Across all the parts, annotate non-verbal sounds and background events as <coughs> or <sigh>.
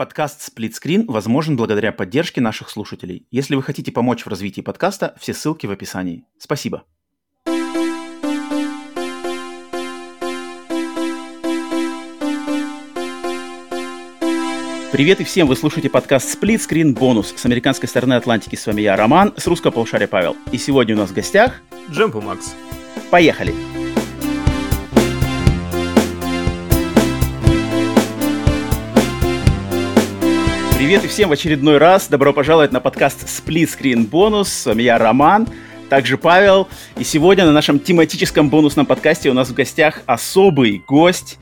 Подкаст «Сплитскрин» возможен благодаря поддержке наших слушателей. Если вы хотите помочь в развитии подкаста, все ссылки в описании. Спасибо. Привет и всем! Вы слушаете подкаст Split Screen Bonus с американской стороны Атлантики. С вами я, Роман, с русского полушария Павел. И сегодня у нас в гостях... Джемпу Макс. Поехали! Привет и всем в очередной раз. Добро пожаловать на подкаст Split Screen Bonus. С вами я, Роман, также Павел. И сегодня на нашем тематическом бонусном подкасте у нас в гостях особый гость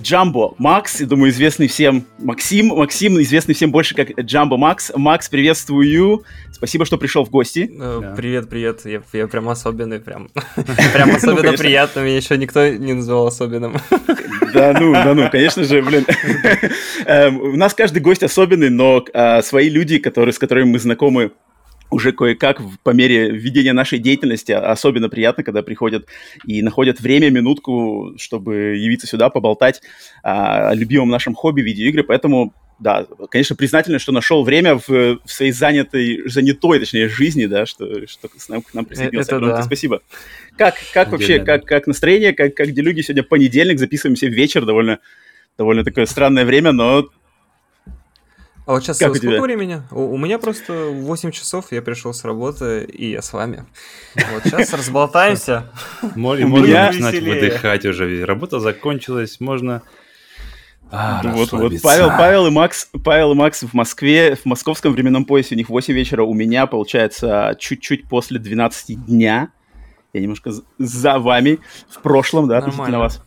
Джамбо Макс, я думаю, известный всем Максим. Максим, известный всем больше как Джамбо Макс. Макс, приветствую. Спасибо, что пришел в гости. Э, да. Привет, привет. Я, я прям особенный, прям. <laughs> Прям особенно приятно. Меня еще никто не называл особенным. <laughs> Да ну, да ну, конечно же, блин. <laughs> Эм, у нас каждый гость особенный, но а, свои люди, которые, с которыми мы знакомы уже кое-как по мере ведения нашей деятельности особенно приятно, когда приходят и находят время, минутку, чтобы явиться сюда, поболтать о любимом нашем хобби видеоигры. Поэтому, да, конечно, признательно, что нашел время в, в своей занятой, занятой, точнее, жизни, да, что, что к нам, к нам присоединился. Это да. Спасибо. Как, как вообще, как, как настроение, как, как делюги? Сегодня понедельник, записываемся в вечер, довольно, довольно такое странное время, но а вот сейчас как сколько тебя? времени? У, у меня просто 8 часов, я пришел с работы, и я с вами. Вот сейчас разболтаемся. Можно начинать выдыхать уже, работа закончилась, можно... А, вот, вот Павел, Павел и Макс, Павел и Макс в Москве, в московском временном поясе, у них 8 вечера, у меня, получается, чуть-чуть после 12 дня. Я немножко за вами в прошлом, да, относительно вас.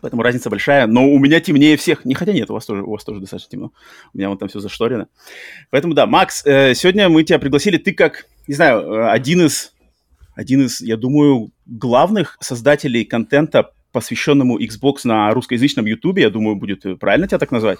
Поэтому разница большая. Но у меня темнее всех. Не хотя нет, у вас тоже, у вас тоже достаточно темно. У меня вот там все зашторено. Поэтому да, Макс, э, сегодня мы тебя пригласили. Ты как, не знаю, э, один из, один из, я думаю, главных создателей контента, посвященному Xbox на русскоязычном YouTube. Я думаю, будет правильно тебя так назвать?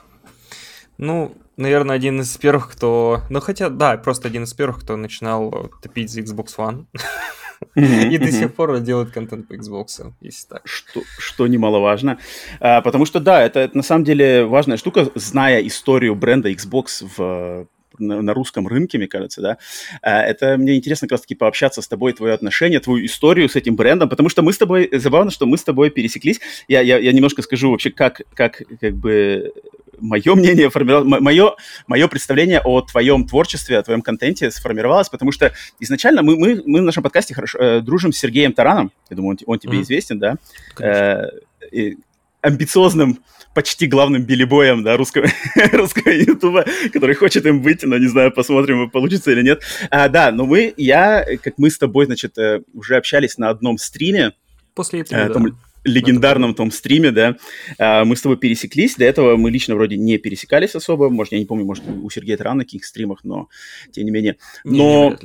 Ну, наверное, один из первых, кто... Ну, хотя, да, просто один из первых, кто начинал топить за Xbox One. <laughs> <laughs> И до сих пор делают контент по Xbox, если так. Что, что немаловажно. А, потому что, да, это, это на самом деле важная штука, зная историю бренда Xbox в на, на русском рынке, мне кажется, да. А, это мне интересно как раз-таки пообщаться с тобой, твое отношение, твою историю с этим брендом, потому что мы с тобой, забавно, что мы с тобой пересеклись. Я, я, я немножко скажу вообще, как, как, как бы мое мнение формировалось, мое, мое представление о твоем творчестве, о твоем контенте сформировалось, потому что изначально мы, мы, мы в нашем подкасте хорошо, э, дружим с Сергеем Тараном, я думаю, он, он тебе mm-hmm. известен, да, э, и, амбициозным, почти главным билибоем, да, русского, <laughs> русского ютуба, который хочет им быть, но не знаю, посмотрим, получится или нет. А, да, но мы, я, как мы с тобой, значит, э, уже общались на одном стриме. После этого, э, да легендарном том стриме, да, а, мы с тобой пересеклись. До этого мы лично вроде не пересекались особо. Может, я не помню, может, у Сергея это рано на каких стримах, но тем не менее. Но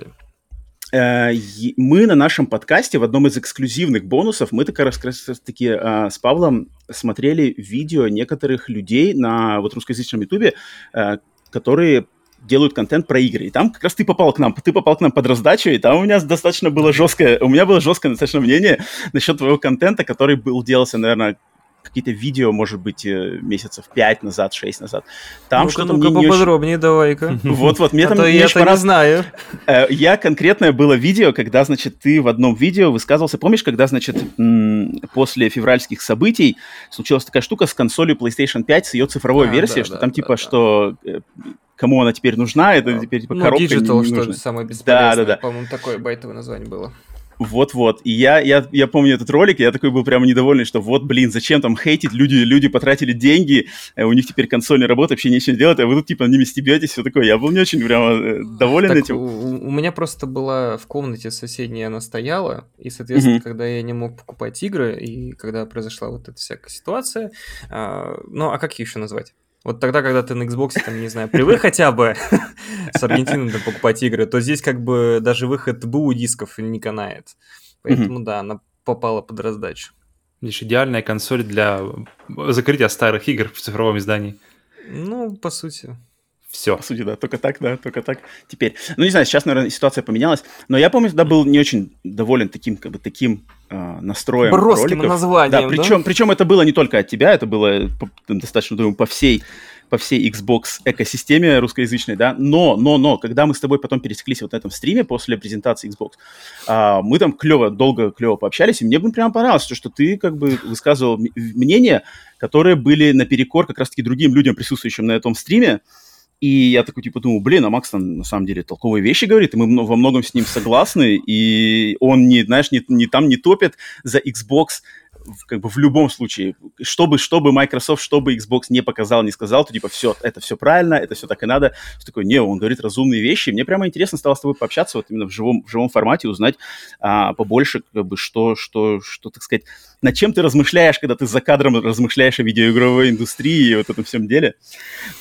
не, не э, мы на нашем подкасте в одном из эксклюзивных бонусов, мы так раз, раз таки э, с Павлом смотрели видео некоторых людей на вот русскоязычном ютубе, э, которые делают контент про игры. И там как раз ты попал к нам, ты попал к нам под раздачу, и там у меня достаточно было жесткое, у меня было жесткое достаточно мнение насчет твоего контента, который был делался, наверное, какие-то видео, может быть, э, месяцев 5 назад, 6 назад. Там ну что-то ну мне поподробнее очень... давай-ка. Вот-вот, мне а там я не знаю. Э, я конкретное было видео, когда, значит, ты в одном видео высказывался, помнишь, когда, значит, после февральских событий случилась такая штука с консолью PlayStation 5, с ее цифровой а, версией, что там типа, что э, кому она теперь нужна, это теперь типа ну, коробка Digital, не, не что ли, самое бесполезное. Да, да, да. По-моему, такое байтовое название было. Вот-вот. И я, я, я помню этот ролик, я такой был прямо недовольный, что вот, блин, зачем там хейтить, люди, люди потратили деньги, э, у них теперь консоль не работает, вообще ничего делать, а вы тут типа ними стебетесь, все такое. Я был не очень прямо э, доволен так этим. У, у меня просто была в комнате соседняя, она стояла, и, соответственно, mm-hmm. когда я не мог покупать игры, и когда произошла вот эта всякая ситуация, а, ну, а как ее еще назвать? Вот тогда, когда ты на Xbox, там, не знаю, привык хотя бы с Аргентиной там, покупать игры, то здесь как бы даже выход БУ дисков не канает. Поэтому, да, она попала под раздачу. Лишь идеальная консоль для закрытия старых игр в цифровом издании. Ну, по сути. Все. По сути, да, только так, да, только так. Теперь, ну не знаю, сейчас, наверное, ситуация поменялась, но я помню, тогда был не очень доволен таким, как бы таким настроем Броским роликов. названием, да? Причем, да? причем это было не только от тебя, это было достаточно, думаю, по всей по всей Xbox экосистеме русскоязычной, да, но, но, но, когда мы с тобой потом пересеклись вот на этом стриме после презентации Xbox, а, мы там клево, долго клево пообщались, и мне бы прям понравилось, то, что ты как бы высказывал мнения, которые были наперекор как раз-таки другим людям, присутствующим на этом стриме, и я такой, типа, думаю, блин, а Макс там на самом деле толковые вещи говорит, и мы во многом с ним согласны, и он не, знаешь, не, не там не топит за Xbox, как бы в любом случае, чтобы, чтобы Microsoft, чтобы Xbox не показал, не сказал, то типа все, это все правильно, это все так и надо. Что такое, не, он говорит разумные вещи. Мне прямо интересно стало с тобой пообщаться вот именно в живом, в живом формате, узнать а, побольше, как бы, что, что, что, так сказать, над чем ты размышляешь, когда ты за кадром размышляешь о видеоигровой индустрии и вот этом всем деле.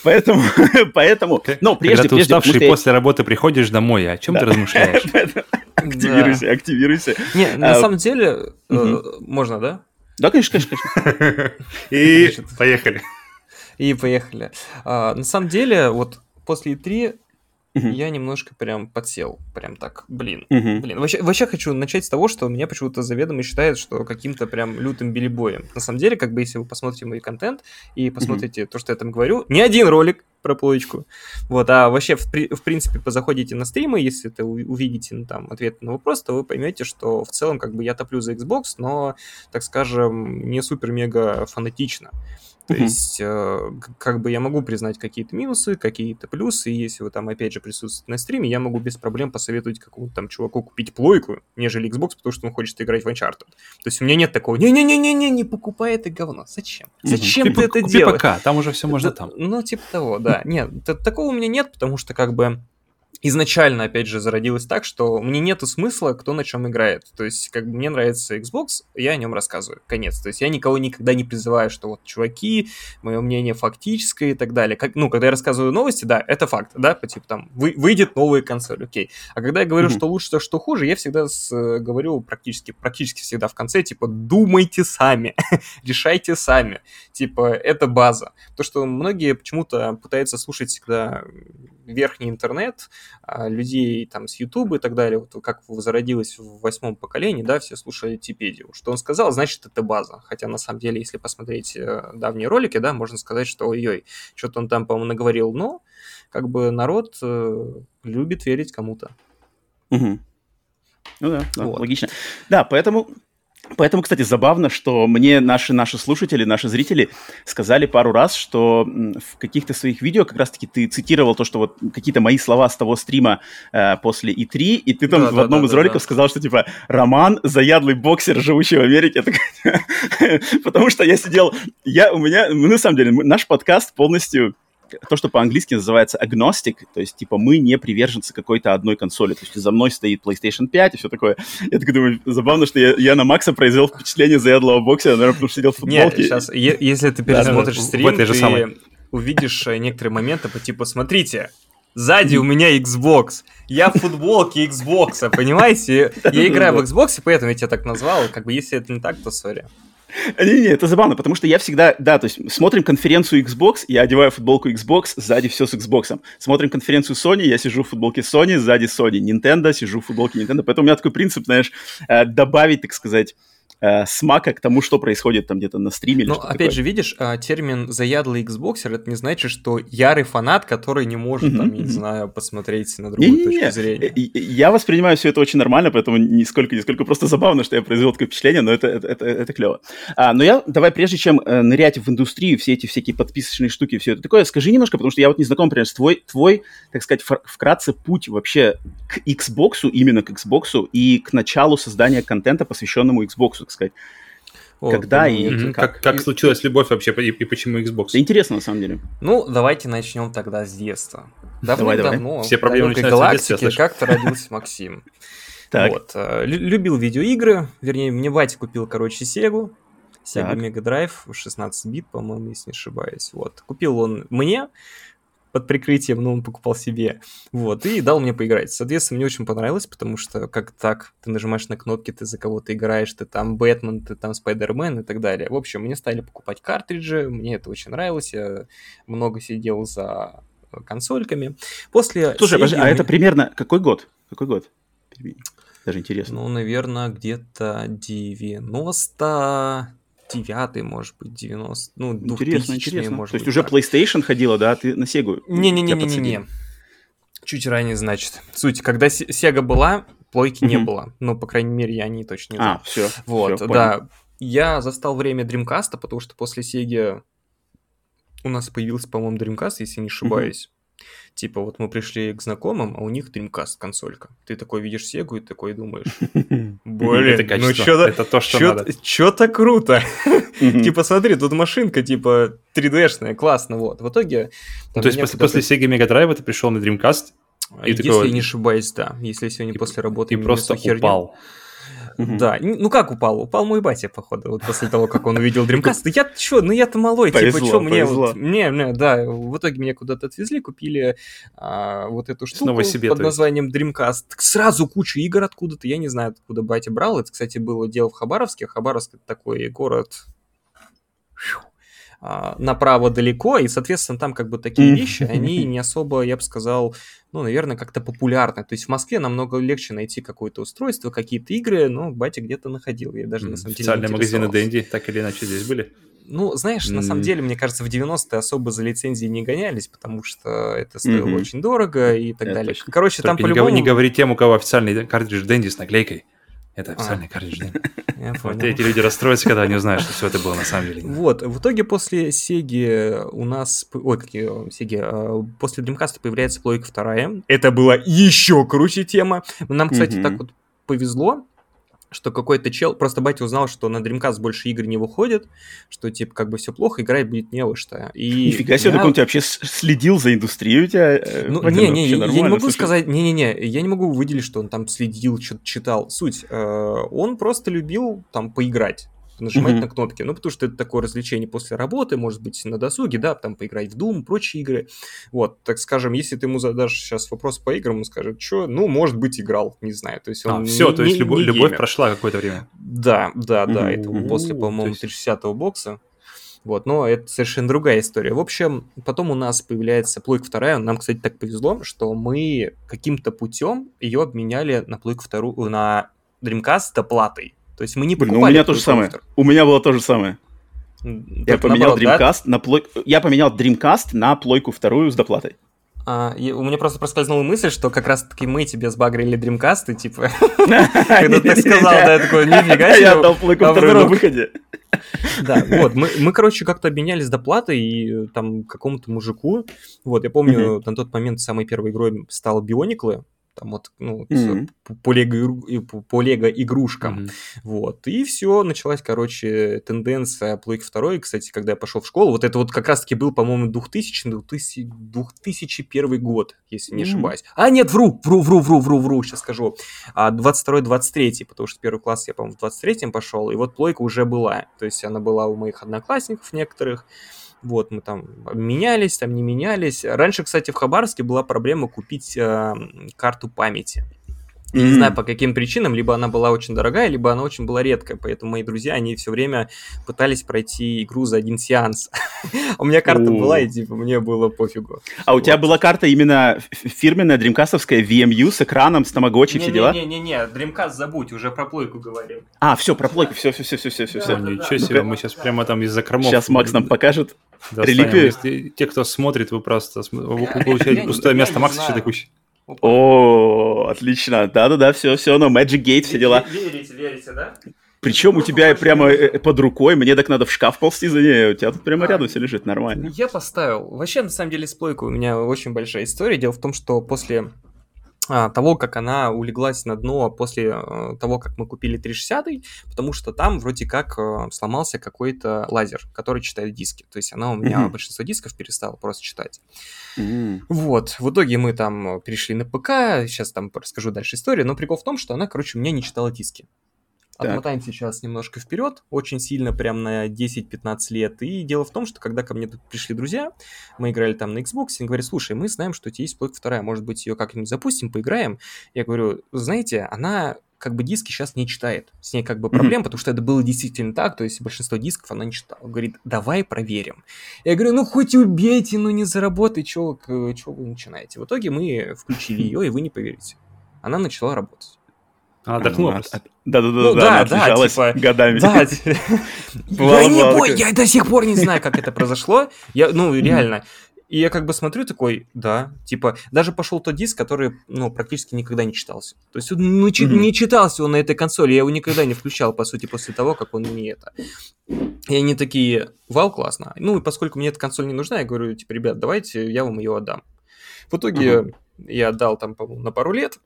Поэтому, <laughs> поэтому, но прежде, когда ты прежде, уставший после работы приходишь домой, о чем ты размышляешь? <laughs> Активируйся, активируйся. Не, на а, самом деле, э, можно, да? Да, конечно, конечно, конечно. И поехали. И поехали. А, на самом деле, вот после E3 Uh-huh. Я немножко прям подсел, прям так, блин, uh-huh. блин. Вообще, вообще хочу начать с того, что меня почему-то заведомо считают, что каким-то прям лютым билибоем. На самом деле, как бы, если вы посмотрите мой контент и посмотрите uh-huh. то, что я там говорю, не один ролик про плоечку, вот, а вообще, в, при, в принципе, позаходите на стримы, если это увидите, ну, там, ответ на вопрос, то вы поймете, что в целом, как бы, я топлю за Xbox, но, так скажем, не супер-мега фанатично. То uh-huh. есть, э, как бы я могу признать какие-то минусы, какие-то плюсы, и если вы там, опять же, присутствуете на стриме, я могу без проблем посоветовать какому-то там чуваку купить плойку, нежели Xbox, потому что он хочет играть в Uncharted. То есть у меня нет такого, не-не-не-не-не, не покупай это говно. Зачем? Зачем uh-huh. ты, ты это делаешь? пока, там уже все можно да, там. Ну, типа того, да. Нет, такого у меня нет, потому что как бы изначально, опять же, зародилось так, что мне нету смысла, кто на чем играет. То есть, как бы мне нравится Xbox, я о нем рассказываю. Конец. То есть я никого никогда не призываю, что вот, чуваки, мое мнение фактическое и так далее. Как, ну, когда я рассказываю новости, да, это факт, да, по типу там, вы, выйдет новая консоль, окей. А когда я говорю, mm-hmm. что лучше, что хуже, я всегда с, говорю практически, практически всегда в конце, типа, думайте сами, <laughs> решайте сами. Типа, это база. То, что многие почему-то пытаются слушать всегда верхний интернет, а, людей там с YouTube и так далее, вот как зародилось в восьмом поколении, да, все слушали Типедию. Что он сказал, значит, это база. Хотя, на самом деле, если посмотреть э, давние ролики, да, можно сказать, что ой-ой, что-то он там, по-моему, наговорил, но как бы народ э, любит верить кому-то. Угу. Ну да, да вот. логично. Да, поэтому Поэтому, кстати, забавно, что мне наши, наши слушатели, наши зрители сказали пару раз, что в каких-то своих видео как раз-таки ты цитировал то, что вот какие-то мои слова с того стрима э, после E3, и ты там да, в да, одном да, из да, роликов да. сказал, что типа Роман заядлый боксер, живущий в Америке. <laughs> Потому что я сидел, я у меня, ну, на самом деле, наш подкаст полностью то, что по-английски называется agnostic, то есть, типа, мы не приверженцы какой-то одной консоли. То есть, за мной стоит PlayStation 5 и все такое. Я так думаю, забавно, что я, я на Макса произвел впечатление заядлого бокса, наверное, потому что сидел в футболке. Нет, сейчас, если ты пересмотришь стрим, ты увидишь э, некоторые моменты по типу, смотрите, Сзади у меня Xbox. Я в футболке Xbox, понимаете? <laughs> Я играю в Xbox, поэтому я тебя так назвал. Как бы если это не так, то сори. Не-не, это забавно, потому что я всегда, да, то есть смотрим конференцию Xbox, я одеваю футболку Xbox, сзади все с Xbox. Смотрим конференцию Sony, я сижу в футболке Sony, сзади Sony. Nintendo, сижу в футболке Nintendo. Поэтому у меня такой принцип, знаешь, э, добавить, так сказать, э, смака к тому, что происходит там где-то на стриме. Ну, опять такое. же, видишь, а, термин «заядлый Xboxer» это не значит, что ярый фанат, который не может, там, не знаю, посмотреть на другую не, точку не, зрения. Я воспринимаю все это очень нормально, поэтому нисколько, нисколько просто забавно, что я произвел такое впечатление, но это, это, это, это клево. А, но я, давай, прежде чем э, нырять в индустрию, все эти всякие подписочные штуки, все это такое, скажи немножко, потому что я вот не знаком, например, с твой, твой, так сказать, вкратце путь вообще к Xbox, именно к Xbox и к началу создания контента, посвященному Xbox, сказать. О, Когда и как. Как, как случилась любовь вообще и, и почему Xbox? Это интересно, на самом деле. Ну, давайте начнем тогда с детства. Давно-давно, Все проблемы в галактике как-то родился Максим. <laughs> Так. Вот. Э, любил видеоигры, вернее, мне батя купил, короче, Сегу. Sega Mega Drive, 16 бит, по-моему, если не ошибаюсь. Вот. Купил он мне, под прикрытием, но он покупал себе. Вот, и дал мне поиграть. Соответственно, мне очень понравилось, потому что как так, ты нажимаешь на кнопки, ты за кого-то играешь, ты там Бэтмен, ты там Спайдермен и так далее. В общем, мне стали покупать картриджи, мне это очень нравилось, я много сидел за консольками. После Слушай, подожди, а это примерно какой год? Какой год? Даже интересно. Ну, наверное, где-то 90 99 может быть, 90 ну, Интересно, интересно. Может То есть быть, уже так. PlayStation ходила, да, а ты на Sega Не-не-не-не-не. Чуть ранее, значит. Суть, когда Sega была, плойки не было. Ну, по крайней мере, я не точно не знаю. А, все. Вот, всё, да. Я застал время Dreamcast, потому что после Sega у нас появился, по-моему, Dreamcast, если не ошибаюсь. Типа, вот мы пришли к знакомым, а у них Dreamcast консолька. Ты такой видишь Сегу и такой думаешь, <laughs> блин, ну что-то... Это то, что надо. Что-то круто. Типа, смотри, тут машинка, типа, 3D-шная, классно, вот. В итоге... То есть после Sega Mega Drive ты пришел на Dreamcast, если я не ошибаюсь, да. Если сегодня после работы... И просто упал. Да, ну как упал? Упал мой батя, походу, вот после того, как он увидел Dreamcast. Я чё, ну я-то малой, типа, чё мне вот... Не, не, да, в итоге меня куда-то отвезли, купили а, вот эту штуку себе, под названием Dreamcast. Сразу кучу игр откуда-то, я не знаю, откуда батя брал. Это, кстати, было дело в Хабаровске. Хабаровск — это такой город а, направо далеко, и, соответственно, там как бы такие вещи, они не особо, я бы сказал, ну, наверное, как-то популярны. То есть в Москве намного легче найти какое-то устройство, какие-то игры, но батя где-то находил. Я даже на самом деле Официальные магазины Дэнди так или иначе здесь были? Ну, знаешь, на самом деле, мне кажется, в 90-е особо за лицензии не гонялись, потому что это стоило mm-hmm. очень дорого и так это далее. Точно. Короче, Только там по-любому... Не говори тем, у кого официальный картридж Дэнди с наклейкой. Это официальный а. картридж. <laughs> Вот эти люди расстроятся, когда они узнают, что все это было на самом деле. Вот, в итоге после Сеги у нас... Ой, какие Сеги? А, после Dreamcast появляется плойка вторая. Это была еще круче тема. Нам, кстати, так вот повезло, что какой-то чел, просто батя узнал, что на Dreamcast больше игр не выходит, что типа как бы все плохо, играть будет не во что. И Нифига себе, я... так он тебя вообще следил за индустрией у тебя? Э, ну, не, не, я, я не могу слушай. сказать, не-не-не, я не могу выделить, что он там следил, что-то читал. Суть, э, он просто любил там поиграть нажимать mm-hmm. на кнопки. Ну, потому что это такое развлечение после работы, может быть, на досуге, да, там поиграть в Doom, прочие игры. Вот, так скажем, если ты ему задашь сейчас вопрос по играм, он скажет, что, ну, может быть, играл, не знаю. То есть он а, все, не, то есть любовь, не любовь прошла какое-то время. Да, да, да, mm-hmm. это после, по-моему, 360-го бокса. Вот, но это совершенно другая история. В общем, потом у нас появляется плойка вторая. Нам, кстати, так повезло, что мы каким-то путем ее обменяли на плойку вторую, на Dreamcast с доплатой. То есть мы не покупали... Блин, ну, у меня то же самое. У меня было то же самое. Я поменял Dreamcast да? на плой... Я поменял Dreamcast на плойку вторую с доплатой. А, и у меня просто проскользнула мысль, что как раз-таки мы тебе сбагрили Dreamcast, и типа... <laughs> Когда ты сказал, да, я такой, нифига себе. Я отдал плойку а вторую на выходе. Да, вот, мы, мы, короче, как-то обменялись доплатой и там какому-то мужику. Вот, я помню, на тот момент самой первой игрой стал Биониклы, там вот, ну, mm-hmm. по, лего, по лего игрушкам, mm-hmm. вот, и все, началась, короче, тенденция Плойки 2, кстати, когда я пошел в школу, вот это вот как раз-таки был, по-моему, 2000, 2000, 2001 год, если не mm-hmm. ошибаюсь, а, нет, вру, вру, вру, вру, вру, вру, сейчас скажу, а 22-23, потому что первый класс я, по-моему, в 23-м пошел, и вот Плойка уже была, то есть она была у моих одноклассников некоторых, вот, мы там менялись, там не менялись. Раньше, кстати, в Хабаровске была проблема купить э, карту памяти. Я mm-hmm. не знаю по каким причинам, либо она была очень дорогая, либо она очень была редкая, поэтому мои друзья, они все время пытались пройти игру за один сеанс. <laughs> у меня карта была, и типа мне было пофигу. А у тебя была карта именно фирменная дримкастовская VMU с экраном, с тамагочи, все дела? Не-не-не, Dreamcast забудь, уже про плойку говорим. А, все, про плойку, все, все, все, все, все, все. Ничего себе, мы сейчас прямо там из закромов. Сейчас Макс нам покажет реликвию. Те, кто смотрит, вы просто вы <laughs> получаете пустое место, Макс еще текущий. О, отлично. Да-да-да, все, все, но Magic Gate, все дела. Верите, верите, да? Причем у тебя прямо э, под рукой, мне так надо в шкаф ползти за ней, у тебя тут прямо рядом все лежит нормально. Я поставил. Вообще, на самом деле, с плойкой у меня очень большая история. Дело в том, что после а, того, как она улеглась на дно после э, того, как мы купили 360, потому что там вроде как э, сломался какой-то лазер, который читает диски. То есть она у меня mm-hmm. большинство дисков перестала просто читать. Mm-hmm. Вот. В итоге мы там перешли на ПК, сейчас там расскажу дальше историю, но прикол в том, что она, короче, у меня не читала диски. Отмотаем так. сейчас немножко вперед, очень сильно, прям на 10-15 лет. И дело в том, что когда ко мне тут пришли друзья, мы играли там на Xbox, и говорят, слушай, мы знаем, что у тебя есть Плойка вторая, может быть, ее как-нибудь запустим, поиграем. Я говорю, знаете, она как бы диски сейчас не читает. С ней как бы проблем, mm-hmm. потому что это было действительно так, то есть большинство дисков она не читала. Говорит, давай проверим. Я говорю, ну хоть убейте, ну не заработай, чего вы начинаете. В итоге мы включили <laughs> ее, и вы не поверите. Она начала работать. Она отдохнула просто. Да-да-да, Ну, да, да, она да, отлежалась типа, годами. Да, <laughs> т- Бывало, я не такое. я до сих пор не знаю, как это произошло. Я, ну, реально. И я как бы смотрю такой, да, типа, даже пошел тот диск, который, ну, практически никогда не читался. То есть ну, Мгм. не читался он на этой консоли, я его никогда не включал, по сути, после того, как он мне это. И они такие, вау, классно. Ну, и поскольку мне эта консоль не нужна, я говорю, типа, ребят, давайте я вам ее отдам. В итоге я отдал там, по-моему, на пару лет.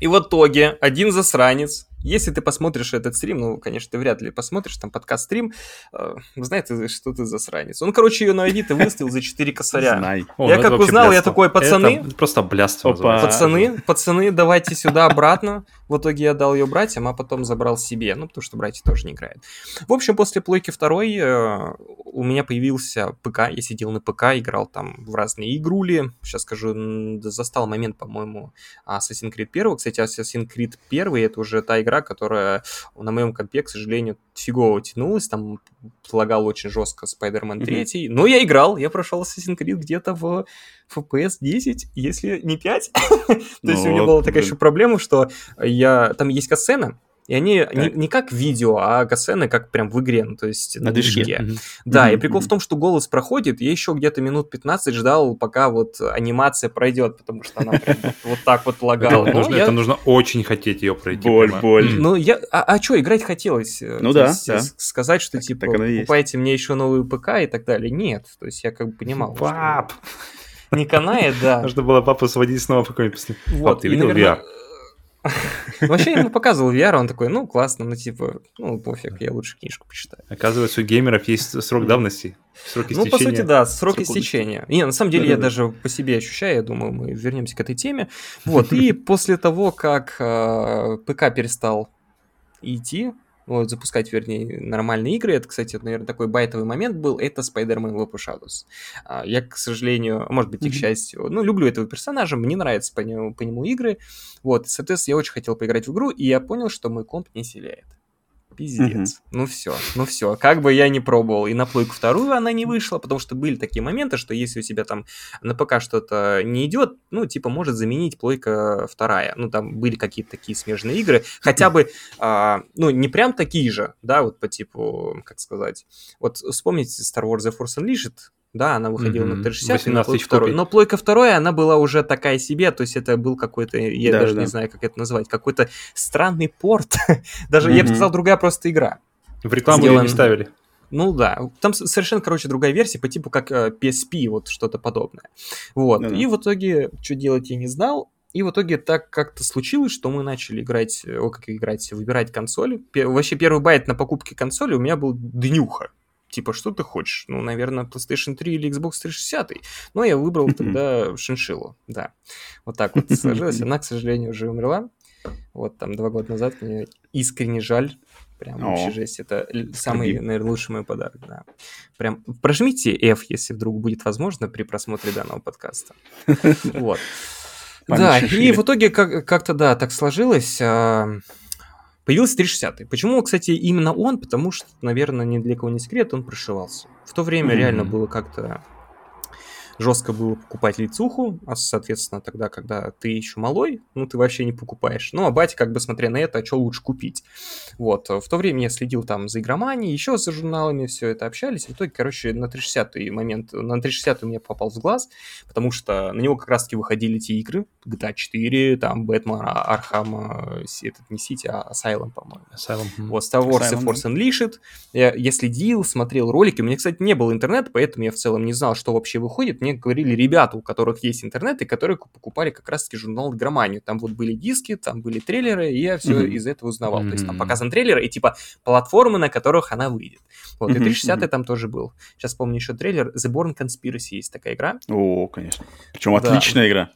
И в итоге один засранец, если ты посмотришь этот стрим, ну, конечно, ты вряд ли посмотришь, там подкаст-стрим, э, знает, ты, что ты засранец. Он, короче, ее на Авито выставил за 4 косаря. Знай. О, Я ну как это вообще узнал, я блядство. такой, пацаны- Это просто блядство Опа. Пацаны, пацаны, давайте сюда обратно. В итоге я дал ее братьям, а потом забрал себе. Ну, потому что братья тоже не играют. В общем, после плойки второй э, у меня появился ПК. Я сидел на ПК, играл там в разные игрули. Сейчас скажу, застал момент, по-моему, Assassin's Creed 1. Кстати, Assassin's Creed 1 это уже та игра, которая на моем компе, к сожалению, фигово тянулась. Там лагал очень жестко Spider-Man Мгм. 3. Но я играл, я прошел Assassin's Creed где-то в FPS 10, если не 5. <laughs> То есть у меня Ну, была такая еще проблема, что я... Там есть касцены, и они не, Так. не как видео, а касцены как прям в игре, ну, то есть на, На движке. движке. Мгм. Да, и Мгм, прикол в том, что голос проходит, я еще где-то минут 15 ждал, пока вот анимация пройдет, потому что она прям вот- так вот лагала. Это нужно очень хотеть ее пройти. Боль, боль. ну, я... А, что, играть хотелось? э, Ну да, э, Сказать, что, типа, и покупайте мне еще новый ПК и так далее. Нет, то есть я как бы понимал, что Пап! не канает, да. <laughs> Нужно было папу сводить снова какой-нибудь после. Вот, ты и, видел VR? <laughs> Вообще, я ему показывал VR, он такой, ну, классно, ну, типа, ну, пофиг, я лучше книжку почитаю. Оказывается, у геймеров есть срок давности. Срок Ну, по истечения. сути, да, срок Срок истечения. Не, на самом деле, я Да-да-да. даже по себе ощущаю, я думаю, мы вернемся к этой теме. Вот, и <laughs> после того, как э, ПК перестал идти, вот, запускать, вернее, нормальные игры, это, кстати, наверное, такой байтовый момент был, это Spider-Man Web Shadows. А, Я, к сожалению, а может быть, и к счастью, ну, люблю этого персонажа, мне нравятся по нему, по нему игры, вот, соответственно, я очень хотел поиграть в игру, и я понял, что мой комп не селяет. Пиздец. Ну все, ну все. Как бы я не пробовал. И на плойку вторую она не вышла, потому что были такие моменты, что если у тебя там на ПК что-то не идет, ну, типа, может заменить плойка вторая. Ну, там были какие-то такие смежные игры. Хотя бы, <laughs> а, ну, не прям такие же, да, вот по типу, как сказать. Вот вспомните Star Wars The Force Unleashed, да, она выходила Мгм. на 360 и на 18 плойку тысяч второй. копий. Но плойка вторая, она была уже такая себе, то есть это был какой-то, я Да, даже да. не знаю, как это назвать, какой-то странный порт. <laughs> даже, я бы сказал, другая просто игра. В рекламу ее Сделан- не ставили. Ну да, там совершенно, короче, другая версия по типу как э, PSP, вот что-то подобное. Вот, Да-да. и в итоге, что делать я не знал, и в итоге так как-то случилось, что мы начали играть, э, о, как играть, выбирать консоли. Пе- вообще первый байт на покупке консоли у меня был днюха. Типа, что ты хочешь? Ну, наверное, PlayStation 3 или Xbox 360. Но я выбрал тогда шиншиллу, да. Вот так вот сложилось. Она, к сожалению, уже умерла. Вот там два года назад мне искренне жаль. Прям О. вообще жесть. Это л- самый, Скорби. наверное, лучший мой подарок, да. Прям прожмите F, если вдруг будет возможно при просмотре данного подкаста. <laughs> Вот. Да, и в итоге как- как-то, да, так сложилось. Появился 360. Почему, кстати, именно он? Потому что, наверное, ни для кого не секрет, он прошивался. В то время Мгм. реально было как-то жестко было покупать лицуху, а, соответственно, тогда, когда ты еще малой, ну, ты вообще не покупаешь. Ну, а батя, как бы, смотря на это, а что лучше купить? Вот, в то время я следил там за игроманией, еще за журналами, все это общались. В итоге, короче, на 360 момент, на 360 у меня попал в глаз, потому что на него как раз-таки выходили те игры, GTA 4, там, Бэтмен, Arkham, этот не Сити, а Asylum, по-моему. Asylum. Вот, Star Wars и Asylum, Force Unleashed. Я, я следил, смотрел ролики. У меня, кстати, не было интернета, поэтому я в целом не знал, что вообще выходит. Мне говорили ребята, у которых есть интернет, и которые покупали как раз-таки журнал «Игроманию». Там вот были диски, там были трейлеры, и я все Мгм. из этого узнавал. То есть там показан трейлер и типа платформы, на которых она выйдет. Вот, и Мгм, 360 мгм. там тоже был. Сейчас помню еще трейлер The Born Conspiracy есть такая игра. О, конечно. Причем Да. отличная игра.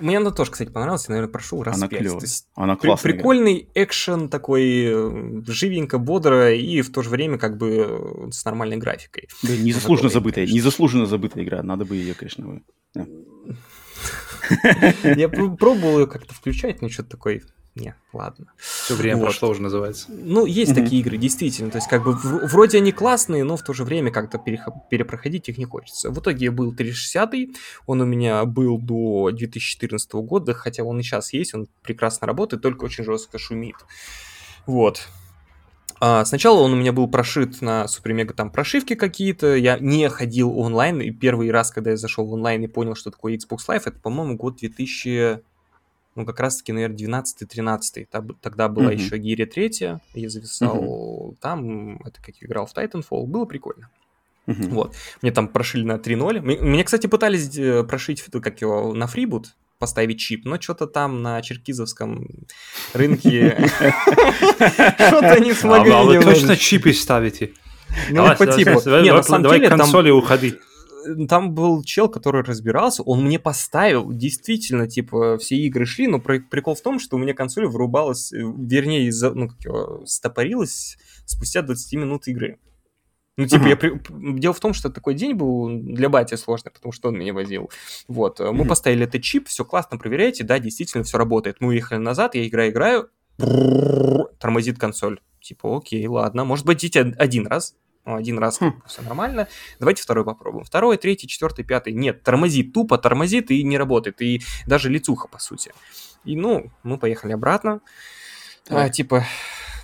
Мне она тоже, кстати, понравилась, я, наверное, прошел раз Она пять. есть Она При- классная. игра. прикольный экшен такой живенько, бодро и в то же время как бы э, с нормальной графикой. Да, незаслуженно Готовый, забытая. конечно. Незаслуженно забытая игра. Надо бы ее, конечно, вы- <laughs> Я пр- пробовал ее как-то включать, но что-то такой не, ладно. Все время вот. прошло уже называется. Ну, есть mm-hmm. такие игры, действительно. То есть, как бы, в, вроде они классные, но в то же время как-то перепроходить их не хочется. В итоге был 360 он у меня был до 2014 года, хотя он и сейчас есть, он прекрасно работает, только очень жестко шумит. Вот. А, сначала он у меня был прошит на супер мега там прошивки какие-то, я не ходил онлайн, и первый раз, когда я зашел в онлайн и понял, что такое Xbox Live, это, по-моему, год 2000 ну, как раз-таки, наверное, 12-13. Тогда была mm-hmm. еще Гиря 3, я зависал mm-hmm. там, это как играл в Titanfall, было прикольно. Mm-hmm. Вот. Мне там прошили на 3.0. Мне, кстати, пытались э, прошить, как его, на фрибут, поставить чип, но что-то там на черкизовском рынке что-то не смогли. А вы точно чипы ставите? Ну, по типу. Не, на самом деле консоли уходи там был чел, который разбирался, он мне поставил, действительно, типа, все игры шли, но прикол в том, что у меня консоль вырубалась, э, вернее, из-за, ну, как его, стопорилась спустя 20 минут игры. Ну, типа, я Дело в том, что такой день был для бати сложный, потому что он меня возил. Вот, uh-huh. мы поставили этот чип, все классно, проверяйте, да, действительно все работает. Мы уехали назад, я играю, играю, тормозит консоль. Типа, окей, ладно, может быть, один раз, ну, один раз хм. все нормально. Давайте второй попробуем. Второй, третий, четвертый, пятый. Нет, тормозит, тупо тормозит и не работает. И даже лицуха, по сути. И, ну, мы поехали обратно. А, типа,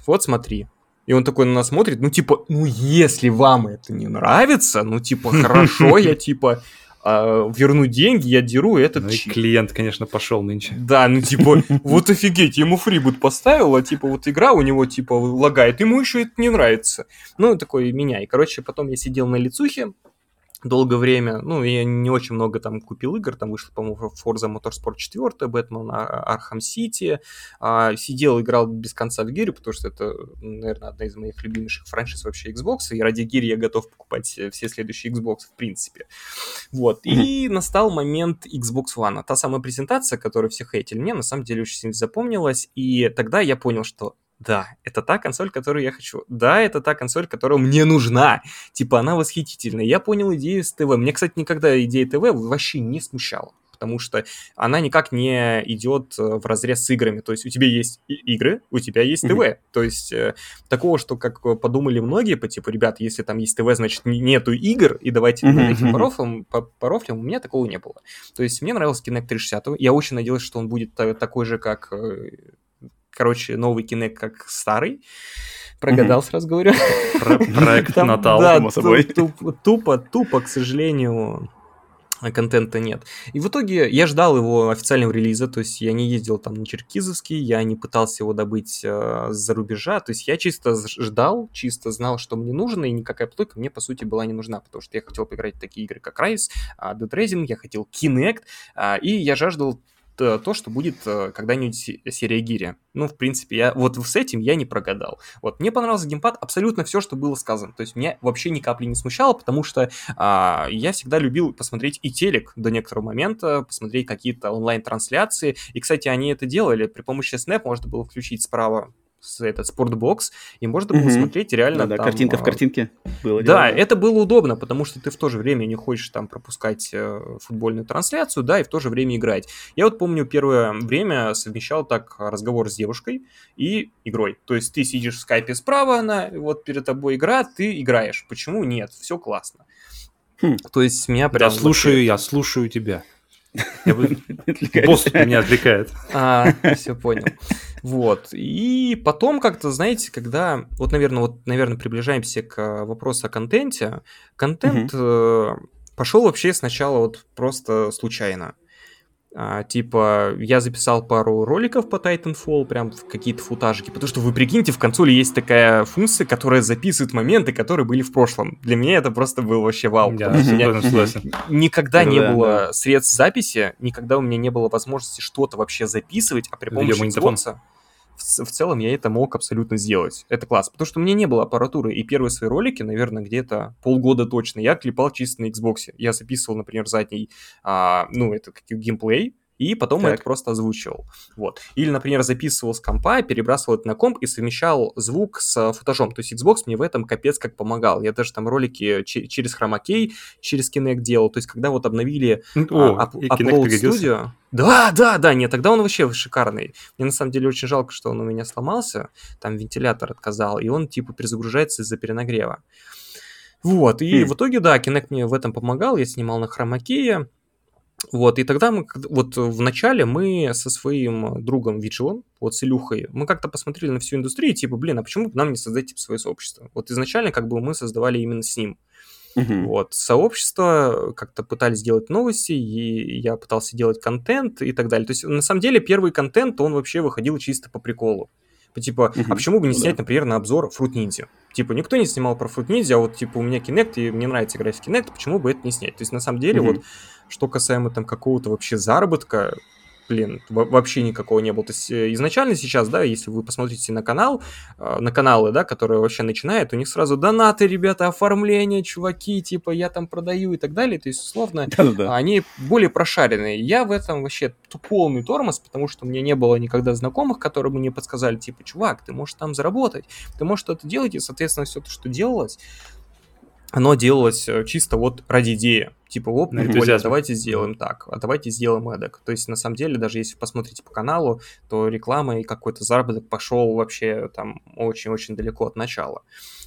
вот смотри. И он такой на нас смотрит, ну, типа, ну, если вам это не нравится, ну, типа, хорошо, я, <laughs> типа, а, верну деньги, я деру этот ну, чип. клиент, конечно, пошел нынче. Да, ну типа, <laughs> вот офигеть, ему фрибут поставил, а типа вот игра у него типа лагает, ему еще это не нравится. Ну, такой меня. И, короче, потом я сидел на лицухе, долгое время, ну, я не очень много там купил игр, там вышло, по-моему, Forza Motorsport 4, Batman Arkham City, а, сидел, играл без конца в Гире, потому что это, наверное, одна из моих любимейших франшиз вообще Xbox, и ради Гири я готов покупать все следующие Xbox, в принципе. Вот, и настал момент Xbox One, та самая презентация, которую все хейтили, мне на самом деле очень сильно запомнилась, и тогда я понял, что да, это та консоль, которую я хочу. Да, это та консоль, которая мне нужна. Типа, она восхитительная. Я понял идею с ТВ. Мне, кстати, никогда идея ТВ вообще не смущала потому что она никак не идет э, в разрез с играми. То есть у тебя есть игры, у тебя есть ТВ. Mm-hmm. То есть э, такого, что как подумали многие, по типу, ребят, если там есть ТВ, значит нету игр, и давайте mm-hmm. этим порофлем, по, порофлем, у меня такого не было. То есть мне нравился Kinect 360, я очень надеялся, что он будет такой же, как э, короче, новый Kinect как старый. Прогадал, mm-hmm. сразу говорю. <laughs> проект Там, Натал, да, само собой. Тупо, тупо, тупо, к сожалению, контента нет. И в итоге я ждал его официального релиза, то есть я не ездил там на Черкизовский, я не пытался его добыть э, с-за рубежа, то есть я чисто ждал, чисто знал, что мне нужно, и никакая плойка мне, по сути, была не нужна, потому что я хотел поиграть в такие игры, как Rise, Dead Rising, я хотел Kinect, э, и я жаждал то, что будет э, когда-нибудь серия Гири. Ну, в принципе, я вот с этим я не прогадал. Вот, мне понравился геймпад, абсолютно все, что было сказано. То есть меня вообще ни капли не смущало, потому что а, я всегда любил посмотреть и телек до некоторого момента, посмотреть какие-то онлайн-трансляции. И, кстати, они это делали. При помощи Snap можно было включить справа этот спортбокс, и можно было угу. смотреть реально да, там... картинка в а, картинке было. Да, дело. это было удобно, потому что ты в то же время не хочешь там пропускать э, футбольную трансляцию, да, и в то же время играть. Я вот помню первое время совмещал так разговор с девушкой и игрой. То есть ты сидишь в скайпе справа, она вот перед тобой игра, ты играешь. Почему нет? Все классно. Хм. То есть меня прям... Я слушаю, я слушаю тебя. <laughs> Босс меня отвлекает. А, все понял. Вот. И потом как-то, знаете, когда... Вот, наверное, вот, наверное, приближаемся к вопросу о контенте. Контент э, пошел вообще сначала вот просто случайно. А, типа, я записал пару роликов по Titanfall, прям в какие-то футажики, потому что вы прикиньте, в консоли есть такая функция, которая записывает моменты, которые были в прошлом. Для меня это просто был вообще вау. Я, никогда не было средств записи, никогда у меня не было возможности что-то вообще записывать, а при помощи Xbox в, целом я это мог абсолютно сделать. Это класс. Потому что у меня не было аппаратуры. И первые свои ролики, наверное, где-то полгода точно, я клепал чисто на Xbox. Я записывал, например, задний, а, ну, это как геймплей, и потом так. это просто озвучивал. Вот. Или, например, записывал с компа, перебрасывал это на комп и совмещал звук с футажом. То есть Xbox мне в этом капец как помогал. Я даже там ролики через Chroma Key, через Kinect делал. То есть когда вот обновили О, а, Upload Studio... Да, да, да, нет, тогда он вообще шикарный. Мне на самом деле очень жалко, что он у меня сломался. Там вентилятор отказал, и он типа перезагружается из-за перенагрева. Вот, и хм. в итоге, да, Kinect мне в этом помогал, я снимал на хромакее, вот, и тогда мы, вот в начале мы со своим другом Вичелом, вот с Илюхой, мы как-то посмотрели на всю индустрию, типа, блин, а почему бы нам не создать, типа, свое сообщество? Вот изначально как бы мы создавали именно с ним. Uh-huh. Вот, сообщество как-то пытались делать новости, и я пытался делать контент и так далее. То есть, на самом деле, первый контент, он вообще выходил чисто по приколу. Типа, uh-huh. а почему бы не ну, снять, например, на обзор Fruit Ninja? Типа, никто не снимал про Fruit Ninja, а вот, типа, у меня Kinect, и мне нравится играть в Kinect, почему бы это не снять? То есть, на самом деле, uh-huh. вот что касаемо там какого-то вообще заработка, блин, вообще никакого не было. То есть э, изначально сейчас, да, если вы посмотрите на канал, э, на каналы, да, которые вообще начинают, у них сразу донаты, ребята, оформление, чуваки, типа, я там продаю и так далее. То есть, условно, <laughs> Да-да-да. они более прошаренные. Я в этом вообще полный тормоз, потому что у меня не было никогда знакомых, которые бы мне подсказали, типа, чувак, ты можешь там заработать, ты можешь что-то делать, и, соответственно, все то, что делалось, оно делалось э, чисто вот ради идеи. Типа, оп, прикольно, давайте сделаем так, а давайте сделаем эдак. То есть, на самом деле, даже если посмотрите по каналу, то реклама и какой-то заработок пошел вообще там очень-очень далеко от начала.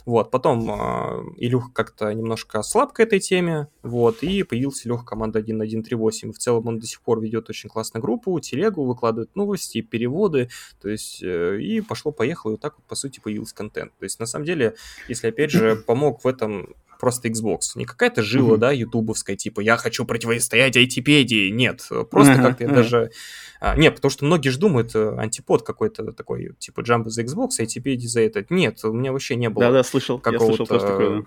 Вот, потом э, Илюх как-то немножко ослаб к этой теме, вот, и появился Илюха команда 1138. В целом он до сих пор ведет очень классную группу, телегу, выкладывает новости, переводы, то есть, э, и пошло-поехало, и вот так вот, по сути, появился контент. То есть, на самом деле, если, опять же, помог в этом просто Xbox. Не какая-то жила, mm-hmm. да, ютубовская, типа, я хочу противостоять айтипедии. Нет, просто uh-huh, как-то uh-huh. даже... А, нет, потому что многие же думают, э, антипод какой-то такой, типа, Jumbo за Xbox, айтипедии за это. Нет, у меня вообще не было Да-да, слышал, какого-то я слышал тоже такое,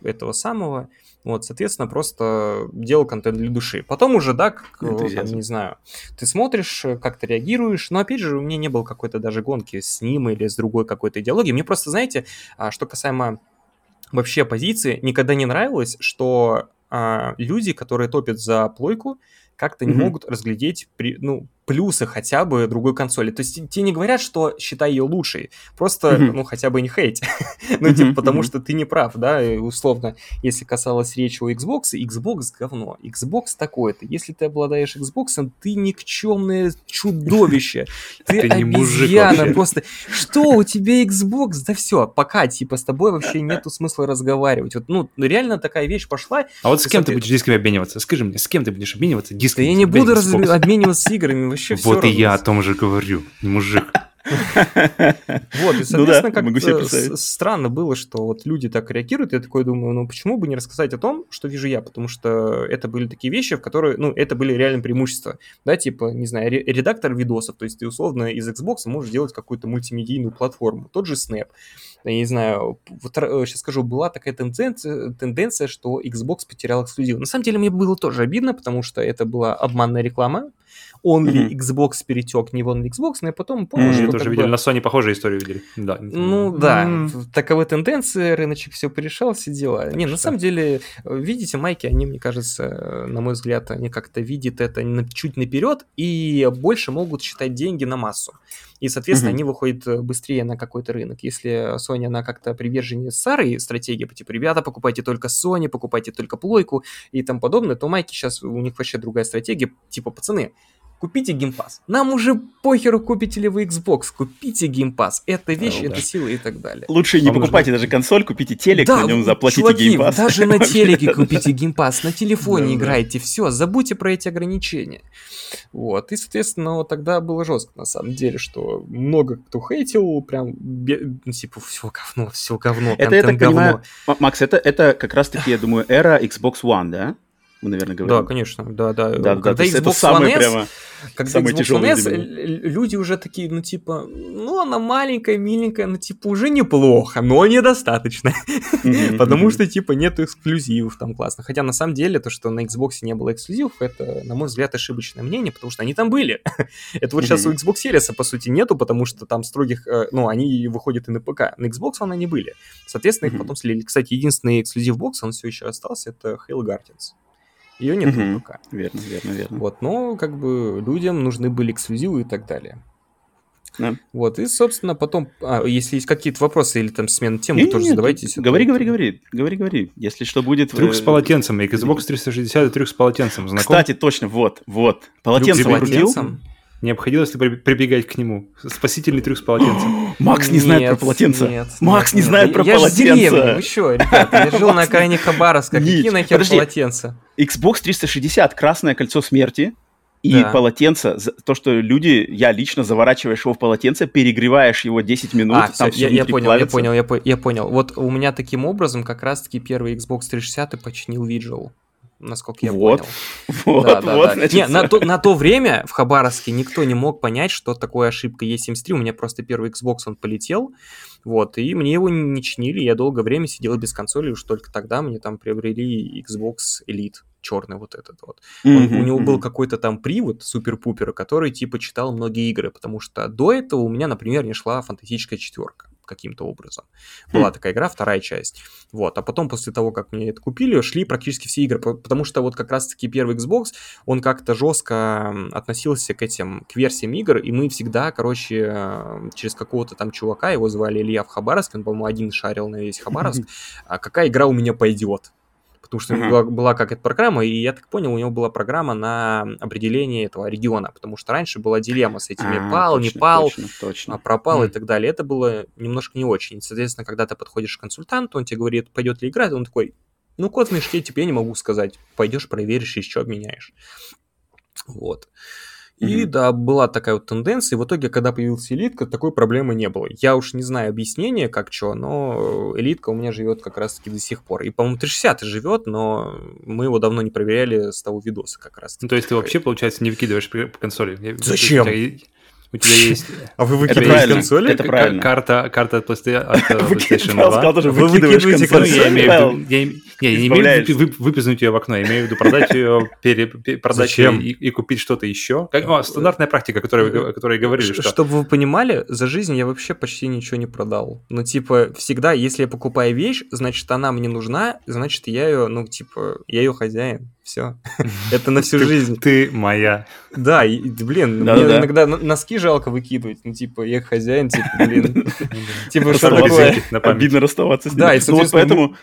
да. этого самого. Вот, соответственно, просто делал контент для души. Потом уже, да, как, там, не знаю, ты смотришь, э, как то реагируешь, но опять же, у меня не было какой-то даже гонки с ним или с другой какой-то идеологией. Мне просто, знаете, а, что касаемо вообще позиции никогда не нравилось, что а, люди, которые топят за плойку, как-то mm-hmm. не могут разглядеть при, ну, плюсы хотя бы другой консоли. То есть тебе не говорят, что считай ее лучшей, просто, mm-hmm. ну, хотя бы не хейт. <laughs> ну, типа, потому что ты не прав, да, и условно, если касалось речи о Xbox, Xbox говно, Xbox такое-то. Если ты обладаешь Xbox, ты никчемное чудовище. <laughs> Ты обезьяна просто. Что, у тебя Xbox? Да все, пока, типа, с тобой вообще <laughs> нету смысла разговаривать. Вот, ну, реально такая вещь пошла. А вот с кем ты будешь дисками обмениваться? Скажи мне, с кем ты будешь обмениваться дисками? Да я не буду обмениваться играми, вообще все Вот и я о том же говорю, мужик. <laughs> Вот, и, ну соответственно, как странно было, что вот люди так реагируют. Я такой думаю, ну почему бы не рассказать о том, что вижу я, потому что это были такие вещи, в которые, ну, это были реально преимущества. Да, типа, не знаю, редактор видосов, то есть ты условно из Xbox можешь делать какую-то мультимедийную платформу. Тот же Snap. Я не знаю, вот сейчас скажу, была такая тенденция, тенденция, что Xbox потерял эксклюзив. На самом деле мне было тоже обидно, потому что это была обманная реклама, Only mm-hmm. Xbox перетек не в Only Xbox, но я потом понял, mm-hmm. что... тоже видели, бы... на Sony похожую историю видели. Да. Ну да, mm-hmm. таковы тенденции, рыночек все порешал, все дела. Так не, что? на самом деле, видите, майки, они, мне кажется, на мой взгляд, они как-то видят это чуть наперед и больше могут считать деньги на массу. И, соответственно, mm-hmm. они выходят быстрее на какой-то рынок. Если Sony, она как-то приверженец старой стратегии, типа, ребята, покупайте только Sony, покупайте только плойку и тому подобное, то майки сейчас, у них вообще другая стратегия, типа, пацаны, Купите Game Pass. Нам уже похеру, купите ли вы Xbox, купите Game Pass. Это вещь, oh, это да. сила и так далее. Лучше не Вам покупайте нужно... даже консоль, купите телек, да, на нем заплатите чуваки, Game Pass. даже на <laughs> телеке купите геймпас, на телефоне играйте, все, забудьте про эти ограничения. Вот, и, соответственно, вот тогда было жестко, на самом деле, что много кто хейтил, прям, ну, типа, все говно, все говно, Это, я так говно. понимаю, Макс, это, это как раз-таки, я думаю, эра Xbox One, да? Мы, наверное, говорим. Да, конечно, да, да. да когда да, Xbox One S, прямо когда Xbox One S, люди уже такие, ну, типа, ну, она маленькая, миленькая, ну, типа, уже неплохо, но недостаточно. <laughs> Потому что, типа, нету эксклюзивов там классно. Хотя, на самом деле, то, что на Xbox не было эксклюзивов, это, на мой взгляд, ошибочное мнение, потому что они там были. <laughs> это вот сейчас у Xbox Series, по сути, нету, потому что там строгих, э, ну, они выходят и на ПК. На Xbox One они были. Соответственно, их потом слили. Кстати, единственный эксклюзив бокс, он все еще остался, это Halo Guardians. Ее нет угу. пока. Верно, верно, верно. Вот, но как бы людям нужны были эксклюзивы и так далее. Да. Вот, и, собственно, потом, а, если есть какие-то вопросы или там смена темы, не, тоже задавайте. Говори, говори, говори, говори, говори. Если что будет... Трюк с э, полотенцем, Xbox 360 и трюк с полотенцем. Знаком? Кстати, точно, вот, вот. Полотенце крутил? Не обходилось ли прибегать к нему? Спасительный трюк с полотенцем. <gasps> Макс не знает про полотенце. Макс не знает про полотенце. Я же вы что, ребята, я жил на окраине Хабаровска. Какие нахер полотенца? Xbox 360, красное кольцо смерти. И да. полотенце, то, что люди, я лично заворачиваешь его в полотенце, перегреваешь его 10 минут, а, там все, я, я понял, плавится. я понял, я, я понял. Вот у меня таким образом как раз-таки первый Xbox 360 починил Vigil насколько я вот, понял. <laughs> Вот, да, да, вот, да. Значит... Не, на то, на то время в Хабаровске никто не мог понять, что такое ошибка E73. У меня просто первый Xbox, он полетел, вот, и мне его не чинили, я долгое время сидел без консоли, уж только тогда мне там приобрели Xbox Elite черный вот этот вот. Он, mm-hmm, у него mm-hmm. был какой-то там привод супер-пупер, который типа читал многие игры, потому что до этого у меня, например, не шла фантастическая четверка каким-то образом. Была такая игра, вторая часть. Вот, а потом после того, как мне это купили, шли практически все игры, потому что вот как раз-таки первый Xbox, он как-то жестко относился к этим, к версиям игр, и мы всегда, короче, через какого-то там чувака, его звали Илья в Хабаровске, он, по-моему, один шарил на весь Хабаровск, <laughs> а какая игра у меня пойдет потому что uh-huh. была, была какая-то программа, и я так понял, у него была программа на определение этого региона, потому что раньше была дилемма с этими а, пал, точно, не пал, точно, точно. А пропал uh-huh. и так далее. Это было немножко не очень. Соответственно, когда ты подходишь к консультанту, он тебе говорит, пойдет ли играть, он такой, ну, код в мешке тебе я не могу сказать. Пойдешь, проверишь, еще обменяешь. Вот. И mm-hmm. да, была такая вот тенденция. И в итоге, когда появился элитка, такой проблемы не было. Я уж не знаю объяснения, как что, но элитка у меня живет как раз-таки до сих пор. И, по-моему, 360 живет, но мы его давно не проверяли с того видоса как раз. Ну, то есть ты вообще, получается, не выкидываешь по консоли? Зачем? У тебя есть... А вы выкидываете консоли? Это правильно. Карта, карта от PlayStation 2. сказал тоже, вы выкидываете консоль. <laughs> Я не имею в виду выпизнуть ее в окно, я имею в виду продать ее, продать ее и купить что-то еще. Стандартная практика, которой говорили, что... Чтобы вы понимали, за жизнь я вообще почти ничего не продал. Ну, типа, всегда, если я покупаю вещь, значит, она мне нужна, значит, я ее, ну, типа, я ее хозяин. Все. <laughs> Это на всю жизнь. Ты моя. Да, и, блин, мне иногда носки жалко выкидывать. Ну, типа, я хозяин, типа, блин. <laughs> Типа, что такое? Обидно расставаться с ним. Да, и, ну, соответственно, поэтому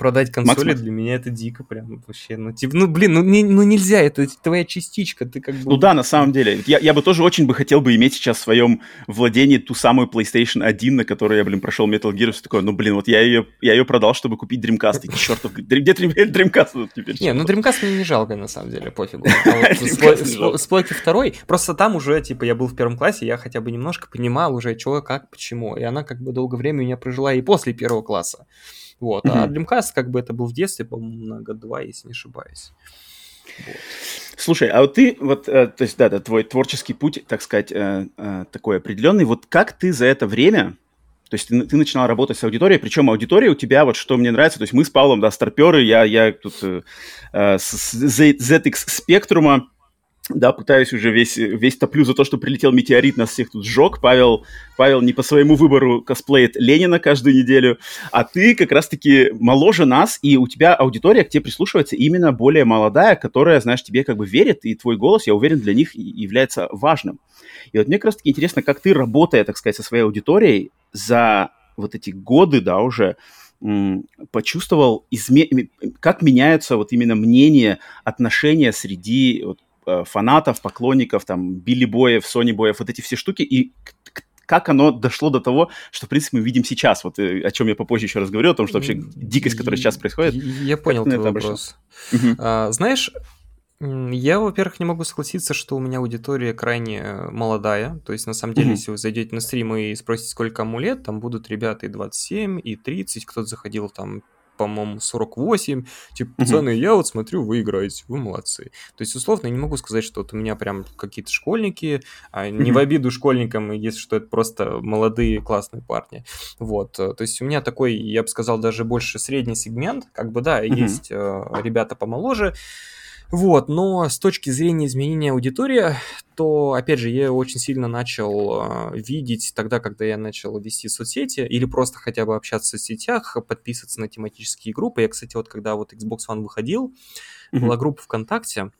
продать консоли Макс, для меня это дико прям вообще. Ну, типа, ну блин, ну, не, ну нельзя, это твоя частичка, ты как бы... Ну да, на самом деле. Я, я бы тоже очень бы хотел бы иметь сейчас в своем владении ту самую PlayStation 1, на которой я, блин, прошел Metal Gear, все такое, ну блин, вот я ее, я ее продал, чтобы купить Dreamcast. И чертов, где <laughs> Dreamcast тут теперь? Не, ну Dreamcast мне не жалко, на самом деле, пофигу. <laughs> А Сплойки второй, просто там уже, типа, я был в первом классе, я хотя бы немножко понимал уже, что, как, почему. И она как бы долгое время у меня прожила и после первого класса. Вот. Mm-hmm. А Dreamcast как бы это был в детстве, по-моему, на год-два, если не ошибаюсь. Вот. Слушай, а вот ты, вот, э, то есть, да, да, твой творческий путь, так сказать, э, э, такой определенный, вот как ты за это время, то есть ты, ты начинал работать с аудиторией, причем аудитория у тебя, вот что мне нравится, то есть мы с Павлом, да, старперы, я, я тут э, с ZX Spectrum, да, пытаюсь уже весь, весь топлю за то, что прилетел метеорит, нас всех тут сжег. Павел, Павел не по своему выбору косплеит Ленина каждую неделю, а ты как раз-таки моложе нас, и у тебя аудитория к тебе прислушивается именно более молодая, которая, знаешь, тебе как бы верит, и твой голос, я уверен, для них является важным. И вот мне как раз-таки интересно, как ты, работая, так сказать, со своей аудиторией за вот эти годы, да, уже, почувствовал, изме... как меняются вот именно мнения, отношения среди вот, фанатов, поклонников, там, Билли Боев, Сони Боев, вот эти все штуки, и как оно дошло до того, что, в принципе, мы видим сейчас, вот э, о чем я попозже еще раз говорил, о том, что вообще дикость, которая сейчас происходит. Я понял твой вопрос. А, знаешь, я, во-первых, не могу согласиться, что у меня аудитория крайне молодая. То есть, на самом деле, mm-hmm. если вы зайдете на стрим и спросите, сколько кому лет, там будут ребята и 27, и 30, кто-то заходил там по-моему, 48. Типа, пацаны, я вот смотрю, вы играете, вы молодцы. То есть, условно, я не могу сказать, что вот у меня прям какие-то школьники, а не в обиду школьникам, если что это просто молодые классные парни. Вот, э, то есть у меня такой, я бы сказал, даже больше средний сегмент, как бы, да, есть э, ребята помоложе, вот, но с точки зрения изменения аудитории, то, опять же, я очень сильно начал э, видеть тогда, когда я начал вести соцсети, или просто хотя бы общаться в соцсетях, подписываться на тематические группы. Я, кстати, вот когда вот Xbox One выходил, была группа ВКонтакте,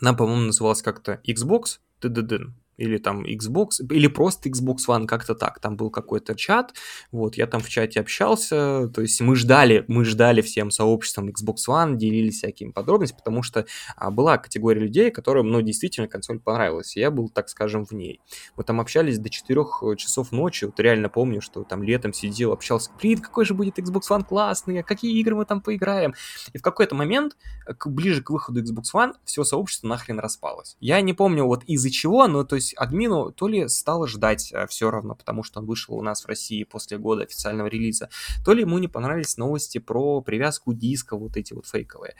она, по-моему, называлась как-то Xbox ТДД или там Xbox, или просто Xbox One, как-то так. Там был какой-то чат, вот, я там в чате общался, то есть мы ждали, мы ждали всем сообществом Xbox One, делились всякими подробностями, потому что а, была категория людей, которым, ну, действительно консоль понравилась, и я был, так скажем, в ней. Мы там общались до 4 часов ночи, вот реально помню, что там летом сидел, общался, блин, какой же будет Xbox One классный, а какие игры мы там поиграем. И в какой-то момент, к, ближе к выходу Xbox One, все сообщество нахрен распалось. Я не помню вот из-за чего, но то есть есть админу то ли стало ждать э, все равно, потому что он вышел у нас в России после года официального релиза, то ли ему не понравились новости про привязку диска, вот эти вот фейковые.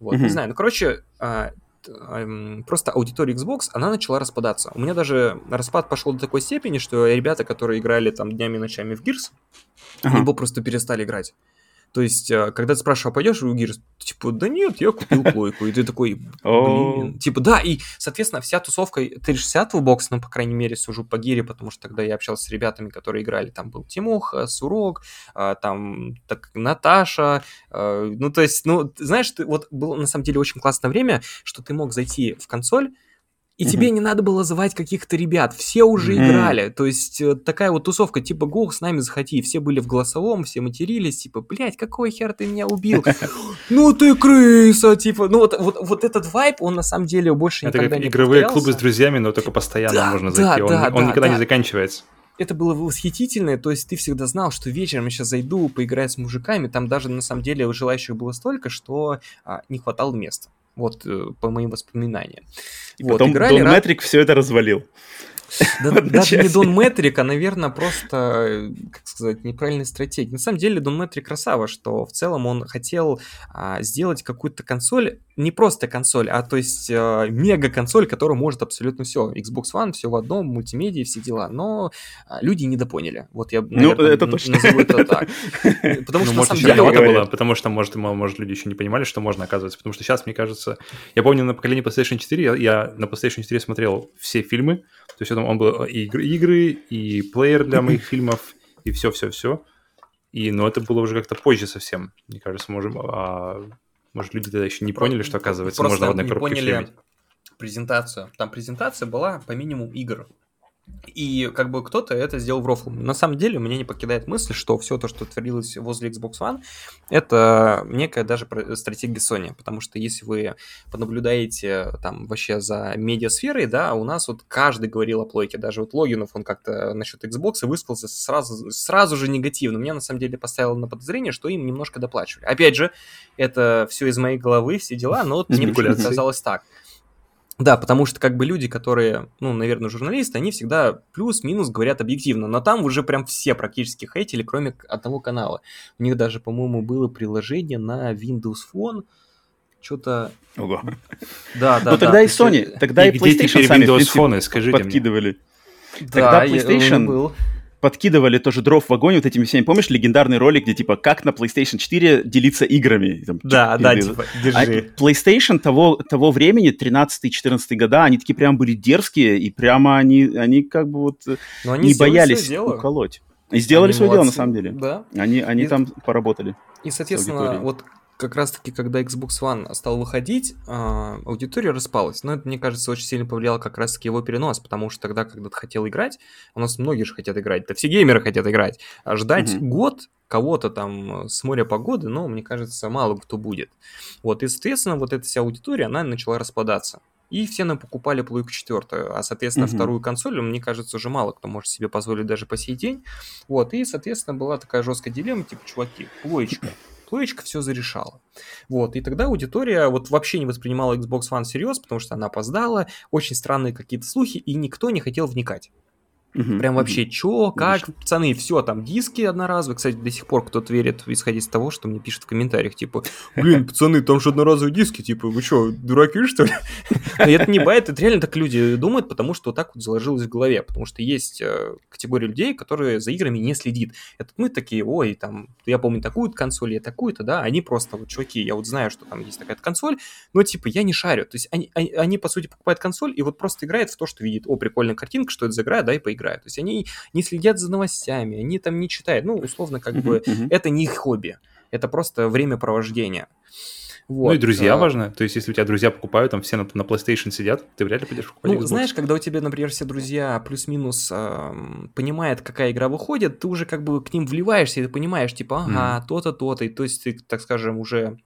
Вот, mm-hmm. не знаю. Ну, короче, э, эм, просто аудитория Xbox, она начала распадаться. У меня даже распад пошел до такой степени, что ребята, которые играли там днями и ночами в Gears, uh-huh. либо просто перестали играть. То есть, э, когда ты спрашиваешь, а пойдешь в Gears? Типа, да нет, я купил плойку. И ты такой, блин. Типа, да, и, соответственно, вся тусовка 360 в бокс, ну, по крайней мере, сужу по гире, потому что тогда я общался с ребятами, которые играли. Там был Тимоха, Сурок, а, там так, Наташа. А, ну, то есть, ну, знаешь, вот было на самом деле очень классное время, что ты мог зайти в консоль, и mm-hmm. тебе не надо было звать каких-то ребят, все уже mm-hmm. играли. То есть э, такая вот тусовка, типа, Гух, с нами заходи. Все были в голосовом, все матерились, типа, блядь, какой хер ты меня убил? <laughs> Ну ты крыса, типа. Ну вот, вот, вот этот вайп, он на самом деле больше Это никогда как игровые клубы с друзьями, но только постоянно можно зайти. Он никогда не заканчивается это было восхитительно, то есть ты всегда знал, что вечером я сейчас зайду поиграть с мужиками, там даже на самом деле желающих было столько, что а, не хватало места. Вот э, по моим воспоминаниям. И вот, потом играли Дон Метрик все это развалил. Да, даже не Дон Метрик, а, наверное, просто, как сказать, неправильная стратегия. На самом деле, Дон Метрик красава, что в целом он хотел а, сделать какую-то консоль, не просто консоль, а то есть а, мега-консоль, которая может абсолютно все. Xbox One, все в одном, мультимедиа, все дела. Но а, люди недопоняли. Вот я, наверное, ну, это точно. назову это так. <laughs> Потому ну, что, может, на самом деле... Было, потому что, может, может, люди еще не понимали, что можно, оказывается. Потому что сейчас, мне кажется... Я помню, на поколении PlayStation 4 я, я на PlayStation 4 смотрел все фильмы, то есть он, был и игры, игры, и плеер для моих <laughs> фильмов, и все-все-все. И, но это было уже как-то позже совсем. Мне кажется, можем, а, может, люди тогда еще не поняли, что, оказывается, Просто можно в одной коробке поняли презентацию. Там презентация была по минимуму игр. И как бы кто-то это сделал в рофл. На самом деле, меня не покидает мысль, что все то, что творилось возле Xbox One, это некая даже стратегия Sony. Потому что если вы понаблюдаете там вообще за медиасферой, да, у нас вот каждый говорил о плойке. Даже вот Логинов, он как-то насчет Xbox высказался сразу, сразу же негативно. Меня на самом деле поставило на подозрение, что им немножко доплачивали. Опять же, это все из моей головы, все дела, но вот мне казалось так. Да, потому что как бы люди, которые, ну, наверное, журналисты, они всегда плюс-минус говорят объективно, но там уже прям все практически хейтили, кроме одного канала. У них даже, по-моему, было приложение на Windows Phone, что-то... Ого. Да, да, Ну, тогда да, и Sony, тогда и, и PlayStation сами, Windows Phone, скажите подкидывали. Мне. Тогда да, PlayStation... был подкидывали тоже дров в огонь вот этими всеми. Помнишь легендарный ролик, где типа как на PlayStation 4 делиться играми? Там, да, да, типа, держи. А PlayStation того, того времени, 13-14 года, они такие прям были дерзкие, и прямо они, они как бы вот они не боялись уколоть. И сделали они свое молодцы. дело, на самом деле. Да. Они, они и... там поработали. И, соответственно, вот как раз-таки, когда Xbox One стал выходить, а, аудитория распалась. Но это, мне кажется, очень сильно повлияло как раз-таки его перенос, потому что тогда, когда ты хотел играть, у нас многие же хотят играть, да все геймеры хотят играть, а ждать mm-hmm. год кого-то там с моря погоды, ну, мне кажется, мало кто будет. Вот, и, соответственно, вот эта вся аудитория, она начала распадаться. И все нам покупали плойку четвертую, а, соответственно, uh-huh. вторую консоль, мне кажется, уже мало кто может себе позволить даже по сей день. Вот, и, соответственно, была такая жесткая дилемма, типа, чуваки, плоечка, плоечка все зарешала. Вот, и тогда аудитория вот вообще не воспринимала Xbox One всерьез, потому что она опоздала, очень странные какие-то слухи, и никто не хотел вникать. Угу, Прям вообще, угу. чё, как, Отлично. пацаны, все, там диски одноразовые. Кстати, до сих пор кто-то верит, исходя из того, что мне пишут в комментариях, типа, блин, <laughs> пацаны, там же одноразовые диски, типа, вы что, дураки, что ли? <laughs> Но это не бывает, это реально так люди думают, потому что вот так вот заложилось в голове, потому что есть э, категория людей, которые за играми не следит. Это мы такие, ой, там, я помню такую консоль, я такую-то, да, они просто, вот, чуваки, я вот знаю, что там есть такая консоль, но, типа, я не шарю. То есть они, они, они, по сути, покупают консоль и вот просто играют в то, что видит, о, прикольная картинка, что это за игра, да, и поиграют играют. То есть они не следят за новостями, они там не читают. Ну, условно, как бы, это не их хобби. Это просто времяпровождение. Вот. Ну и друзья а... важно. То есть, если у тебя друзья покупают, там все на, на PlayStation сидят, ты вряд ли пойдешь покупать Ну, Xbox. знаешь, когда у тебя, например, все друзья плюс-минус э, понимают, какая игра выходит, ты уже как бы к ним вливаешься, и ты понимаешь, типа, ага, mm. то-то, то-то. И то есть ты, так скажем, уже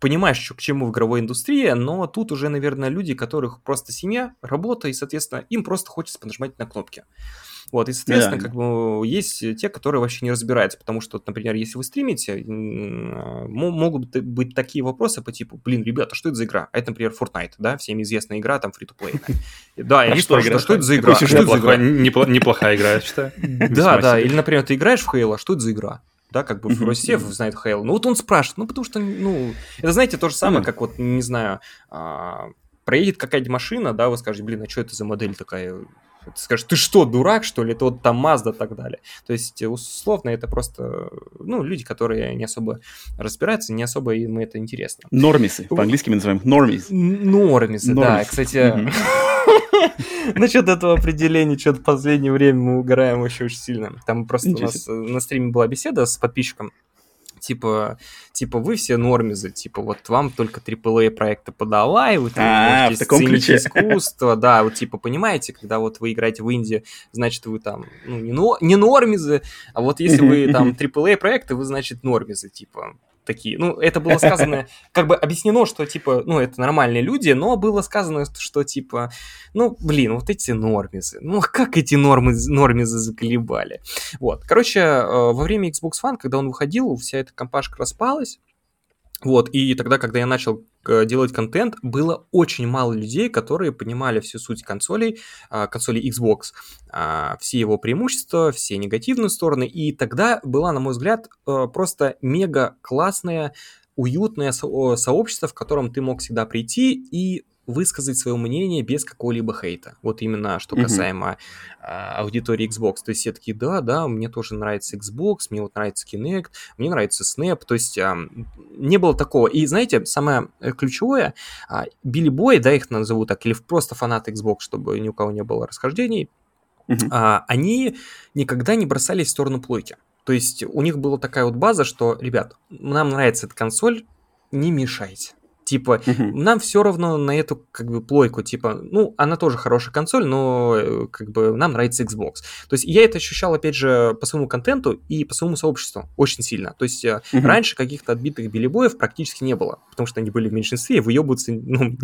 понимаешь, что, к чему в игровой индустрии, но тут уже, наверное, люди, которых просто семья, работа, и, соответственно, им просто хочется понажимать на кнопки. Вот, и, соответственно, yeah. как бы есть те, которые вообще не разбираются, потому что, например, если вы стримите, могут быть такие вопросы по типу, блин, ребята, что это за игра? А это, например, Fortnite, да, всем известная игра, там, free-to-play. <laughs> Да, и они спрашивают, что это за игра? Неплохая игра, я считаю. <laughs> Да, да, или, например, ты играешь в Halo, что это за игра? Да, как бы mm-hmm. все знают Halo. Ну вот он спрашивает, ну потому что, ну, это знаете то же самое, mm-hmm. как вот, не знаю, а, проедет какая-нибудь машина, да, вы скажете, блин, а что это за модель такая? Ты скажешь, ты что, дурак, что ли? Это вот там Mazda и так далее. То есть, условно, это просто, ну, люди, которые не особо разбираются, не особо им это интересно. Нормисы. По-английски мы называем нормисы. Нормисы, да. Кстати, <laughs> насчет этого определения, что-то в последнее время мы угораем еще очень сильно. Там просто у нас на стриме была беседа с подписчиком, типа, типа вы все нормизы, типа вот вам только AAA проекты подала, и вы там а, <laughs> искусство, да, вот типа понимаете, когда вот вы играете в Индии, значит вы там, ну, не, но, не нормизы, а вот если вы там AAA проекты, вы значит нормизы, типа, такие. Ну, это было сказано, <laughs> как бы объяснено, что, типа, ну, это нормальные люди, но было сказано, что, типа, ну, блин, вот эти нормизы. Ну, как эти нормы, нормизы заколебали? Вот. Короче, э, во время Xbox One, когда он выходил, вся эта компашка распалась, вот, и тогда, когда я начал делать контент, было очень мало людей, которые понимали всю суть консолей, а, консолей Xbox, а, все его преимущества, все негативные стороны, и тогда была, на мой взгляд, э, просто мега классное, уютное сообщество, в котором ты мог всегда прийти и высказать свое мнение без какого-либо хейта. Вот именно что касаемо mm-hmm. а, аудитории Xbox. То есть все такие, да, да, мне тоже нравится Xbox, мне вот нравится Kinect, мне нравится Snap. То есть а, не было такого. И знаете, самое э, ключевое, а, Билли Бой, да, их назову так, или просто фанаты Xbox, чтобы ни у кого не было расхождений, mm-hmm. а, они никогда не бросались в сторону плойки. То есть у них была такая вот база, что, ребят, нам нравится эта консоль, не мешайте. Типа, uh-huh. нам все равно на эту как бы плойку, типа, ну, она тоже хорошая консоль, но э, как бы нам нравится Xbox. То есть я это ощущал, опять же, по своему контенту и по своему сообществу очень сильно. То есть uh-huh. раньше каких-то отбитых билибоев практически не было, потому что они были в меньшинстве, и выебываться <laughs> ну,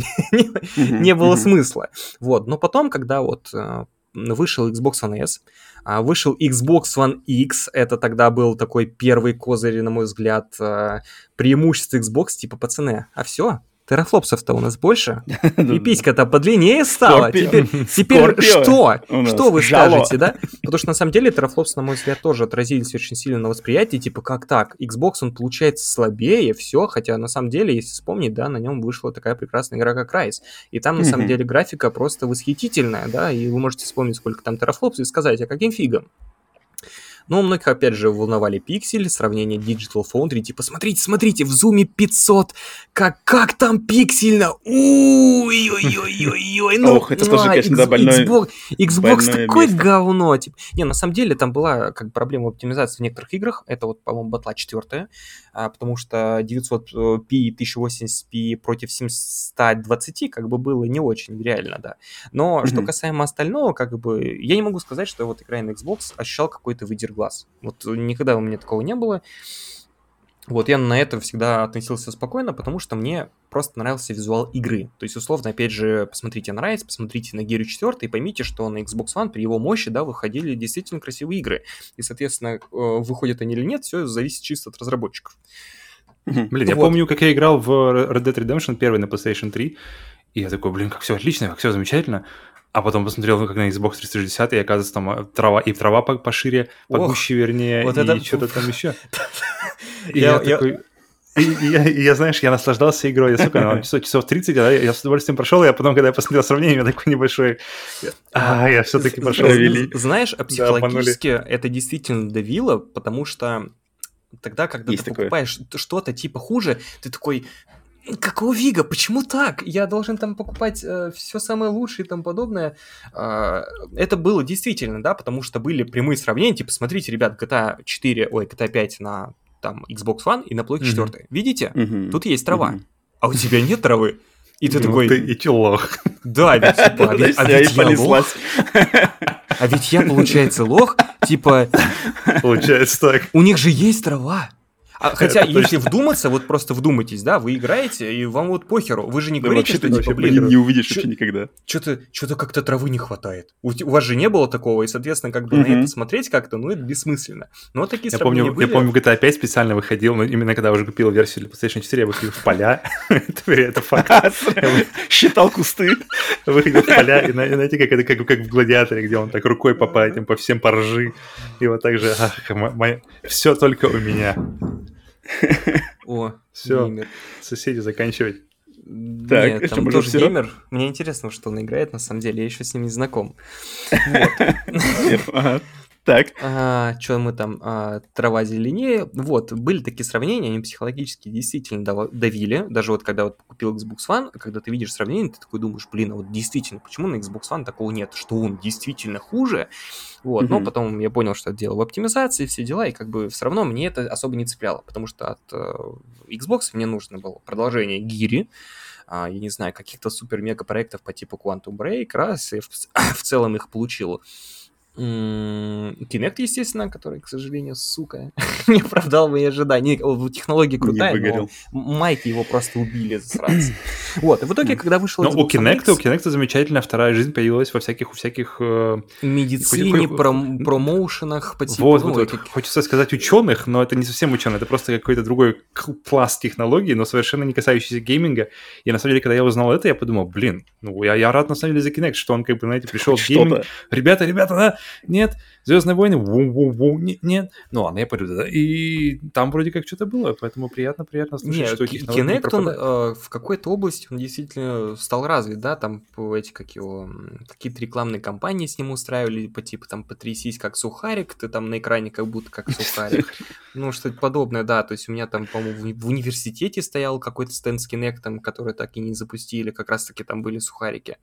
не было смысла. Вот, но потом, когда вот э, вышел Xbox One S, вышел Xbox One X, это тогда был такой первый козырь, на мой взгляд, а, преимущество Xbox, типа, пацаны, а все, Терафлопсов-то у нас больше. <laughs> И писька-то подлиннее стала. Теперь, <laughs> теперь что? Что вы скажете, да? Потому что на самом деле терафлопсы, на мой взгляд, тоже отразились очень сильно на восприятии. Типа, как так? Xbox, он получается слабее, все. Хотя на самом деле, если вспомнить, да, на нем вышла такая прекрасная игра, как Rise. И там, на самом деле, графика просто восхитительная, да, и вы можете вспомнить, сколько там терафлопсов, и сказать, а каким фигом? Но многих, опять же, волновали пиксель, сравнение Digital Foundry, типа, смотрите, смотрите, в зуме 500, как, как там пиксельно, ой-ой-ой-ой-ой, ну, Ох, это тоже, конечно, да, больное, Xbox, Xbox такое говно, типа. Не, на самом деле там была как проблема оптимизации в некоторых играх, это вот, по-моему, батла 4, а, потому что 900p и 1080p против 720 как бы было не очень реально, да. Но что касаемо остального, как бы, я не могу сказать, что вот играя на Xbox ощущал какой-то выдер глаз. Вот никогда у меня такого не было. Вот я на это всегда относился спокойно, потому что мне просто нравился визуал игры. То есть, условно, опять же, посмотрите на Rise, посмотрите на Gear 4 и поймите, что на Xbox One при его мощи, да, выходили действительно красивые игры. И, соответственно, э, выходят они или нет, все зависит чисто от разработчиков. Блин, я помню, как я играл в Red Dead Redemption 1 на PlayStation 3, и я такой, блин, как все отлично, как все замечательно. А потом посмотрел, ну, как на Xbox 360, и оказывается, там э, трава, и трава пошире, погуще, вернее, вот и это... что-то там еще. И <laughs> я, я такой... И, и, я, и я, знаешь, я наслаждался игрой. Я, сука, ну, часов, часов 30, да, я с удовольствием прошел, и я потом, когда я посмотрел сравнение, у меня такой небольшой... А, я все-таки пошел. Знаешь, а психологически да, это действительно давило, потому что тогда, когда Есть ты такое. покупаешь что-то типа хуже, ты такой, Какого фига? Почему так? Я должен там покупать э, все самое лучшее и тому подобное. Э, это было действительно, да, потому что были прямые сравнения. Типа, смотрите, ребят, GTA 4, ой, GTA 5 на там Xbox One и на плойке mm-hmm. 4. Видите? Mm-hmm. Тут есть трава. Mm-hmm. А у тебя нет травы. И ты ну, такой... Ты и лох. Да, ведь, типа, а ведь, а ведь я лох. А ведь я, получается, лох, типа... Получается так. У них же есть трава. А, хотя, <laughs> если вдуматься, вот просто вдумайтесь, да, вы играете, и вам вот похеру. Вы же не говорите, что типа, блин, не увидишь вообще никогда. Что-то что как-то травы не хватает. У, вас же не было такого, и, соответственно, как бы на это смотреть как-то, ну, это бессмысленно. Но такие я помню, были. Я помню, GTA 5 специально выходил, но именно когда уже купил версию для PlayStation 4, я выходил в поля. <laughs> это факт. <laughs> Считал кусты. Выходил в поля, и знаете, как это как в «Гладиаторе», где он так рукой по этим, по всем поржи. И вот так же, все только у меня. О, все, соседи заканчивать. Так, Нет, там тоже все? геймер. Мне интересно, что он играет, на самом деле, я еще с ним не знаком. <laughs> Так. А, что мы там, а, трава зеленее. Вот, были такие сравнения, они психологически действительно давили. Даже вот когда вот купил Xbox One, когда ты видишь сравнение, ты такой думаешь, блин, а вот действительно, почему на Xbox One такого нет, что он действительно хуже. Вот, mm-hmm. но потом я понял, что это дело в оптимизации, все дела, и как бы все равно мне это особо не цепляло, потому что от uh, Xbox мне нужно было продолжение гири, uh, я не знаю, каких-то супер-мега проектов по типу Quantum Break, раз, и в, <coughs> в целом их получил. Kinect, естественно, который, к сожалению, сука, <laughs> не оправдал мои ожидания. Технология крутая, но Майки его просто убили засранцы. <laughs> Вот, и в итоге, когда вышел Но у Kinect, у Kinect замечательная вторая жизнь появилась во всяких, у всяких... Э, Медицине, промоушенах, по типу... Вот, вот, вот. Хочется сказать ученых, но это не совсем ученые, это просто какой-то другой пласт технологий, но совершенно не касающийся гейминга. И на самом деле, когда я узнал это, я подумал, блин, ну я, я рад на самом деле за Kinect, что он как бы, знаете, пришел в гейминг. Ребята, ребята, да, нет, Звездные войны, ву-ву-ву, нет. Ну ладно, я пойду туда. И там вроде как что-то было, поэтому приятно, приятно слышать, нет, что Kinect, он э, в какой-то области он действительно стал развит, да, там эти, как его, какие-то рекламные кампании с ним устраивали, по типу там потрясись как сухарик, ты там на экране как будто как <laughs> сухарик. Ну, что-то подобное, да, то есть у меня там, по-моему, в университете стоял какой-то стенд с Kinect, который так и не запустили, как раз-таки там были сухарики.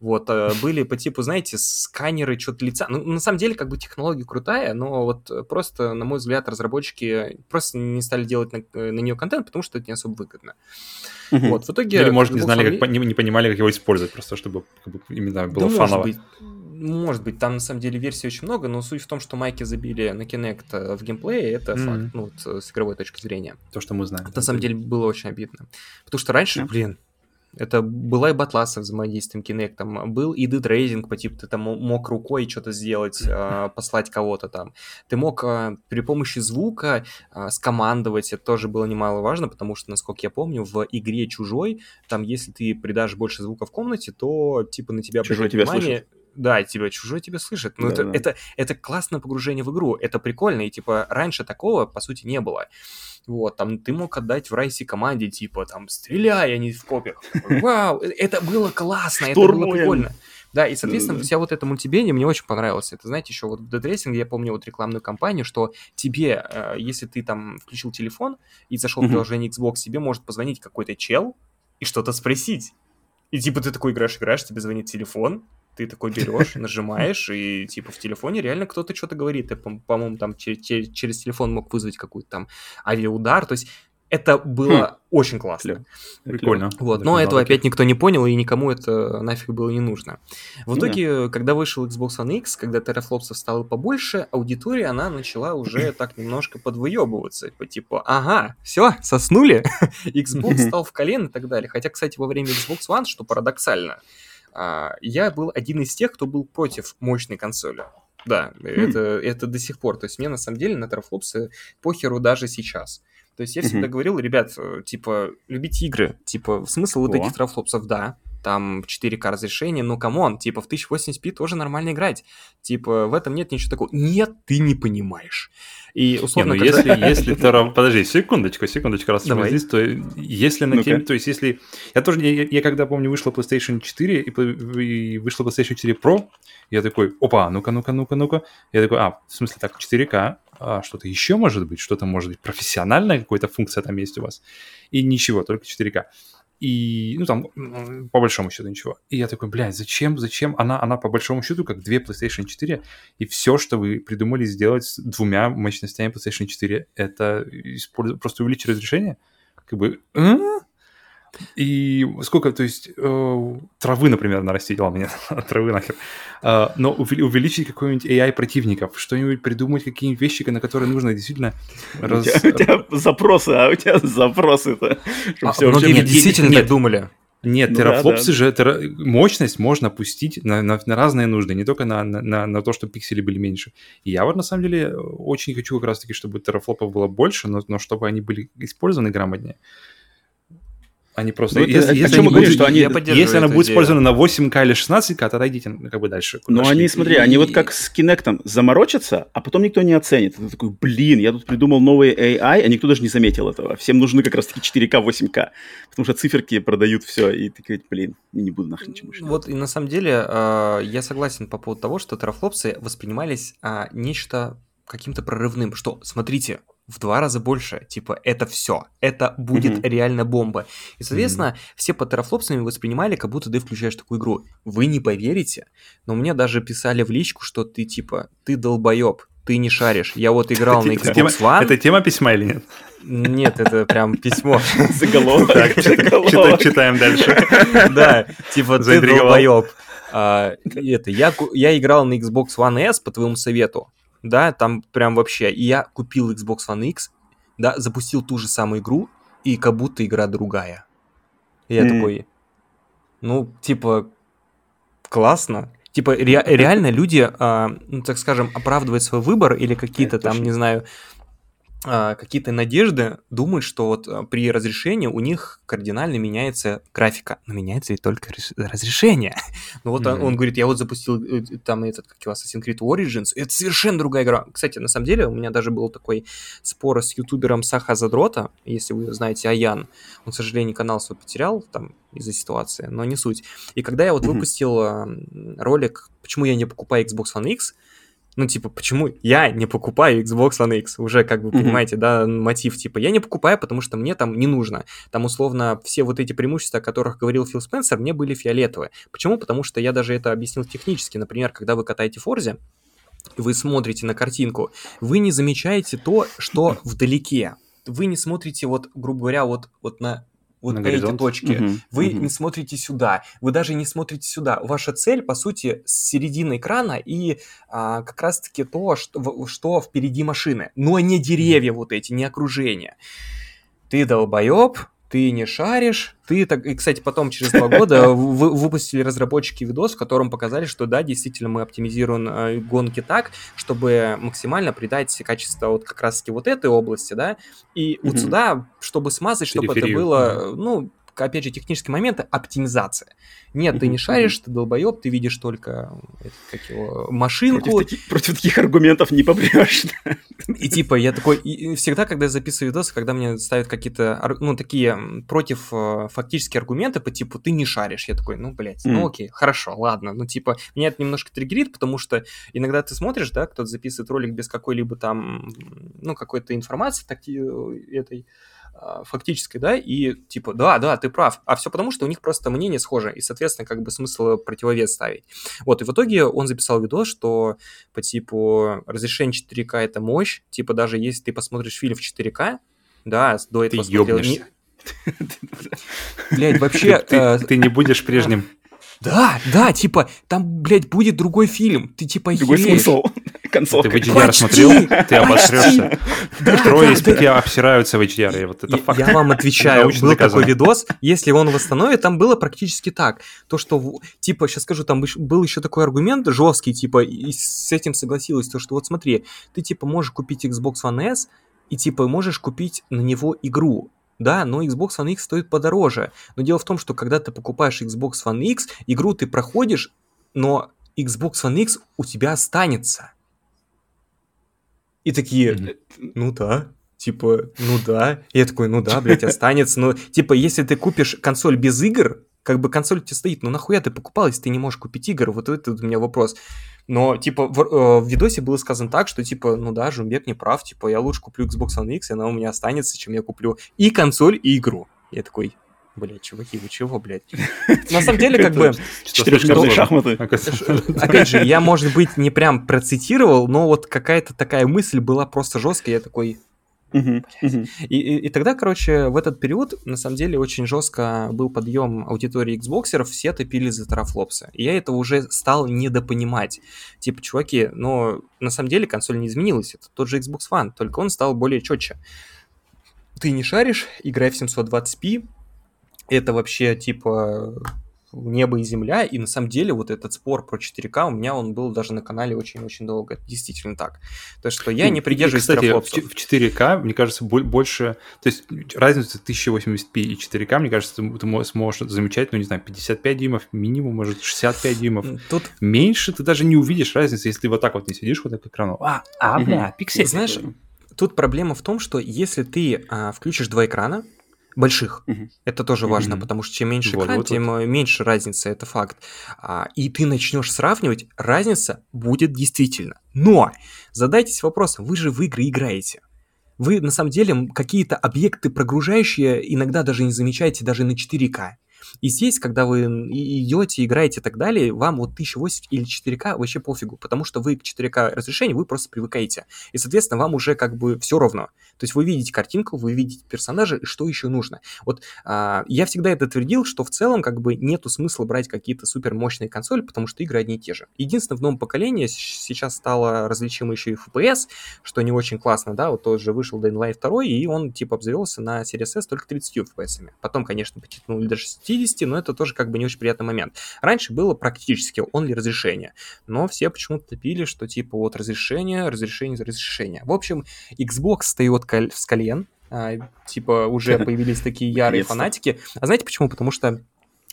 Вот, э, были по типу, знаете, сканеры, что-то лица. Ну, на самом деле, как бы технология крутая, но вот просто, на мой взгляд, разработчики просто не стали делать на, э, на нее контент, потому что это не особо выгодно. Угу. Вот, в итоге... Или, может, не знали, как, не, не понимали, как его использовать, просто чтобы как бы, именно было да фаново. Может быть, может быть, там на самом деле версий очень много, но суть в том, что майки забили на Kinect э, в геймплее, это mm-hmm. факт, ну, вот, с игровой точки зрения. То, что мы знаем. Это, на самом деле было очень обидно. Потому что раньше, yeah. блин, это была и батла со взаимодействием Kinect, был и детрейдинг, по типу ты там мог рукой что-то сделать, э, <laughs> послать кого-то там. Ты мог э, при помощи звука скомандовать, это тоже было немаловажно, потому что, насколько я помню, в игре Чужой, там если ты придашь больше звука в комнате, то типа на тебя Чужой тебя внимание... слышит да, тебя чужой тебя слышит. Ну, да, это, да. это, это классное погружение в игру. Это прикольно. И типа раньше такого, по сути, не было. Вот, там ты мог отдать в райсе команде, типа, там, стреляй, а не в копиях. <laughs> Вау, это было классно, это было прикольно. Да, и, соответственно, вся вот эта мультибения мне очень понравилась. Это, знаете, еще вот в Dead Racing я помню вот рекламную кампанию, что тебе, э, если ты там включил телефон и зашел в приложение Xbox, тебе может позвонить какой-то чел и что-то спросить. И типа ты такой играешь, играешь, тебе звонит телефон, ты такой берешь, нажимаешь, и типа в телефоне реально кто-то что-то говорит. Ты, по-моему, там через, через телефон мог вызвать какой-то там авиаудар. То есть это было хм. очень классно. Прикольно. Вот, но этого опять никто не понял, и никому это нафиг было не нужно. В итоге, когда вышел Xbox One X, когда терафлопсов стало побольше, аудитория, она начала уже <laughs> так немножко подвыебываться. По типу, ага, все, соснули, <laughs> Xbox стал в колен и так далее. Хотя, кстати, во время Xbox One, что парадоксально, а, я был один из тех, кто был против мощной консоли. Да, mm. это, это до сих пор. То есть мне на самом деле на терафлопсы похеру даже сейчас. То есть я всегда mm-hmm. говорил, ребят, э, типа, любите игры. Типа, смысл вот этих терафлопсов, да, там 4К разрешение, но come on, типа в 1080p тоже нормально играть. Типа в этом нет ничего такого. Нет, ты не понимаешь. И условно... Не, ну когда... если, если ты... Подожди, секундочку, секундочку, раз Давай. здесь, то если на теме... То есть если... Я тоже... Я, я когда, помню, вышла PlayStation 4 и, и вышла PlayStation 4 Pro, я такой, опа, ну-ка, ну-ка, ну-ка, ну-ка. Я такой, а, в смысле так, 4К, а, что-то еще может быть, что-то может быть профессиональная какая-то функция там есть у вас. И ничего, только 4К. И, ну, там, по большому счету ничего. И я такой, блядь, зачем, зачем? Она, она по большому счету как две PlayStation 4, и все, что вы придумали сделать с двумя мощностями PlayStation 4, это просто увеличить разрешение? Как бы, а? И сколько, то есть, э, травы, например, нарастить, ладно, нет, <laughs> травы нахер, э, но увеличить какой-нибудь AI противников, что-нибудь придумать, какие-нибудь вещи, на которые нужно действительно... Раз... У, тебя, у тебя запросы, а у тебя запросы-то. А, многие нет, действительно нет, так думали. Нет, ну, терафлопсы да, да. же, тера... мощность можно пустить на, на, на разные нужды, не только на, на, на то, чтобы пиксели были меньше. И я вот на самом деле очень хочу как раз-таки, чтобы терафлопов было больше, но, но чтобы они были использованы грамотнее. Они просто... Ну, если, если, они будут, что они, если она будет использована на 8К или 16К, тогда идите как бы дальше. Ну, они, смотри, и... они вот как с Kinect заморочатся, а потом никто не оценит. Ты такой, блин, я тут придумал новый AI, а никто даже не заметил этого. Всем нужны как раз-таки 4К, 8К, потому что циферки продают все, и ты говоришь, блин, не буду нахрен ничего Вот, и на самом деле, э, я согласен по поводу того, что терафлопсы воспринимались а, нечто каким-то прорывным, что, смотрите, в два раза больше. Типа, это все. Это будет mm-hmm. реально бомба. И, соответственно, mm-hmm. все по терафлопсами воспринимали, как будто ты включаешь такую игру. Вы не поверите, но мне даже писали в личку, что ты, типа, ты долбоеб, ты не шаришь. Я вот играл на Xbox One. Это тема письма или нет? Нет, это прям письмо. <laughs> Заголовок. Читаем дальше. <laughs> Да, типа ты долбоеб. А, это, я, я играл на Xbox One S по твоему совету да, там прям вообще. И я купил Xbox One X, да, запустил ту же самую игру, и как будто игра другая. И я mm. такой, ну, типа, классно. Типа, ре- реально люди, э, ну, так скажем, оправдывают свой выбор или какие-то там, не знаю, какие-то надежды, думают, что вот а, при разрешении у них кардинально меняется графика. Но меняется и только разрешение. <laughs> ну вот mm-hmm. он, он говорит, я вот запустил э, там этот, как его, Assassin's Creed Origins, это совершенно другая игра. Кстати, на самом деле, у меня даже был такой спор с ютубером Саха Задрота, если вы знаете Аян. Он, к сожалению, канал свой потерял там из-за ситуации, но не суть. И когда я вот mm-hmm. выпустил ролик, почему я не покупаю Xbox One X, ну, типа, почему я не покупаю Xbox One X? Уже, как вы понимаете, mm-hmm. да, мотив, типа, я не покупаю, потому что мне там не нужно. Там, условно, все вот эти преимущества, о которых говорил Фил Спенсер, мне были фиолетовые. Почему? Потому что я даже это объяснил технически. Например, когда вы катаете Форзе, вы смотрите на картинку, вы не замечаете то, что вдалеке. Вы не смотрите, вот, грубо говоря, вот, вот на вот на, эти точки. Угу, вы угу. не смотрите сюда, вы даже не смотрите сюда. Ваша цель, по сути, с середины экрана и а, как раз-таки то, что, что впереди машины, но не деревья вот эти, не окружение. Ты долбоеб, ты не шаришь, ты так... И, кстати, потом, через два года, <laughs> вы, выпустили разработчики видос, в котором показали, что да, действительно мы оптимизируем э, гонки так, чтобы максимально придать качество вот как раз-таки вот этой области, да, и mm-hmm. вот сюда, чтобы смазать, чтобы это было, ну, опять же, технические моменты, оптимизация. Нет, ты не шаришь, ты долбоеб, ты видишь только как его, машинку. Против, таки, против таких аргументов не попрешь. И типа я такой, и всегда, когда я записываю видосы, когда мне ставят какие-то, ну, такие против э, фактические аргументы по типу ты не шаришь, я такой, ну, блядь, ну окей, хорошо, ладно, ну, типа, меня это немножко триггерит, потому что иногда ты смотришь, да, кто-то записывает ролик без какой-либо там, ну, какой-то информации такие э, этой, фактической, да, и типа, да, да, ты прав. А все потому, что у них просто мнение схоже, и, соответственно, как бы смысл противовес ставить. Вот, и в итоге он записал видос, что по типу разрешение 4К это мощь, типа даже если ты посмотришь фильм в 4К, да, до этого ты смотрел... Не... Блядь, вообще... Ты, э... ты не будешь прежним. Да, да, типа, там, блядь, будет другой фильм. Ты типа Другой охереешь. смысл. Концовка. Ты в HDR почти, смотрел? Ты обосрешься. Трое из пяти обсираются в HDR. Вот это факт. Я вам отвечаю, был такой видос. Если он восстановит, там было практически так. То, что, типа, сейчас скажу, там был еще такой аргумент жесткий, типа, и с этим согласилась, то, что вот смотри, ты, типа, можешь купить Xbox One S, и, типа, можешь купить на него игру да, но Xbox One X стоит подороже. Но дело в том, что когда ты покупаешь Xbox One X, игру ты проходишь, но Xbox One X у тебя останется. И такие, mm-hmm. ну да, типа, ну да. И я такой, ну да, блядь, останется. Но, типа, если ты купишь консоль без игр, как бы консоль у тебя стоит, ну нахуя ты покупал, если ты не можешь купить игр? Вот это у меня вопрос. Но, типа, в, э, в видосе было сказано так, что, типа, ну да, Жумбек не прав, типа, я лучше куплю Xbox One X, и она у меня останется, чем я куплю и консоль, и игру. Я такой, Блядь, чуваки, вы чего, блядь? <laughs> На самом деле, как бы... Четырехмерные шахматы. Опять же, я, может быть, не прям процитировал, но вот какая-то такая мысль была просто жесткая. Я такой, Uh-huh, uh-huh. И, и, и тогда, короче, в этот период, на самом деле, очень жестко был подъем аудитории Xboxеров, все топили за терафлопсы. И я это уже стал недопонимать. Типа, чуваки, но на самом деле консоль не изменилась, это тот же Xbox One, только он стал более четче. Ты не шаришь, играй в 720p, это вообще, типа, небо и земля, и на самом деле вот этот спор про 4К у меня он был даже на канале очень-очень долго, это действительно так. То есть, что я не придерживаюсь и, кстати, в 4К, мне кажется, больше, то есть разница 1080p и 4К, мне кажется, ты, ты сможешь замечать, ну, не знаю, 55 дюймов минимум, может, 65 дюймов. Тут... Меньше ты даже не увидишь разницы, если ты вот так вот не сидишь вот так к экрану. А, а бля, пиксель. Знаешь, тут проблема в том, что если ты а, включишь два экрана, больших. Угу. Это тоже угу. важно, потому что чем меньше вот, экран, вот, тем вот. меньше разница, это факт. А, и ты начнешь сравнивать, разница будет действительно. Но задайтесь вопросом, вы же в игры играете. Вы на самом деле какие-то объекты прогружающие иногда даже не замечаете даже на 4К. И здесь, когда вы идете, играете и так далее, вам вот 1080 или 4К вообще пофигу, потому что вы к 4К разрешению вы просто привыкаете. И, соответственно, вам уже как бы все равно. То есть вы видите картинку, вы видите персонажа, и что еще нужно. Вот а, я всегда это твердил, что в целом как бы нету смысла брать какие-то супер мощные консоли, потому что игры одни и те же. Единственное, в новом поколении сейчас стало различимо еще и FPS, что не очень классно, да, вот тот же вышел Dying Light 2, и он типа обзавелся на Series S только 30 FPS. Потом, конечно, потянули до 60, но это тоже как бы не очень приятный момент. Раньше было практически only разрешение, но все почему-то топили, что типа вот разрешение, разрешение, разрешение. В общем, Xbox встает с колен, а, типа уже <laughs> появились такие ярые фанатики. А знаете почему? Потому что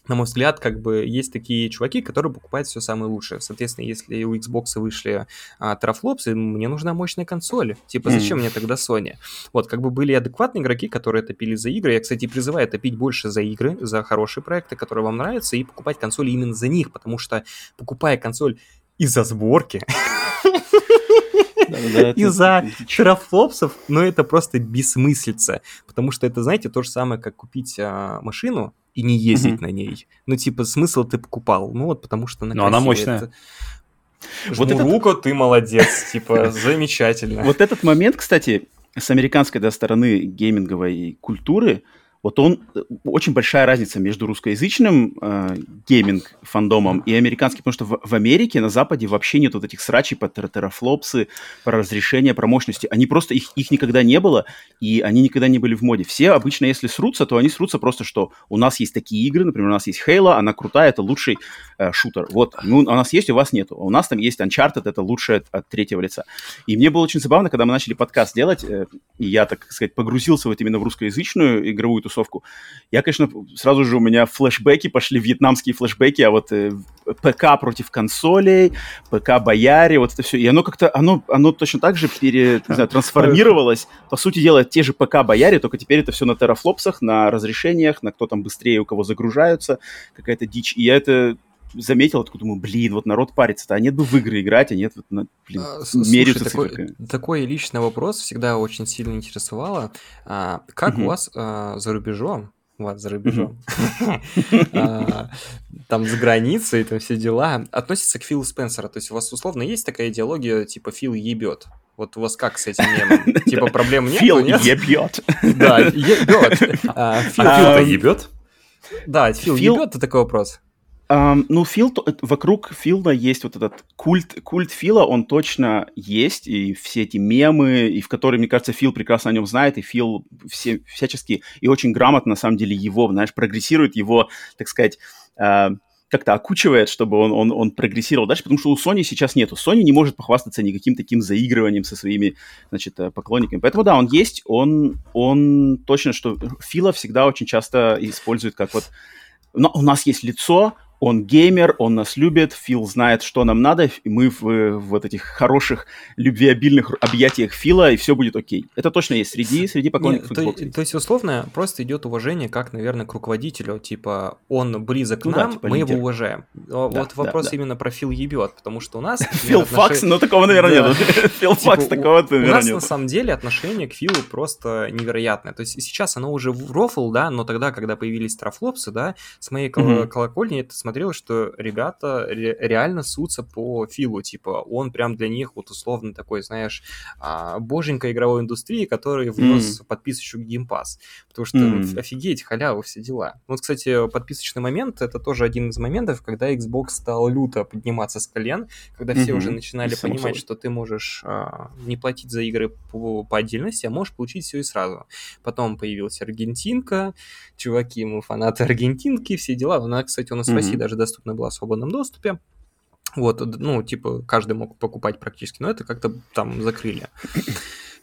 на мой взгляд, как бы есть такие чуваки, которые покупают все самое лучшее. Соответственно, если у Xbox вышли а, терафлопсы, мне нужна мощная консоль. Типа, зачем mm. мне тогда Sony? Вот, как бы были адекватные игроки, которые топили за игры. Я, кстати, призываю топить больше за игры, за хорошие проекты, которые вам нравятся, и покупать консоли именно за них, потому что покупая консоль из-за сборки, из-за терафлопсов, но это просто бессмыслица. Потому что это, знаете, то же самое, как купить а, машину и не ездить на ней. Ну, типа, смысл ты покупал. Ну, вот потому что... Но она мощная. Вот этот... руку, ты молодец, <laughs> типа, замечательно. Вот этот момент, кстати, с американской да, стороны гейминговой культуры, вот он э, очень большая разница между русскоязычным э, гейминг фандомом и американским, потому что в, в Америке на Западе вообще нет вот этих срачей по терафлопсы, про разрешение, про мощности. Они просто их их никогда не было и они никогда не были в моде. Все обычно, если срутся, то они срутся просто, что у нас есть такие игры, например, у нас есть Halo, она крутая, это лучший э, шутер. Вот, ну, у нас есть, у вас нету. У нас там есть Uncharted, это лучшее от, от третьего лица. И мне было очень забавно, когда мы начали подкаст делать, э, и я, так сказать, погрузился вот именно в русскоязычную игровую тусовку. Я, конечно, сразу же у меня флешбеки пошли, вьетнамские флешбеки, а вот э, ПК против консолей, ПК бояре, вот это все. И оно как-то, оно, оно точно так же пере, не знаю, <laughs> трансформировалось. По сути дела, те же ПК бояре, только теперь это все на терафлопсах, на разрешениях, на кто там быстрее, у кого загружаются, какая-то дичь. И я это заметил, такой думаю, блин, вот народ парится-то, а нет бы в игры играть, а нет, вот, на, блин, а, меряются такой, такой личный вопрос всегда очень сильно интересовало. А, как угу. у вас а, за рубежом вот, за рубежом. <laughs> А, там за границей, там все дела. Относится к Филу Спенсера. То есть у вас условно есть такая идеология, типа Фил ебет. Вот у вас как с этим мемом? <laughs> Типа проблем нет? Фил ебет. Да, ебет. <laughs> А, Фил-то ебет? Да, Фил ебет, это такой вопрос. Um, ну, Фил, вокруг Фила есть вот этот культ, культ Фила, он точно есть, и все эти мемы, и в которые, мне кажется, Фил прекрасно о нем знает, и Фил все, всячески и очень грамотно, на самом деле, его, знаешь, прогрессирует, его, так сказать, uh, как-то окучивает, чтобы он, он, он прогрессировал дальше, потому что у Sony сейчас нету. Sony не может похвастаться никаким таким заигрыванием со своими, значит, э, поклонниками. Поэтому, да, он есть, он, он точно, что Фила всегда очень часто использует как вот... Но у нас есть лицо, он геймер, он нас любит, Фил знает, что нам надо, и мы в, в вот этих хороших, любвеобильных объятиях Фила, и все будет окей. Это точно есть среди, среди поклонников Нет, Xbox. То, то есть, условно, просто идет уважение, как, наверное, к руководителю, типа, он близок ну, к нам, да, типа мы лидер. его уважаем. Да, вот вопрос да, да. именно про Фил ебет, потому что у нас... <laughs> Фил Факс, но такого, наверное, нет. <laughs> Фил Факс, такого, наверное, У нас, на самом деле, отношение к Филу просто невероятное. То есть, сейчас оно уже в рофл, да, но тогда, когда появились трафлопсы, да, с моей колокольни это смотрелось, что ребята ре- реально сутся по Филу, типа, он прям для них вот условно такой, знаешь, а, боженька игровой индустрии, который внес mm. подписочку Game Pass, потому что mm. офигеть, халява, все дела. Вот, кстати, подписочный момент, это тоже один из моментов, когда Xbox стал люто подниматься с колен, когда все mm-hmm. уже начинали Само понимать, собой. что ты можешь а, не платить за игры по, по отдельности, а можешь получить все и сразу. Потом появилась Аргентинка, чуваки, мы фанаты Аргентинки, все дела. Она, кстати, у нас mm-hmm. в России даже доступна была в свободном доступе. Вот, ну, типа, каждый мог покупать практически, но это как-то там закрыли. <coughs>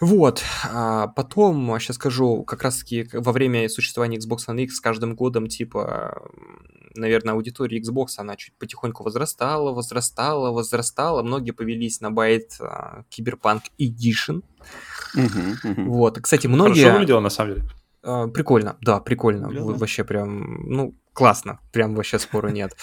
Вот, а потом, сейчас скажу, как раз-таки во время существования Xbox One X с каждым годом, типа, наверное, аудитория Xbox, она чуть потихоньку возрастала, возрастала, возрастала. Многие повелись на байт Cyberpunk Edition. Вот, кстати, многие... Хорошо выглядело, на самом деле. А, прикольно, да, прикольно. Блин, Вообще прям, ну, классно, прям вообще спору нет.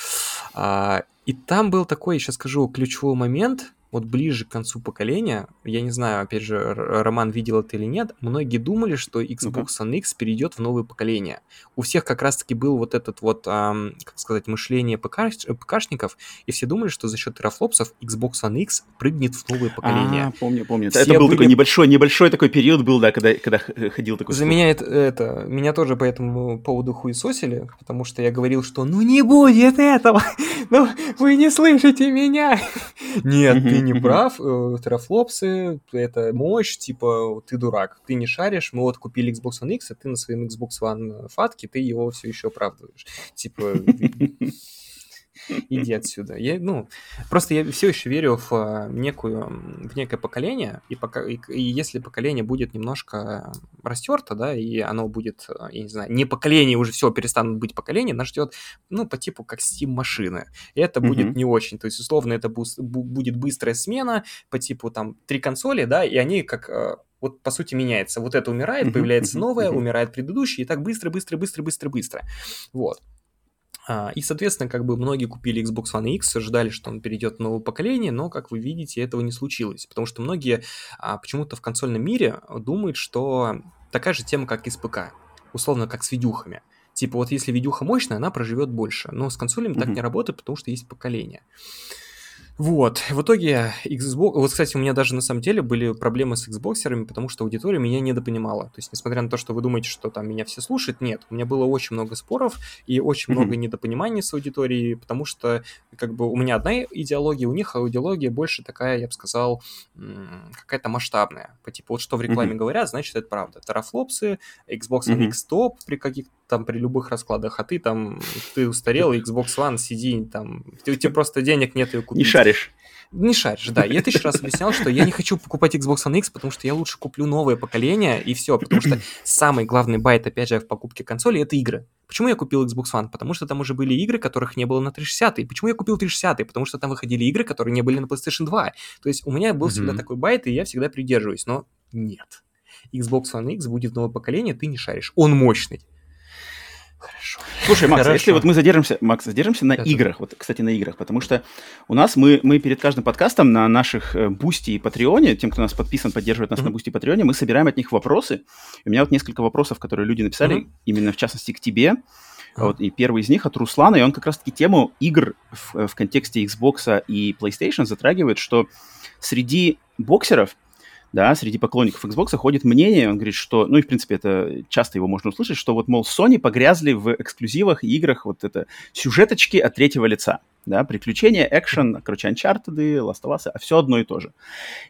А, и там был такой, сейчас скажу, ключевой момент, вот ближе к концу поколения, я не знаю, опять же, Роман видел это или нет, многие думали, что Xbox One X перейдет в новое поколение. У всех как раз-таки был вот этот вот, эм, как сказать, мышление ПК, ПКшников, и все думали, что за счет терафлопсов Xbox One X прыгнет в новое поколение. А, помню, помню. Все это был были... такой небольшой, небольшой такой период был, да, когда, когда ходил такой... За меня это, это, меня тоже по этому поводу хуесосили, потому что я говорил, что ну не будет этого, <laughs> ну вы не слышите меня. <laughs> Нет, ты не прав, э, терафлопсы, это мощь, типа, ты дурак, ты не шаришь, мы вот купили Xbox One X, а ты на своем Xbox One фатке, ты его все еще оправдываешь. Типа, <laughs> иди отсюда. Я, ну, просто я все еще верю в а, некую, в некое поколение, и, пока, и, и если поколение будет немножко растерто, да, и оно будет, а, я не знаю, не поколение, уже все, перестанут быть поколения, нас ждет, ну, по типу как Steam-машины. И это mm-hmm. будет не очень. То есть, условно, это будет быстрая смена по типу там три консоли, да, и они как а, вот по сути меняется. Вот это умирает, появляется новое, умирает предыдущее, и так быстро, быстро, быстро, быстро, быстро. Вот. А, и, соответственно, как бы многие купили Xbox One X, ожидали, что он перейдет в новое поколение, но, как вы видите, этого не случилось. Потому что многие а, почему-то в консольном мире думают, что такая же тема, как и с ПК. Условно, как с видюхами. Типа, вот если видюха мощная, она проживет больше. Но с консолями mm-hmm. так не работает, потому что есть поколение. Вот, в итоге Xbox... Вот, кстати, у меня даже на самом деле были проблемы с Xboxерами, потому что аудитория меня недопонимала. То есть, несмотря на то, что вы думаете, что там меня все слушают, нет. У меня было очень много споров и очень mm-hmm. много недопониманий с аудиторией, потому что как бы у меня одна идеология, у них аудиология больше такая, я бы сказал, какая-то масштабная. По типу, вот что в рекламе mm-hmm. говорят, значит, это правда. Тарафлопсы, Xbox mm-hmm. X топ при каких-то там при любых раскладах, а ты там, ты устарел, <laughs> Xbox One, сиди там, у тебя просто денег нет ее купить. Не шаришь. Не шаришь, да. Я тысячу раз объяснял, что я не хочу покупать Xbox One X, потому что я лучше куплю новое поколение, и все. Потому что самый главный байт, опять же, в покупке консоли — это игры. Почему я купил Xbox One? Потому что там уже были игры, которых не было на 360. И почему я купил 360? Потому что там выходили игры, которые не были на PlayStation 2. То есть у меня был mm-hmm. всегда такой bait, и я всегда придерживаюсь. Но нет. Xbox One X будет новое поколение, ты не шаришь. Он мощный. Хорошо. Слушай, Макс, Хорошо. если вот мы задержимся, Макс, задержимся на Это... играх, вот, кстати, на играх, потому что у нас мы, мы перед каждым подкастом на наших Бусти э, и Патреоне, тем, кто нас подписан, поддерживает нас mm-hmm. на Бусти и Патреоне, мы собираем от них вопросы. И у меня вот несколько вопросов, которые люди написали, mm-hmm. именно в частности к тебе. Mm-hmm. Вот, и первый из них от Руслана, и он как раз-таки тему игр в, э, в контексте Xbox и PlayStation затрагивает, что среди боксеров да, среди поклонников Xbox ходит мнение, он говорит, что, ну и в принципе это часто его можно услышать, что вот, мол, Sony погрязли в эксклюзивах и играх вот это сюжеточки от третьего лица да, приключения, экшен, короче, Uncharted, Last of Us, а все одно и то же.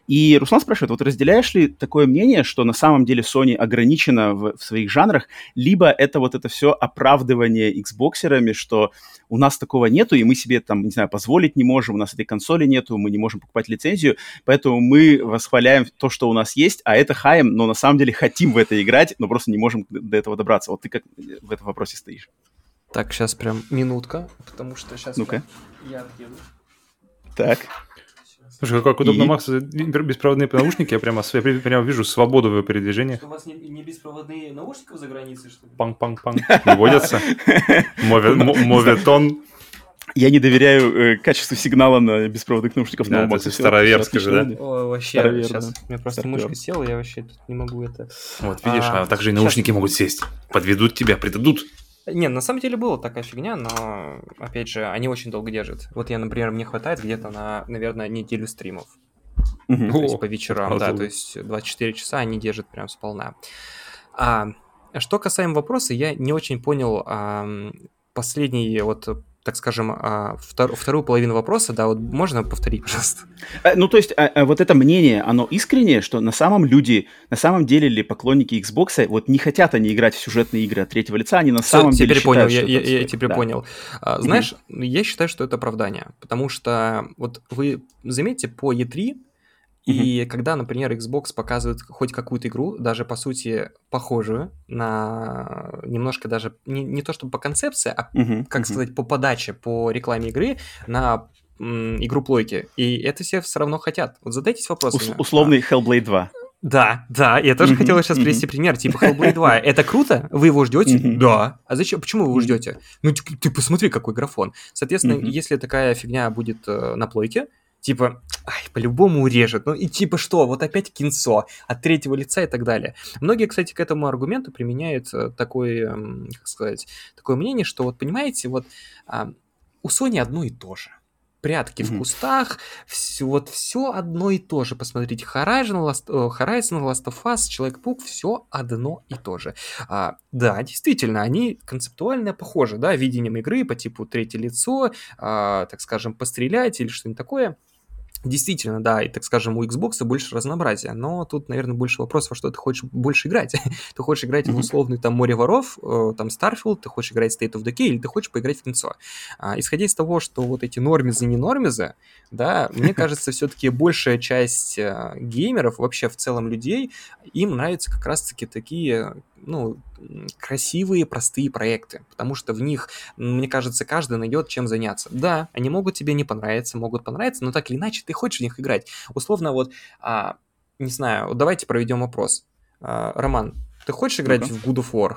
И Руслан спрашивает, вот разделяешь ли такое мнение, что на самом деле Sony ограничена в, в своих жанрах, либо это вот это все оправдывание Xboxерами, что у нас такого нету, и мы себе там, не знаю, позволить не можем, у нас этой консоли нету, мы не можем покупать лицензию, поэтому мы восхваляем то, что у нас есть, а это хаем, но на самом деле хотим в это играть, но просто не можем до этого добраться. Вот ты как в этом вопросе стоишь? Так, сейчас прям минутка, потому что сейчас Ну-ка. я отъеду. Так. Слушай, как удобно, И? Макс, беспроводные наушники, я прямо, я прямо вижу свободу в передвижениях. У вас не, не беспроводные наушники за границей, что ли? Панг-панг-панг. Не водятся. Моветон. Я не доверяю э, качеству сигнала на беспроводных наушников Да, Макса. староверский же, да? О, вообще, сейчас у меня просто Стартер. мышка села, я вообще тут не могу это... Вот видишь, А, а также и наушники могут сесть. Подведут тебя, предадут. Не, на самом деле была такая фигня, но, опять же, они очень долго держат. Вот я, например, мне хватает где-то на, наверное, неделю стримов. То есть по вечерам, да, то есть 24 часа они держат прям сполна. А что касаемо вопроса, я не очень понял ам, последний, вот, так скажем, а, втор- вторую половину вопроса, да, вот можно повторить, пожалуйста? Э, Ну, то есть, а, а вот это мнение, оно искреннее, что на самом люди, на самом деле ли поклонники Xbox, вот не хотят они играть в сюжетные игры от третьего лица, они на Всё, самом деле теперь понял, считают, я, я- я теперь Да. понял. Знаешь, я считаю, что это оправдание, потому что вот вы заметьте по E3, и когда, например, Xbox показывает хоть какую-то игру, даже по сути похожую на немножко даже не, не то чтобы по концепции, а Мгм, как мгм. сказать, по подаче, по рекламе игры на м, игру плойки. И это все все равно хотят. Вот задайтесь вопросами. Ус- условный Hellblade 2. Да, да, я тоже Мгм, хотел сейчас мгм. привести пример, типа Hellblade 2. <laughs> Это круто? Вы его ждете? Мгм. Да. А зачем? Почему вы его ждете? Ну, ты, ты посмотри, какой графон. Соответственно, если такая фигня будет э, на плойке, типа, ай, по-любому урежет. Ну и типа что, вот опять кинцо от третьего лица и так далее. Многие, кстати, к этому аргументу применяют э, такой, эм, как сказать, такое мнение, что вот понимаете, вот а, у Sony одно и то же. Прятки в Мгм. кустах, все, вот все одно и то же. Посмотрите, Horizon, Last, э, Horizon, Last of Us, Человек-паук, все одно и то же. А, да, действительно, они концептуально похожи, да, видением игры по типу третье лицо, а, так скажем, пострелять или что-нибудь такое. Действительно, да, и, так скажем, у Xbox больше разнообразия, но тут, наверное, больше вопросов, что ты хочешь больше играть. <laughs> ты хочешь играть в условный там Море воров, э, там Starfield, ты хочешь играть в State of Decay, или ты хочешь поиграть в кинцо. А, исходя из того, что вот эти нормизы, не нормизы, да, мне кажется, все-таки большая часть э, геймеров, вообще в целом людей, им нравятся как раз-таки такие, ну, красивые, простые проекты, потому что в них, мне кажется, каждый найдет чем заняться. Да, они могут тебе не понравиться, могут понравиться, но так или иначе ты хочешь в них играть. Условно, вот, а, не знаю, вот давайте проведем опрос. А, Роман, ты хочешь играть Ну-ка. в God of War?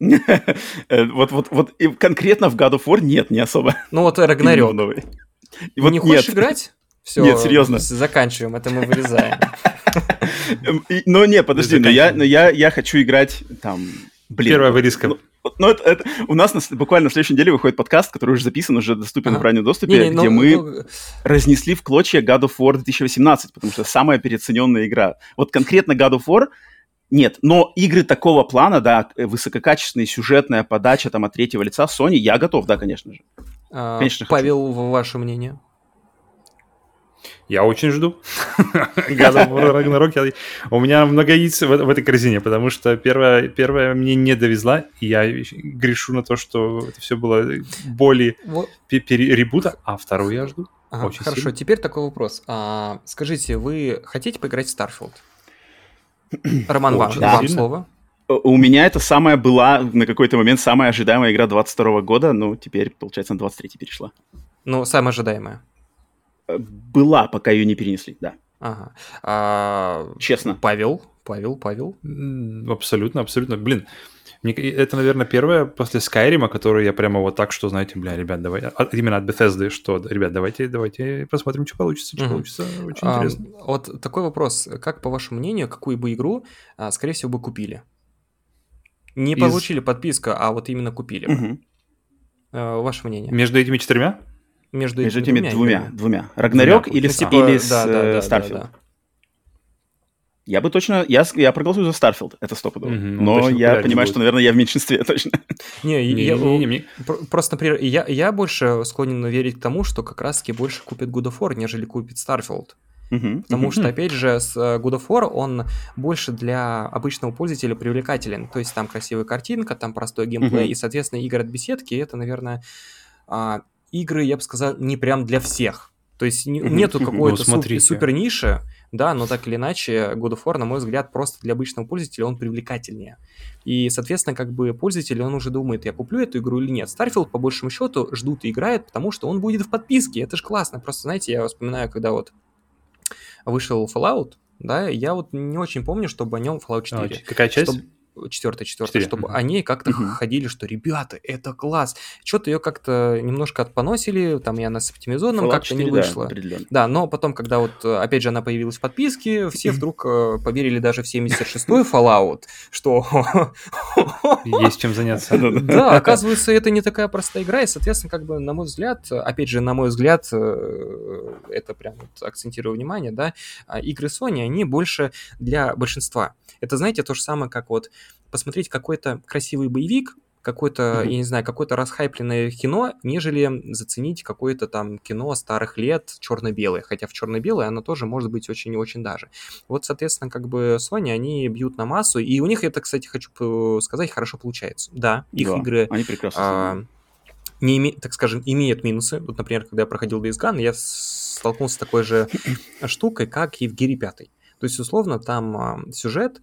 <laughs> Э, Вот, вот, вот и конкретно в God of War нет, не особо. Ну вот <laughs> Рагнарёк. И Не хочешь играть? Все, Нет, серьезно. Заканчиваем, это мы вырезаем. <laughs> Но не, подожди, но я, но я, я хочу играть там... Блин, Первая вырезка. Ну, ну, это, это- у нас на буквально на следующей неделе выходит подкаст, который уже записан, уже доступен Ага. в раннем доступе, Не-не, ну- где мы ну, разнесли в клочья God of War 2018, потому что самая переоцененная игра. Вот конкретно God of War нет, но игры такого плана, да, э, высококачественная сюжетная подача там от третьего лица Sony, я готов, да, конечно же. а, Конечно, хочу. Павел, в- ваше мнение? Я очень жду. Ragnarok. я- У меня много яиц в, в этой корзине, потому что первая, первая мне не довезла, и я грешу на то, что это все было более Вот. ребута, а вторую я жду. Ага, Очень хорошо, сильно. теперь такой вопрос. А, скажите, вы хотите поиграть в Starfield? <clears throat> Роман, вам, вам слово. У меня это самая была на какой-то момент самая ожидаемая игра 22 года, ну, теперь, получается, на 23 перешла. Ну, самое ожидаемое. Э, Была, пока ее не перенесли, да. Ага. А, Честно. Павел, Павел, Павел. Абсолютно, абсолютно. Блин, это, наверное, первое после Скайрима, который я прямо вот так, что, знаете, бля, ребят, давай, от- именно от Bethesda, что, ребят, давайте, давайте посмотрим, что получится, что получится, очень А, интересно. вот такой вопрос. Как, по вашему мнению, какую бы игру, а, скорее всего, бы купили? Не Из- получили подписку, а вот именно купили бы. А, Ваше мнение? Между этими четырьмя? Между, Между этими двумя, играми? двумя. Рагнарёк Двумя, или, Ну, с- типа, или с да, да, э, да, Starfield? да, да. Я бы точно, я, я проголосую за Starfield, это стопудово. Он Но я понимаю, будет. что, наверное, я в меньшинстве <laughs> точно. Не, я- Не-не-не, мне- Пр- Просто, например, я, я больше склонен верить к тому, что как раз-таки больше купит God of War, нежели купит Starfield. Мгм, Потому мгм. что, опять же, с э, God of War он больше для обычного пользователя привлекателен. То есть там красивая картинка, там простой геймплей, Мгм. и, соответственно, игры от беседки это, наверное, а, игры, я бы сказал, не прям для всех. То есть нету какой-то ну, супер, супер ниши, да, но так или иначе, God of War, на мой взгляд, просто для обычного пользователя он привлекательнее. И, соответственно, как бы пользователь, он уже думает, я куплю эту игру или нет. Starfield, по большему счету, ждут и играют, потому что он будет в подписке. Это же классно. Просто, знаете, я вспоминаю, когда вот вышел Fallout, да, я вот не очень помню, чтобы о нем Fallout 4. А, какая часть? Чтобы четвертая, четвертая, чтобы они как-то ходили, что ребята, это класс. Что-то ее как-то немножко отпоносили, там и она с оптимизованным как-то не вышла. Да, да, но потом, когда вот, опять же, она появилась в подписке, все вдруг э, поверили даже в 76-й Fallout, что... <laughs> Есть чем заняться. Да, оказывается, это не такая простая игра, и, соответственно, как бы, на мой взгляд, опять же, на мой взгляд, э, это прям вот акцентирую внимание, да, а игры Sony, они больше для большинства. Это, знаете, то же самое, как вот посмотреть какой-то красивый боевик, какое-то, mm-hmm. я не знаю, какое-то расхайпленное кино, нежели заценить какое-то там кино старых лет черно-белое. Хотя в черно-белое оно тоже может быть очень и очень даже. Вот, соответственно, как бы Sony, они бьют на массу, и у них это, кстати, хочу сказать, хорошо получается. Да, их да, игры... Они прекрасно а, не име, так скажем, имеют минусы. Вот, например, когда я проходил Days Gone, я столкнулся с такой же <clears throat> штукой, как и в Гире 5. То есть, условно, там а, сюжет,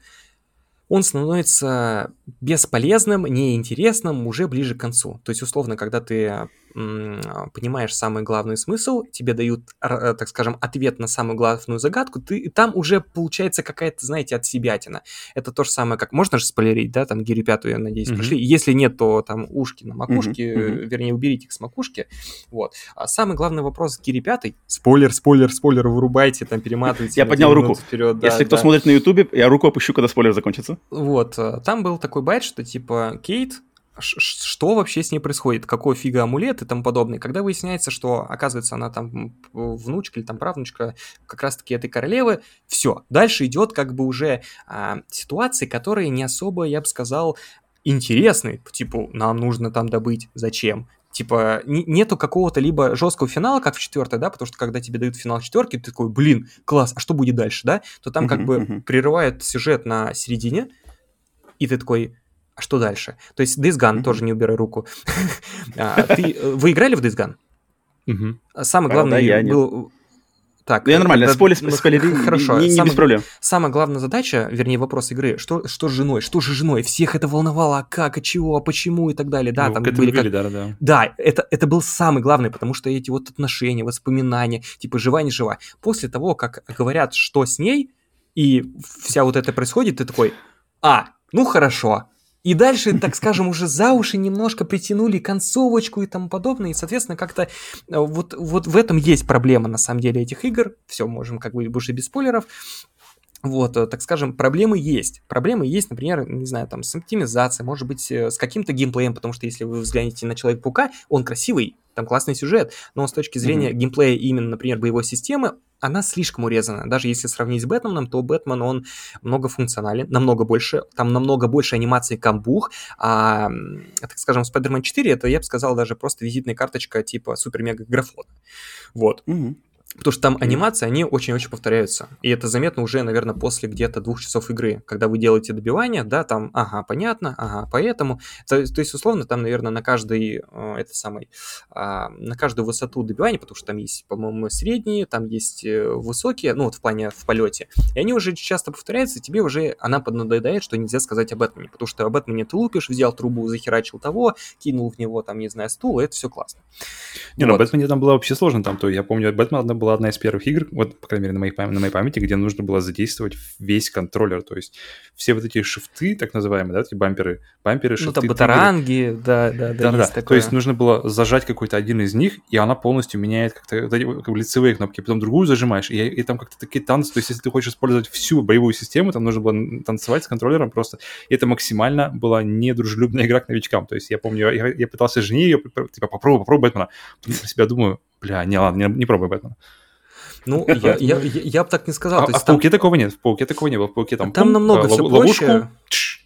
он становится бесполезным, неинтересным уже ближе к концу. То есть, условно, когда ты понимаешь самый главный смысл, тебе дают, э, так скажем, ответ на самую главную загадку, ты, и там уже получается какая-то, знаете, от себятина. Это то же самое, как можно же спойлерить, да, там Гири пятую, я надеюсь, mm-hmm. прошли. Если нет, то там ушки на макушке, mm-hmm. вернее, уберите их с макушки. Вот. А самый главный вопрос Gears пятой, спойлер, спойлер, спойлер, вырубайте, там перематывайте. <laughs> Я поднял руку. Вперед, да, Если да. кто смотрит на Ютубе, я руку опущу, когда спойлер закончится. Вот. Э, там был такой bait, что типа Кейт что вообще с ней происходит, какой фига амулет и тому подобное. Когда выясняется, что, оказывается, она там внучка или там правнучка как раз-таки этой королевы, все. Дальше идет как бы уже а, ситуации, которые не особо, я бы сказал, интересные. Типа, нам нужно там добыть, зачем? Типа, нету какого-то либо жесткого финала, как в четвертой, да, потому что когда тебе дают финал четверки, ты такой, блин, класс, а что будет дальше, да? То там как бы прерывают сюжет на середине, и ты такой, а что дальше? То есть Days Gone, тоже не убирай руку. <laughs> А, ты, э, вы играли в Days Gone? Самое главное был... Так, я нормально, спойлер, спойлери, хорошо. Не, не, самая, без проблем. Самая главная задача, вернее, вопрос игры, что, что с женой, что же женой? Всех это волновало, а как, а чего, а почему и так далее. Да, ну, там были как... да, да. Да, это, это был самый главный, потому что эти вот отношения, воспоминания, типа жива, не жива. После того, как говорят, что с ней, и вся вот это происходит, ты такой, а, ну хорошо, и дальше, так скажем, уже за уши немножко притянули концовочку и тому подобное. И, соответственно, как-то э, вот, вот в этом есть проблема на самом деле этих игр. Все, можем как бы уже без спойлеров. Вот, э, так скажем, проблемы есть. Проблемы есть, например, не знаю, там, с оптимизацией, может быть, э, с каким-то геймплеем, потому что если вы взглянете на Человека-паука, он красивый, там классный сюжет, но с точки зрения mm-hmm. геймплея именно, например, боевой системы, она слишком урезана. Даже если сравнить с Бэтменом, то Бэтмен, он многофункционален, намного больше, там намного больше анимации камбух, а, так скажем, Spider-Man 4, это, я бы сказал, даже просто визитная карточка типа супер-мега-графона. Вот. Mm-hmm. Потому что там анимации, они очень-очень повторяются. И это заметно уже, наверное, после где-то двух часов игры. Когда вы делаете добивание, да, там, ага, понятно, ага, поэтому. То, то есть, условно, там, наверное, на каждый, э, это самый, э, на каждую высоту добивания, потому что там есть, по-моему, средние, там есть э, высокие, ну, вот в плане в полете. И они уже часто повторяются, и тебе уже она поднадоедает, что нельзя сказать об этом. Потому что об этом не ты лупишь, взял трубу, захерачил того, кинул в него, там, не знаю, стул, и это все классно. Не, ну, вот. ну, Бэтмене там было вообще сложно, там, то я помню, Бэтмен одна была одна из первых игр, вот, по крайней мере, на моей, на моей памяти, где нужно было задействовать весь контроллер, то есть все вот эти шифты, так называемые, да, эти бамперы, бамперы, шифты. Ну, там батаранги, да, да, да, да, да. То есть нужно было зажать какой-то один из них, и она полностью меняет как-то как лицевые кнопки, потом другую зажимаешь, и, и там как-то такие танцы, то есть если ты хочешь использовать всю боевую систему, там нужно было танцевать с контроллером просто, и это максимально была недружелюбная игра к новичкам, то есть я помню, я, я пытался жене ее, типа, попробуй, попробуй Бэтмена, потом про себя думаю, бля, не, ладно, не, не пробуй Бэтмена. Ну, <laughs> я, я, я, я бы так не сказал. А, а в там... Пауке такого нет, в Пауке такого не было, в Пауке там... Там пум, намного а, все ловушку, проще. Тш.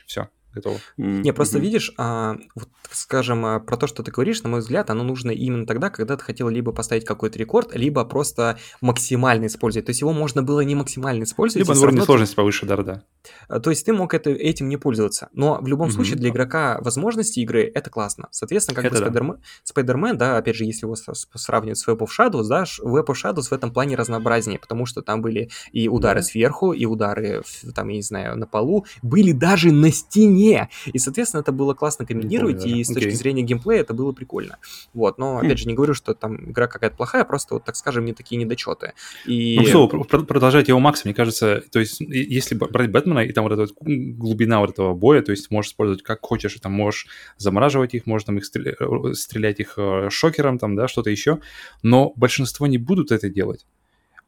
Готово. Mm-hmm. Не, просто видишь, а, вот, скажем, а, про то, что ты говоришь, на мой взгляд, оно нужно именно тогда, когда ты хотел либо поставить какой-то рекорд, либо просто максимально использовать. То есть его можно было не максимально использовать. Либо на уровне сложности повыше, да-да. А, то есть ты мог это, этим не пользоваться. Но в любом mm-hmm. случае для игрока возможности игры это классно. Соответственно, как это бы Spider-Man, да. Spider-Man, да, опять же, если его сравнивать с Web of Shadows, да, Web of Shadows в этом плане разнообразнее, потому что там были и удары mm-hmm. сверху, и удары, там, я не знаю, на полу, были даже на стене не. И, соответственно, это было классно комбинировать, и с точки зрения геймплея это было прикольно. Вот, но, опять же, не говорю, что там игра какая-то плохая, просто, вот, так скажем, не такие недочеты. И... Ну, все, продолжать его макс, мне кажется, то есть, если брать Бэтмена, и там вот эта вот глубина вот этого боя, то есть можешь использовать как хочешь, и там можешь замораживать их, можешь там их стрелять, э, стрелять их э, шокером, там, да, что-то еще, но большинство не будут это делать.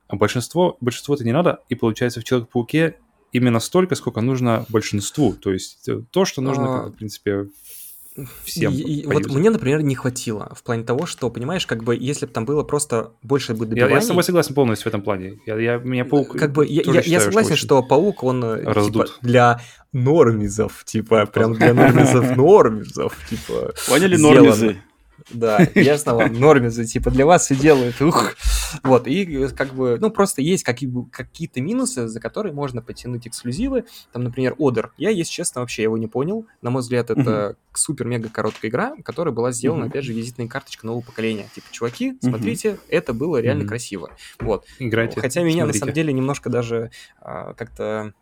А большинство, большинство это не надо, и получается в Человеке-пауке именно столько, сколько нужно большинству. То есть э, то, что нужно, а... в принципе, всем. И, и, вот мне, например, не хватило в плане того, что, понимаешь, как бы, если бы там было просто больше бы добиваний... Я, я с тобой согласен полностью в этом плане. Я, я, меня паук... Как бы, я, я, я согласен, что, что паук, он э, раздут. типа, для нормизов, типа, прям для нормизов-нормизов, <laughs> типа... Поняли, нормизы? Да, ясно вам, нормизы, типа, для вас и делают, ух. Вот, и как бы, ну, просто есть какие-то минусы, за которые можно потянуть эксклюзивы. Там, например, Одер. Я, если честно, вообще его не понял. На мой взгляд, это супер-мега короткая игра, которая была сделана, опять же, визитной карточкой нового поколения. Типа, чуваки, смотрите, это было реально красиво. Вот. Играйте. Хотя меня, на самом деле, немножко даже а, как-то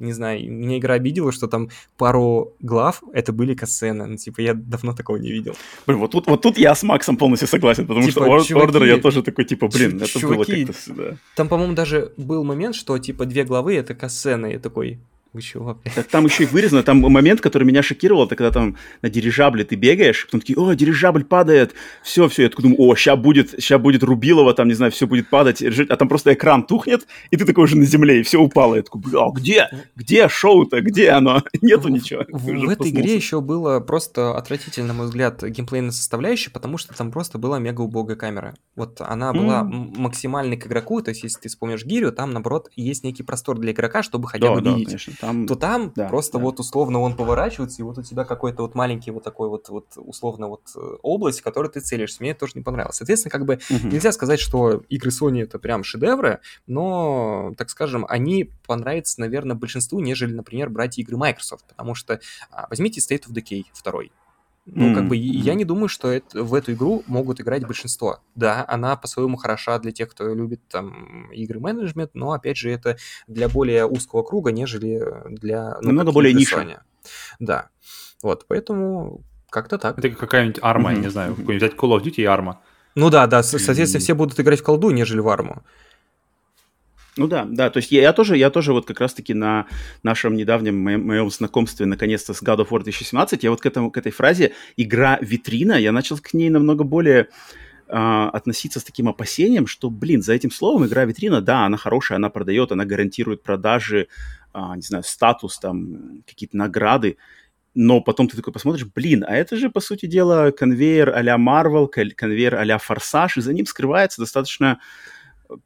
не знаю, меня игра обидела, что там пару глав это были касцены. Ну, типа, я давно такого не видел. Блин, вот тут, вот тут я с Максом полностью согласен, потому типа, что чуваки, Order я тоже такой, типа, блин, это чуваки, было как-то... Да. Там, по-моему, даже был момент, что, типа, две главы — это касцены. Я такой, вы чего? Так там еще и вырезано, там момент, который меня шокировал, это когда там на дирижабле ты бегаешь, потом такие, о, дирижабль падает, все, все, я такой думаю, о, сейчас будет, сейчас будет Рубилова, там, не знаю, все будет падать, а там просто экран тухнет, и ты такой уже на земле, и все упало. Я такой, а где? Где шоу-то? Где оно? <laughs> Нету ничего. В, в этой игре еще было просто отвратительно, на мой взгляд, геймплейная составляющая, потому что там просто была мега убогая камера. Вот она была mm. максимальной к игроку, то есть если ты вспомнишь Гирю, там, наоборот, есть некий простор для игрока, чтобы хотя бы да, видеть. Конечно там... то там да, просто да. вот условно он поворачивается, и вот у тебя какой-то вот маленький вот такой вот, вот условно вот э, область, в которой ты целишься. Мне это тоже не понравилось. Соответственно, как бы угу. нельзя сказать, что игры Sony это прям шедевры, но, так скажем, они понравятся, наверное, большинству, нежели, например, брать игры Microsoft, потому что а, возьмите State of Decay 2. Ну, mm-hmm. как бы я не думаю, что это, в эту игру могут играть большинство. Да, она по-своему хороша для тех, кто любит там игры менеджмент, но опять же это для более узкого круга, нежели для ну, намного более ниша. Да, вот, поэтому как-то так. Это какая-нибудь арма, mm-hmm. я не знаю, взять Call of Duty и арма. Ну да, да, соответственно, mm-hmm. все будут играть в колду, нежели в арму. Ну да, да, то есть я, я тоже, я тоже вот как раз-таки на нашем недавнем моем, моем знакомстве наконец-то с God of War 2017, я вот к, этому, к этой фразе «игра-витрина», я начал к ней намного более э, относиться с таким опасением, что, блин, за этим словом игра-витрина, да, она хорошая, она продает, она гарантирует продажи, э, не знаю, статус, там, какие-то награды, но потом ты такой посмотришь, блин, а это же, по сути дела, конвейер а-ля Marvel, конвейер а-ля Форсаж, и за ним скрывается достаточно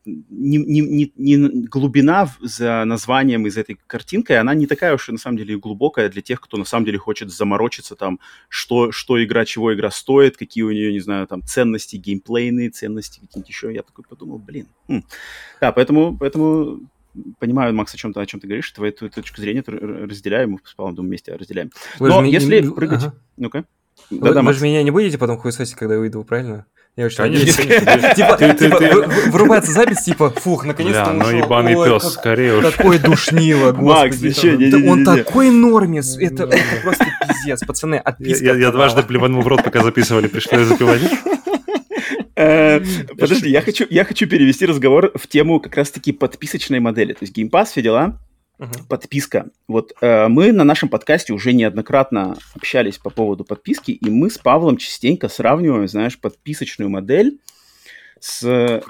не, не, не, не глубина за названием из этой картинкой, она не такая уж и на самом деле глубокая для тех, кто на самом деле хочет заморочиться там, что, что игра, чего игра стоит, какие у нее, не знаю, там ценности геймплейные, ценности какие-нибудь еще. Я такой подумал, блин. Хм. Да, поэтому, поэтому понимаю, Макс, о чем ты, о чем ты говоришь, твою, твою точку зрения разделяем, мы Павлом думаю, вместе разделяем. Вы Но если не... прыгать... Ага. Ну-ка. Да, вы, да, вы же меня не будете потом хуесосить, когда я выйду, правильно? Я очень конечно, <laughs> Типа, типа вырубается запись, типа, фух, наконец-то он ну ебаный пес, скорее уж. Такой душнило, Макс, ничего, Он такой нормис, это <laughs> просто пиздец, пацаны, отписка. Я дважды плеванул в рот, пока записывали, пришлось запивать. Э, <laughs> подожди, я хочу, я хочу перевести разговор в тему как раз-таки подписочной модели. То есть Game Pass, все дела, uh-huh. подписка. Вот э, мы на нашем подкасте уже неоднократно общались по поводу подписки, и мы с Павлом частенько сравниваем, знаешь, подписочную модель с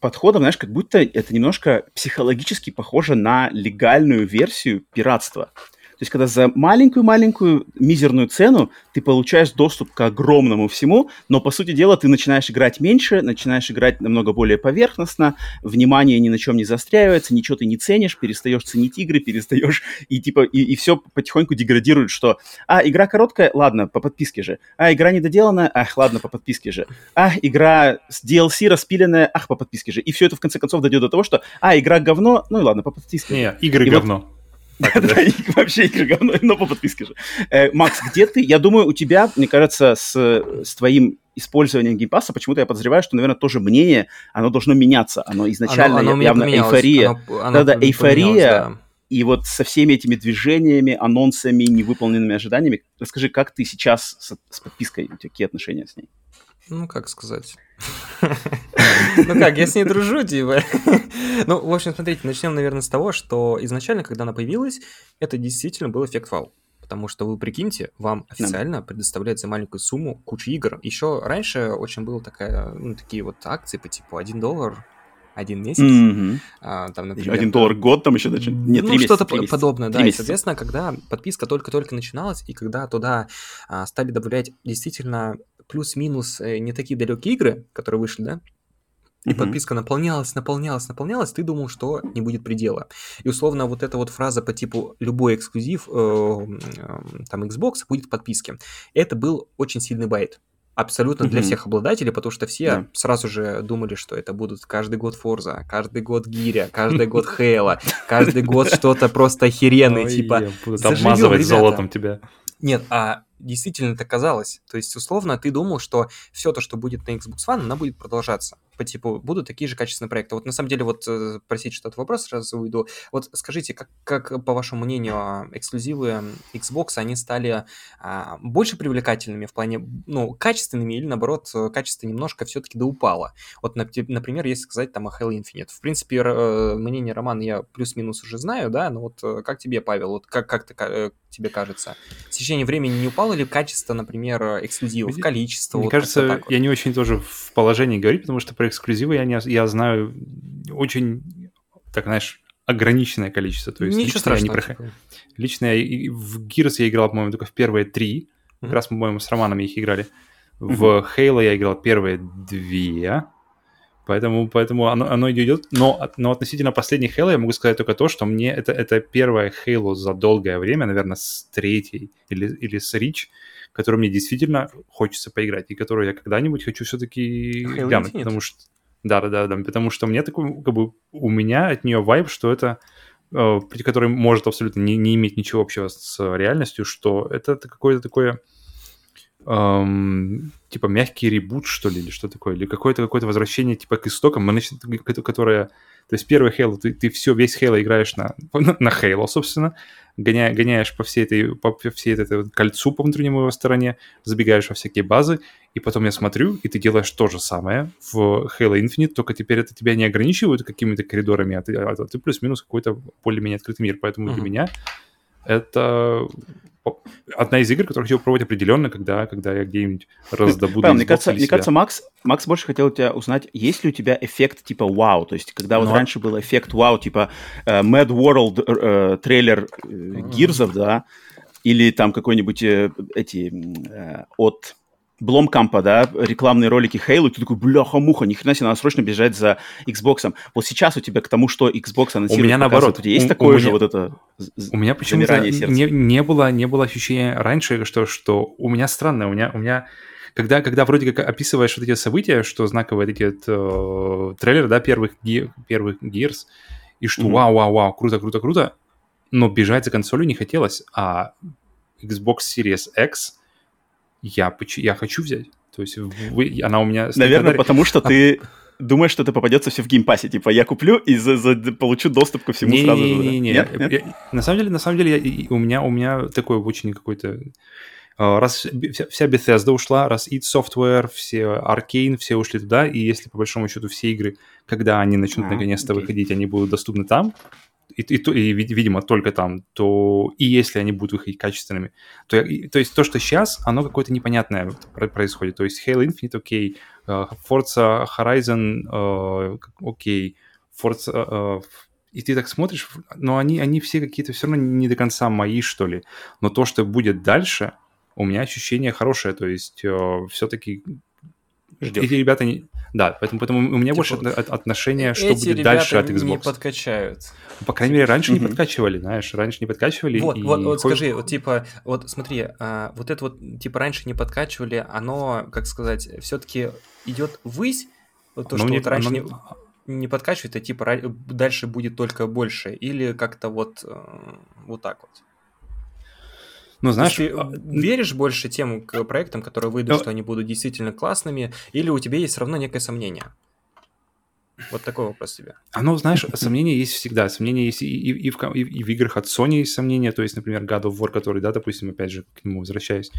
подходом, знаешь, как будто это немножко психологически похоже на легальную версию пиратства. Есть, когда за маленькую-маленькую мизерную цену ты получаешь доступ к огромному всему, но, по сути дела, ты начинаешь играть меньше, начинаешь играть намного более поверхностно, внимание ни на чем не застряивается, ничего ты не ценишь, перестаешь ценить игры, перестаешь, и типа, и, и все потихоньку деградирует, что, а, игра короткая, ладно, по подписке же, а, игра недоделанная, ах, ладно, по подписке же, а, игра с DLC распиленная, ах, по подписке же, и все это в конце концов дойдет до того, что, а, игра говно, ну и ладно, по подписке. Не, игры и говно. Вот, да, вообще игры говно, но по подписке же. Э, Макс, где ты? Я думаю, у тебя, мне кажется, с, с твоим использованием Game Pass а, почему-то я подозреваю, что, наверное, тоже мнение, оно должно меняться. Оно изначально оно, оно явно эйфория. Да-да, эйфория. И вот со всеми этими движениями, анонсами, невыполненными ожиданиями, расскажи, как ты сейчас с, с подпиской, у тебя какие отношения с ней? Ну, как сказать. <laughs> Ну как, я с ней дружу, типа. <laughs> Ну, в общем, смотрите, начнем, наверное, с того, что изначально, когда она появилась, это действительно был эффект вау. Потому что вы прикиньте, вам официально предоставляют за маленькую сумму кучу игр. Еще раньше очень было такая, ну, такие вот акции по типу 1 доллар один месяц. Mm-hmm. А, там, например, один доллар год там еще даже. Нет, ну, что-то подобное, да. И, соответственно, когда подписка только-только начиналась, и когда туда а, стали добавлять действительно плюс-минус э, не такие далекие игры, которые вышли, да, и mm-hmm. подписка наполнялась, наполнялась, наполнялась, ты думал, что не будет предела. И условно вот эта вот фраза по типу любой эксклюзив э, э, там Xbox будет в подписке. Это был очень сильный байт. Абсолютно mm-hmm. для всех обладателей, потому что все yeah. сразу же думали, что это будут каждый год Форза, каждый год Гиря, каждый год Хейла, каждый год что-то просто охеренное, типа... Будут обмазывать золотом тебя. Нет, а действительно это казалось. То есть, условно, ты думал, что все то, что будет на Xbox One, она будет продолжаться. По типу, будут такие же качественные проекты. Вот на самом деле, вот э, просить что-то вопрос сразу уйду. Вот скажите, как, как по вашему мнению, а, эксклюзивы Xbox, они стали а, больше привлекательными в плане, ну, качественными или, наоборот, качество немножко все-таки да упало? Вот, например, если сказать там о Halo Infinite. В принципе, э, мнение Романа я плюс-минус уже знаю, да, но вот э, как тебе, Павел, вот как, как ты, тебе кажется? В течение времени не упало ли качество, например, эксклюзивов, количество? Мне вот кажется, вот. я не очень тоже в положении говорить, потому что про эксклюзивы я, не, я знаю очень, так знаешь, ограниченное количество. То есть Ничего лично страшного, я не прохожу. Типа. Лично я, в Gears я играл, по-моему, только в первые три. Mm-hmm. Как раз, по-моему, с Романом их играли. В mm-hmm. Halo я играл первые две. Поэтому, поэтому оно, оно идет. Но, но относительно последних Halo я могу сказать только то, что мне это, это первая Halo за долгое время, наверное, с третьей или, или с Reach, которую мне действительно хочется поиграть, и которую я когда-нибудь хочу все-таки глянуть, потому что... Да, да, да, да, потому что мне такой, как бы, у меня от нее вайб, что это э, который может абсолютно не, не иметь ничего общего с реальностью, что это какое-то такое эм, типа мягкий ребут, что ли, или что такое, или какое-то какое-то возвращение типа к истокам, мы начали, которое, то есть первый Halo, ты, ты все, весь Halo играешь <laughs> на, на Halo, собственно, гоня, гоняешь по всей этой, по всей этой, этой кольцу по внутреннему его стороне, забегаешь во всякие базы, и потом я смотрю, и ты делаешь то же самое в Halo Infinite, только теперь это тебя не ограничивают какими-то коридорами, а ты, а ты плюс-минус какой-то более-менее открытый мир, поэтому uh-huh. для меня это одна из игр, которую хотел пробовать определенно, когда, когда я где-нибмь раздобуду Павел, мне кажется, мне кажется, Макс, Макс больше хотел у тебя узнать, есть ли у тебя эффект типа вау, то есть когда Но... вот раньше был эффект вау, типа uh, Mad World uh, трейлер uh, Гирзов, да, или там какой-нибудь uh, эти uh, от Бломкампа, да, рекламные ролики Halo, и ты такой, бляха-муха, ни хрена себе, надо срочно бежать за Xbox. Вот сейчас у тебя к тому, что Xbox анонсирует, у меня наоборот, у тебя есть у, такое у же меня, вот это У меня почему-то не, не, было, не было ощущения раньше, что, что у меня странное, у меня, у меня когда, когда вроде как описываешь вот эти события, что знаковые такие э, трейлеры, да, первых, ги, первых Gears, и что mm-hmm. вау, вау, вау, круто, круто, круто, но бежать за консолью не хотелось, а Xbox Series X я, я хочу взять. То есть вы, она у меня... Наверное, потому что а... ты думаешь, что это попадется все в Game Pass е. Типа, я куплю и за, за, получу доступ ко всему не, сразу не, же. Не, не, нет? Нет? Я, на самом деле, на самом деле, я, у, меня, у меня такой очень какой-то... А, раз вся, вся Bethesda ушла, раз id Software, все Arkane, все ушли туда, и если по большому счету все игры, когда они начнут а, наконец-то окей. выходить, они будут доступны там, и, и, и, видимо, только там, то и если они будут выходить качественными, то, и, то есть то, что сейчас, оно какое-то непонятное происходит. То есть Halo Infinite окей, okay, Forza Horizon э, окей, okay, Forza, uh, и ты так смотришь, но они, они все какие-то все равно не до конца мои, что ли. Но то, что будет дальше, у меня ощущение хорошее. То есть э, все-таки Ждешь. эти ребята не... Да, поэтому, поэтому у меня типа, больше отношения, что будет дальше от Xbox. не подкачают. По крайней мере, раньше не подкачивали, знаешь, раньше не подкачивали. Вот, и вот, вот скажи, вот типа, вот смотри, а, вот это вот, типа, раньше не подкачивали, оно, как сказать, все-таки идет ввысь, то, что не, вот раньше оно... не не подкачивает, а типа дальше будет только больше, или как-то вот, э, вот так вот. Ну, знаешь... Ты а, веришь больше тем проектам, которые выйдут, Но... что они будут действительно классными, или у тебя есть все равно некое сомнение? Вот такой вопрос тебе. Оно, знаешь, сомнения есть всегда. Сомнения есть и, и, и, в, и, и в играх от Sony есть сомнения. То есть, например, God of War, который, да, допустим, опять же, к нему возвращаясь,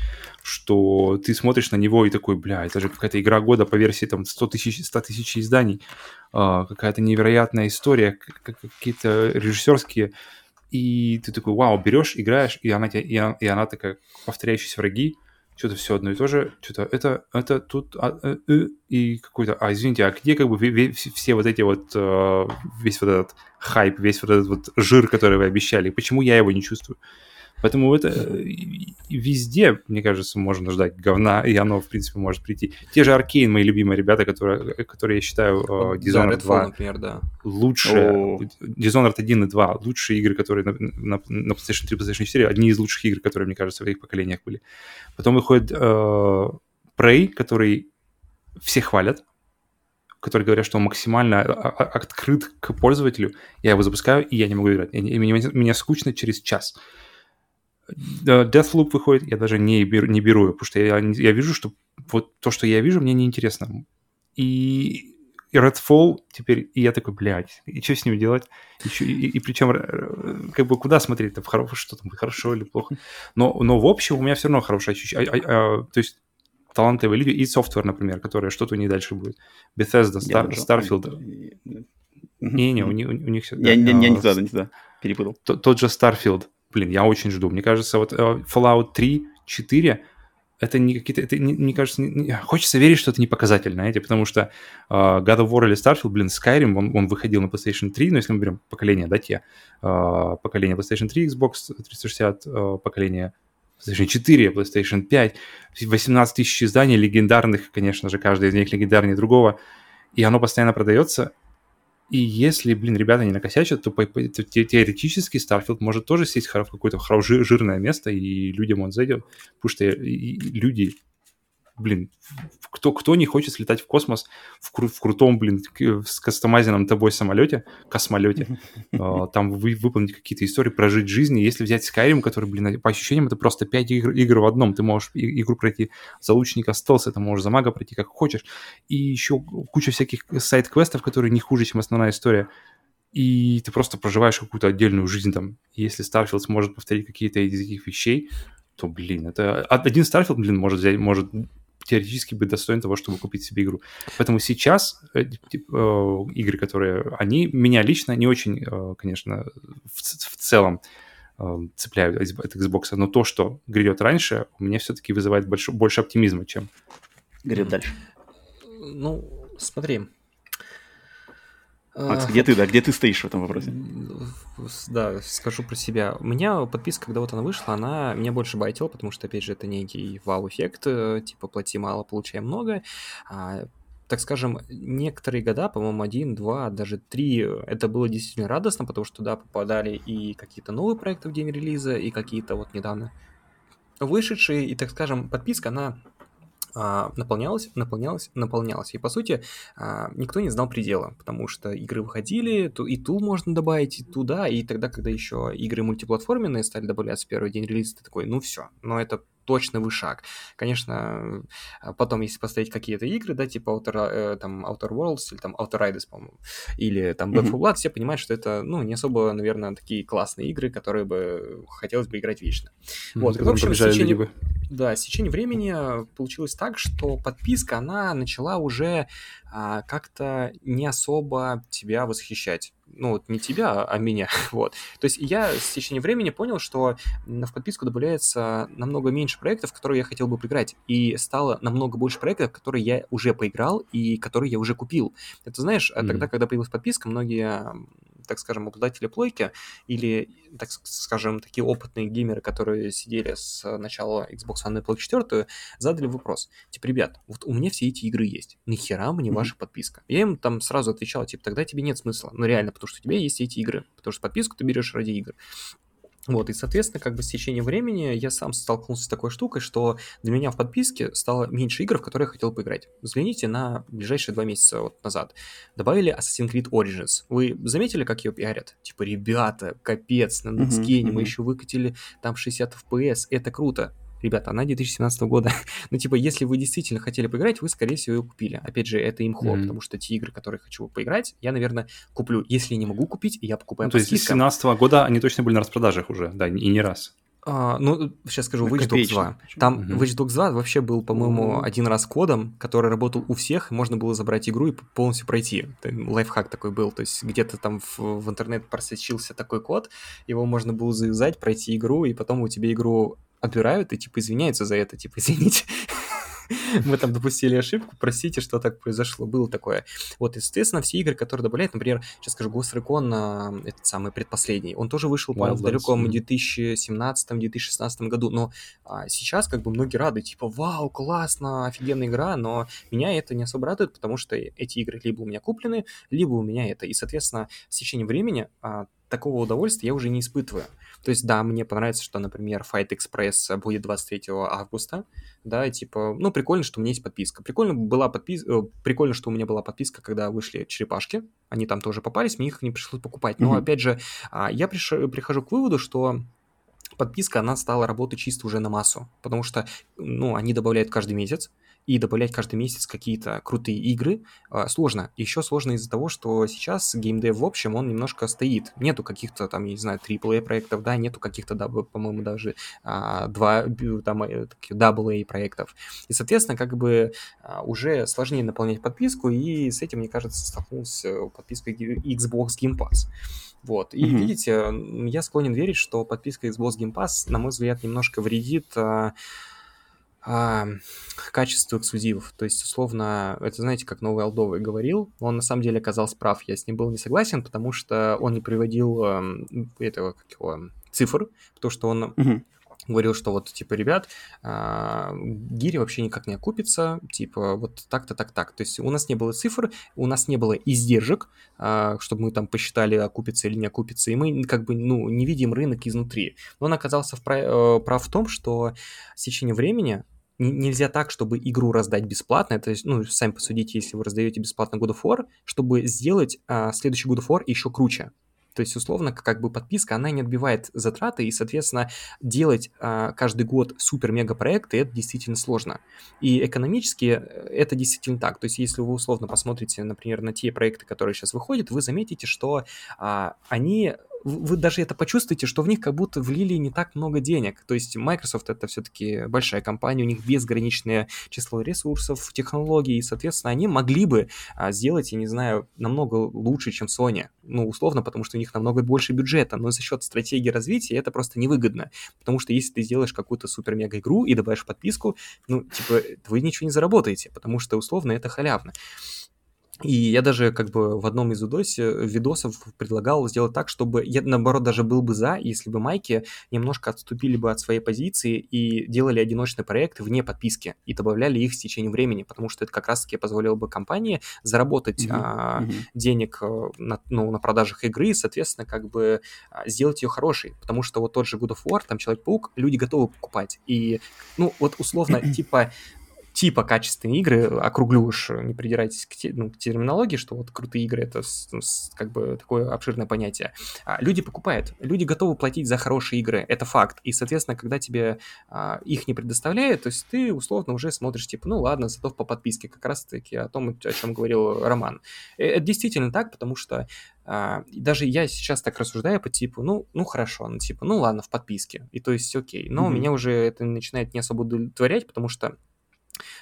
что ты смотришь на него и такой, бля, это же какая-то игра года по версии там 100 тысяч, 100 тысяч изданий. А, какая-то невероятная история, какие-то режиссерские. И ты такой, вау, берешь, играешь, и она, и и она такая, повторяющиеся враги, что-то все одно и то же, что-то это, это тут, а, э, э, и какой-то, а, извините, а где как бы все вот эти вот, э, весь вот этот хайп, весь вот этот вот жир, который вы обещали, почему я его не чувствую? Поэтому это э, везде, мне кажется, можно ждать говна, и оно, в принципе, может прийти. Те же Аркейн, мои любимые ребята, которые, которые я считаю, uh, Dishonored да, 2 например, да. лучшие, oh. Dishonored 1 и 2 лучшие игры, которые на, на, на PlayStation 3, PlayStation 4, одни из лучших игр, которые, мне кажется, в их поколениях были. Потом выходит uh, Prey, который все хвалят, которые говорят, что он максимально а, а, открыт к пользователю. Я его запускаю, и я не могу играть. И мне, мне скучно через час. Deathloop выходит, я даже не беру, не беру потому что я, я вижу, что вот то, что я вижу, мне неинтересно. И, и Redfall теперь, и я такой, блядь, и что с ним делать? И, и, и причем, э, как бы, куда смотреть-то, в что там, хорошо или плохо? Но, но в общем у меня все равно хорошее ощущение. А, а, а, то есть талантливые люди, и софтвер, например, которые что-то у них дальше будет. Bethesda, Star, Starfield. Не-не, у них, у них все... Я, я, я не туда, не туда, перепутал. Тот же Starfield, блин, я очень жду. Мне кажется, вот э, Fallout 3, 4 это не какие-то, это, не, мне кажется, не, хочется верить, что это не показатель, знаете, потому что uh, God of War или Starfield, блин, Skyrim, он, он выходил на PlayStation 3, но если мы берем поколение, да, те, uh, поколение PlayStation 3, Xbox 360, uh, поколение PlayStation 4, PlayStation 5, 18 тысяч изданий легендарных, конечно же, каждый из них легендарнее другого, и оно постоянно продается, и если, блин, ребята не накосячат, то, по, по, то теоретически Starfield может тоже сесть в какое-то жирное место, и людям он зайдет. Потому что и, и люди блин, кто, кто не хочет слетать в космос в, кру- в крутом, блин, с кастомайзенном тобой самолете, космолете, <laughs> а, там вы, выполнить какие-то истории, прожить жизнь. Если взять Skyrim, который, блин, по ощущениям, это просто 5 игр, игр в одном. Ты можешь игру пройти за лучника стелса, ты можешь за мага пройти как хочешь. И еще куча всяких сайт-квестов, которые не хуже, чем основная история и ты просто проживаешь какую-то отдельную жизнь там. Если Starfield сможет повторить какие-то из этих вещей, то, блин, это... Один Starfield, блин, может взять, может теоретически быть достоин того, чтобы купить себе игру. Поэтому сейчас э, э, игры, которые они меня лично не очень, э, конечно, в, в целом цепляют от Xbox, но то, что грядет раньше, у меня все-таки вызывает больше, больше оптимизма, чем... Грядет дальше. Ну, смотри, Макс, где ты, да, где ты стоишь в этом вопросе? Да, скажу про себя. У меня подписка, когда вот она вышла, она меня больше байтила, потому что, опять же, это некий вау-эффект, э, типа плати мало, получай много. А, так скажем, некоторые года, по-моему, один, два, даже три, это было действительно радостно, потому что туда попадали и какие-то новые проекты в день релиза, и какие-то вот недавно вышедшие, и, так скажем, подписка, она а, наполнялась, наполнялась, наполнялась. И по сути а, никто не знал предела, потому что игры выходили, и ту можно добавить, и туда, и тогда, когда еще игры мультиплатформенные стали добавляться в первый день релиза, ты такой, ну все, но это точно вы шаг. Конечно, а, потом, если поставить какие-то игры, да, типа Outer, э, там, Outer Worlds или там Outer Riders, по-моему, или там Back 4 Blood, все понимают, что это, ну, не особо, наверное, такие классные игры, которые бы хотелось бы играть вечно. Mm-hmm. Вот, в общем, с течение, да, с течением времени получилось так, что подписка, она начала уже а, как-то не особо тебя восхищать ну вот не тебя, а меня, <laughs> вот. То есть я с течением времени понял, что в подписку добавляется намного меньше проектов, которые я хотел бы поиграть, и стало намного больше проектов, которые я уже поиграл и которые я уже купил. Это знаешь, mm-hmm. тогда, когда появилась подписка, многие так скажем, обладатели плойки или, так скажем, такие опытные геймеры, которые сидели с начала Xbox One и Play 4, задали вопрос. Типа, ребят, вот у меня все эти игры есть, нахера мне mm-hmm. ваша подписка? Я им там сразу отвечал, типа, тогда тебе нет смысла. Ну, реально, потому что у тебя есть эти игры, потому что подписку ты берешь ради игр. Вот, и, соответственно, как бы с течением времени я сам столкнулся с такой штукой, что для меня в подписке стало меньше игр, в которые я хотел поиграть. Взгляните на ближайшие два месяца вот назад. Добавили Assassin's Creed Origins. Вы заметили, как ее пиарят? Типа, ребята, капец, на Netscape uh-huh, мы еще выкатили там 60 FPS, это круто. Ребята, она 2017 года. <laughs> ну, типа, если вы действительно хотели поиграть, вы, скорее всего, ее купили. Опять же, это имхо, mm-hmm. потому что те игры, которые хочу поиграть, я, наверное, куплю. Если не могу купить, я покупаю ну, То есть с 2017 года они точно были на распродажах уже, да, и не раз. А, ну, сейчас скажу, Watch Dogs 2. Там угу. Watch Dogs 2 вообще был, по-моему, угу. один раз кодом, который работал у всех, и можно было забрать игру и полностью пройти. Лайфхак такой был, то есть где-то там в, в интернет просочился такой код, его можно было завязать, пройти игру, и потом у тебя игру отбирают и, типа, извиняются за это, типа, <laughs> извините, мы там допустили ошибку, простите, что так произошло, было такое. Вот, и, соответственно, все игры, которые добавляют, например, сейчас скажу, Ghost Recon, этот самый предпоследний, он тоже вышел, по в далеком 2017-2016 году, но а, сейчас как бы многие рады, типа, вау, классно, офигенная игра, но меня это не особо радует, потому что эти игры либо у меня куплены, либо у меня это, и, соответственно, с течением времени а, такого удовольствия я уже не испытываю. То есть, да, мне понравится, что, например, Fight Express будет 23 августа, да, и типа, ну, прикольно, что у меня есть подписка. Прикольно была подписка, э, прикольно, что у меня была подписка, когда вышли черепашки, они там тоже попались, мне их не пришлось покупать. Но, mm-hmm. опять же, а, я приш... прихожу к выводу, что подписка, она стала работать чисто уже на массу, потому что, ну, они добавляют каждый месяц, и добавлять каждый месяц какие-то крутые игры э, сложно. Еще сложно из-за того, что сейчас геймдев в общем, он немножко стоит. Нету каких-то там, я не знаю, AAA проектов, да, нету каких-то, по-моему, даже а, два там AA проектов. И, соответственно, как бы а, уже сложнее наполнять подписку, и с этим, мне кажется, столкнулся подписка Xbox Game Pass. Вот. И mm-hmm. видите, я склонен верить, что подписка Xbox Game Pass, на мой взгляд, немножко вредит а, а, качеству эксклюзивов. То есть, условно, это, знаете, как Новый Алдовый говорил, он на самом деле оказался прав. Я с ним был не согласен, потому что он не приводил э, этого, как его, цифр, потому что он угу говорил, что вот, типа, ребят, а, гири вообще никак не окупится, типа, вот так-то, так-так. То есть у нас не было цифр, у нас не было издержек, а, чтобы мы там посчитали, окупится или не окупится, и мы как бы, ну, не видим рынок изнутри. Но он оказался э, прав в том, что с течением времени нельзя так, чтобы игру раздать бесплатно. Это, ну, сами посудите, если вы раздаете бесплатно God of War, чтобы сделать а, следующий God of War еще круче. То есть, условно, как бы подписка, она не отбивает затраты, и, соответственно, делать а, каждый год супер-мега-проекты, это действительно сложно. И экономически э, это действительно так. То есть, если вы условно посмотрите, например, на те проекты, которые сейчас выходят, вы заметите, что а, они вы даже это почувствуете, что в них как будто влили не так много денег. То есть Microsoft это все-таки большая компания, у них безграничное число ресурсов, технологий, и, соответственно, они могли бы а, сделать, я не знаю, намного лучше, чем Sony. Ну, условно, потому что у них намного больше бюджета, но за счет стратегии развития это просто невыгодно. Потому что если ты сделаешь какую-то супер-мега-игру и добавишь подписку, ну, типа, вы ничего не заработаете, потому что, условно, это халявно. И я даже как бы в одном из видосе, видосов предлагал сделать так, чтобы я, наоборот, даже был бы за, если бы майки немножко отступили бы от своей позиции и делали одиночные проекты вне подписки и добавляли их с течением времени, потому что это как раз-таки позволило бы компании заработать mm-hmm. А, mm-hmm. денег э, на, ну, на продажах игры и, соответственно, как бы а, сделать ее хорошей, потому что вот тот же God of War, там Человек-паук, люди готовы покупать. И, ну, вот условно, <clears throat> типа типа качественные игры, округлю уж, не придирайтесь к, те, ну, к терминологии, что вот крутые игры это с, с, как бы такое обширное понятие. А, люди покупают, люди готовы платить за хорошие игры, это факт. И, соответственно, когда тебе а, их не предоставляют, то есть ты условно уже смотришь, типа, ну ладно, зато по подписке, как раз-таки о том, о чем говорил Роман. Э, это действительно так, потому что а, даже я сейчас так рассуждаю по типу, ну, ну хорошо, ну типа, ну ладно, в подписке, и то есть окей. Но mm-hmm. меня уже это начинает не особо удовлетворять, потому что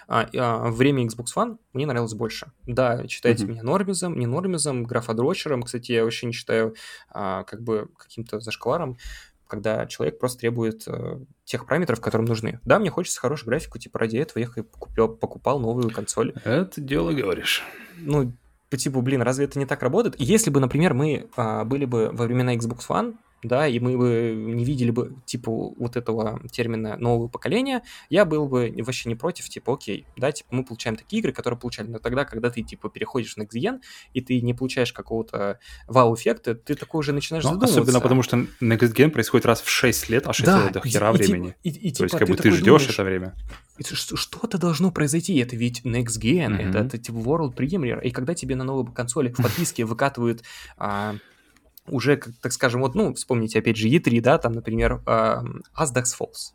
а, а, время Xbox One мне нравилось больше. Да, считайте mm-hmm. меня нормизом, не нормизом, графодрочером. Кстати, я вообще не считаю а, как бы каким-то зашкваром, когда человек просто требует а, тех параметров, которым нужны. Да, мне хочется хорошую графику, типа ради этого я покупал, покупал новую консоль. Это дело говоришь. Ну, по типу, блин, разве это не так работает? Если бы, например, мы а, были бы во времена Xbox One, да, и мы бы не видели бы, типа, вот этого термина нового поколения, я был бы вообще не против, типа, окей, да, типа, мы получаем такие игры, которые получали, но тогда, когда ты, типа, переходишь на Next и ты не получаешь какого-то вау-эффекта, ты такой уже начинаешь но задумываться. Особенно потому, что Next Gen происходит раз в 6 лет, а 6 да, лет это хера и, времени. И, и, и, То есть, типа, как бы ты, ты ждешь думаешь, это время. Что-то должно произойти, это ведь Next Gen, mm-hmm. это, это, типа, World Premiere, и когда тебе на новой консоли в подписке выкатывают... А, уже, так скажем, вот, ну, вспомните опять же E3, да, там, например, uh, Asdax Falls.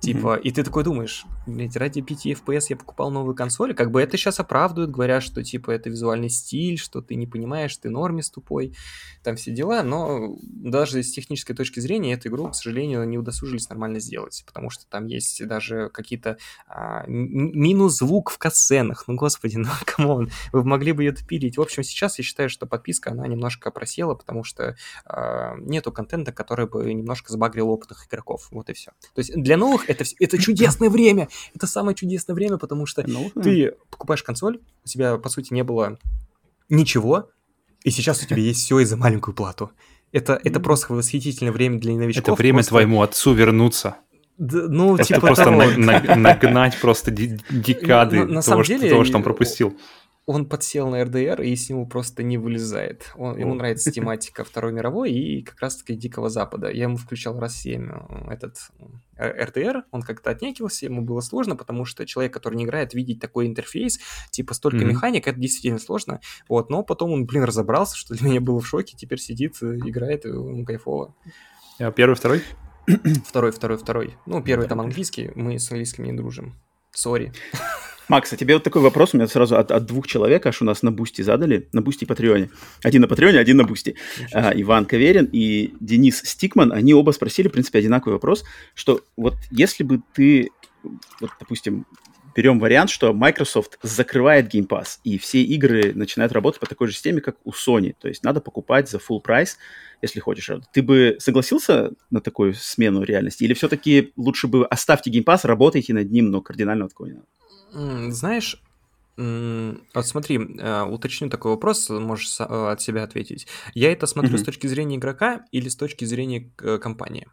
Типа, mm-hmm. и ты такой думаешь, блядь, ради 5 FPS я покупал новую консоль, как бы это сейчас оправдывают, говорят, что, типа, это визуальный стиль, что ты не понимаешь, ты нормис тупой, там все дела, но даже с технической точки зрения эту игру, к сожалению, не удосужились нормально сделать, потому что там есть даже какие-то а, минус звук в кат-сценах, ну, господи, ну, <laughs> come on, вы могли бы ее допилить. В общем, сейчас я считаю, что подписка, она немножко просела, потому что а, нету контента, который бы немножко забагрил опытных игроков, вот и все. То есть для новых это, это чудесное время. Это самое чудесное время, потому что ну, ты покупаешь консоль, у тебя, по сути, не было ничего, и сейчас у тебя есть все из за маленькую плату. Это, это просто восхитительное время для новичков. Это время просто... твоему отцу вернуться. Да, ну, это типа просто того. На, на, нагнать просто декады на, на того, что, деле, того, что он пропустил он подсел на РДР и с него просто не вылезает. Он, ему нравится <laughs> тематика Второй мировой и как раз-таки Дикого Запада. Я ему включал раз 7 э, этот РДР, он как-то отнекивался, ему было сложно, потому что человек, который не играет, видеть такой интерфейс, типа столько mm-hmm. механик, это действительно сложно. Вот, но потом он, блин, разобрался, что для меня было в шоке, теперь сидит, э, играет, ему кайфово. А первый, второй? Второй, второй, второй. Ну, первый там английский, мы с английским не дружим. Sorry. Макс, а тебе вот такой вопрос у меня сразу от, от двух человек, аж у нас на Бусти задали, на Бусти и Патреоне. Один на Патреоне, один на Бусти. А, Иван Каверин и Денис Стикман, они оба спросили, в принципе, одинаковый вопрос, что вот если бы ты, вот, допустим, берем вариант, что Microsoft закрывает Game Pass, и все игры начинают работать по такой же системе, как у Sony. То есть надо покупать за full прайс, если хочешь. Ты бы согласился на такую смену реальности? Или все-таки лучше бы оставьте Game Pass, работайте над ним, но кардинально такого не надо? Знаешь, вот смотри, э, уточню такой вопрос, можешь э, от себя ответить. Я это смотрю mm-hmm. с точки зрения игрока или с точки зрения э, компании?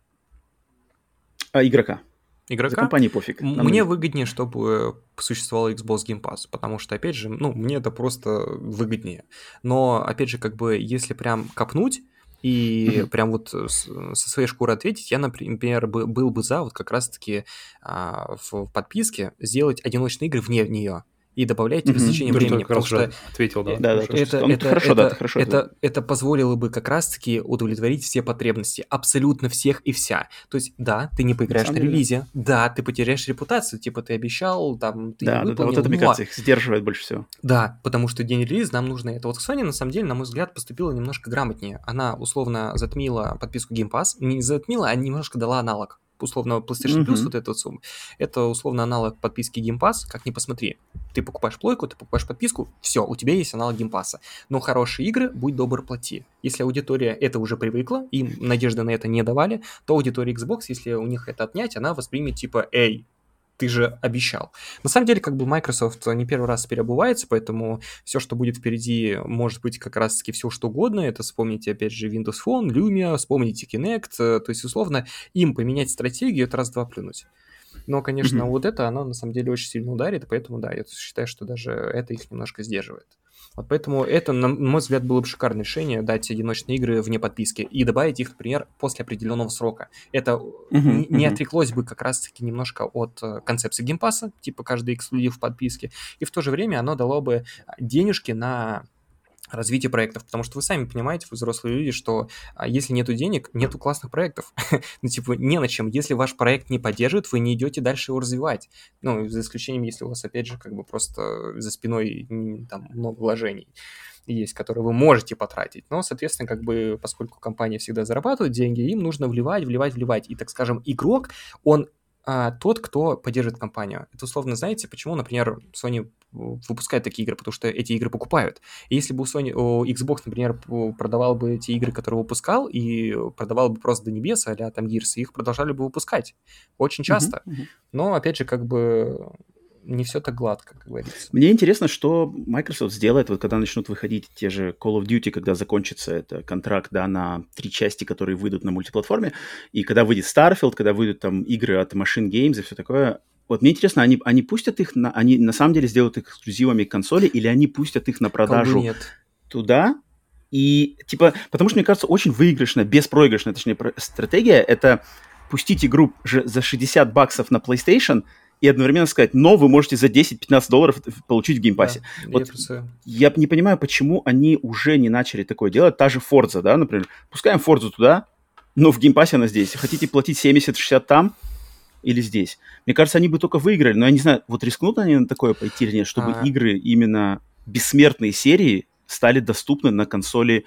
А, игрока. Игрока? За компании пофиг. Мне выгоднее, чтобы существовал Xbox Game Pass, потому что, опять же, ну, мне это просто выгоднее. Но, опять же, как бы, если прям копнуть, и mm-hmm. прям вот со своей шкуры ответить, я, например, был бы за вот как раз-таки а, в подписке сделать одиночные игры вне нее и добавляете mm-hmm. развлечение времени. Что потому что ответил, да. да, да это, это, это, хорошо, это, да, это, хорошо это, это позволило бы как раз-таки удовлетворить все потребности, абсолютно всех и вся. То есть, да, ты не поиграешь на, на релизе, да, ты потеряешь репутацию, типа ты обещал, там, ты да, не выполнил. Да, вот это, мне кажется, их сдерживает больше всего. Да, потому что день релиза нам нужно это. Вот Sony, на самом деле, на мой взгляд, поступила немножко грамотнее. Она условно затмила подписку Game Pass, не затмила, а немножко дала аналог условно PlayStation mm-hmm. Plus, вот этот сумма, это условно аналог подписки Game Pass, как ни посмотри. Ты покупаешь плойку, ты покупаешь подписку, все, у тебя есть аналог Game Pass. Но хорошие игры, будь добр, плати. Если аудитория это уже привыкла, им надежды на это не давали, то аудитория Xbox, если у них это отнять, она воспримет типа, эй, ты же обещал. На самом деле, как бы Microsoft не первый раз переобувается, поэтому все, что будет впереди, может быть как раз-таки все, что угодно. Это вспомните, опять же, Windows Phone, Lumia, вспомните Kinect. Э, то есть, условно, им поменять стратегию, это раз-два плюнуть. Но, конечно, mm-hmm. вот это, оно на самом деле очень сильно ударит, поэтому, да, я считаю, что даже это их немножко сдерживает. Вот поэтому это, на мой взгляд, было бы шикарное решение дать одиночные игры вне подписки и добавить их, например, после определенного срока. Это uh-huh, не uh-huh. отреклось бы как раз-таки немножко от э, концепции Game Pass а, типа каждый эксклюзив в подписке, и в то же время оно дало бы денежки на развитие проектов, потому что вы сами понимаете, вы взрослые люди, что а, если нету денег, нету классных проектов. <laughs> ну, типа, не на чем. Если ваш проект не поддерживает, вы не идете дальше его развивать. Ну, за исключением, если у вас, опять же, как бы просто за спиной там много вложений есть, которые вы можете потратить. Но, соответственно, как бы, поскольку компания всегда зарабатывает деньги, им нужно вливать, вливать, вливать. И, так скажем, игрок, он а, тот, кто поддерживает компанию. Это условно, знаете, почему, например, Sony выпускает такие игры, потому что эти игры покупают. И если бы у Sony, у Xbox, например, продавал бы те игры, которые выпускал, и продавал бы просто до небес, а там Gears, их продолжали бы выпускать очень часто. Uh-huh, uh-huh. Но, опять же, как бы не все так гладко, как говорится. Мне интересно, что Microsoft сделает, вот когда начнут выходить те же Call of Duty, когда закончится это контракт, да, на три части, которые выйдут на мультиплатформе, и когда выйдет Starfield, когда выйдут там игры от Machine Games и все такое, вот мне интересно, они, они пустят их, на, они на самом деле сделают их эксклюзивами консоли, или они пустят их на продажу нет. туда? И, типа, потому что, мне кажется, очень выигрышная, беспроигрышная, точнее, стратегия — это пустить игру за 60 баксов на PlayStation и одновременно сказать, но вы можете за 10-15 долларов получить в Game Pass е. Да, вот я, я не понимаю, почему они уже не начали такое делать. Та же Forza, да, например. Пускаем Forza туда, но в Game Pass е она здесь. Хотите платить 70-60 там, или здесь. Мне кажется, они бы только выиграли, но я не знаю, вот рискнут они на такое пойти или нет, чтобы а... игры именно бессмертные серии стали доступны на консоли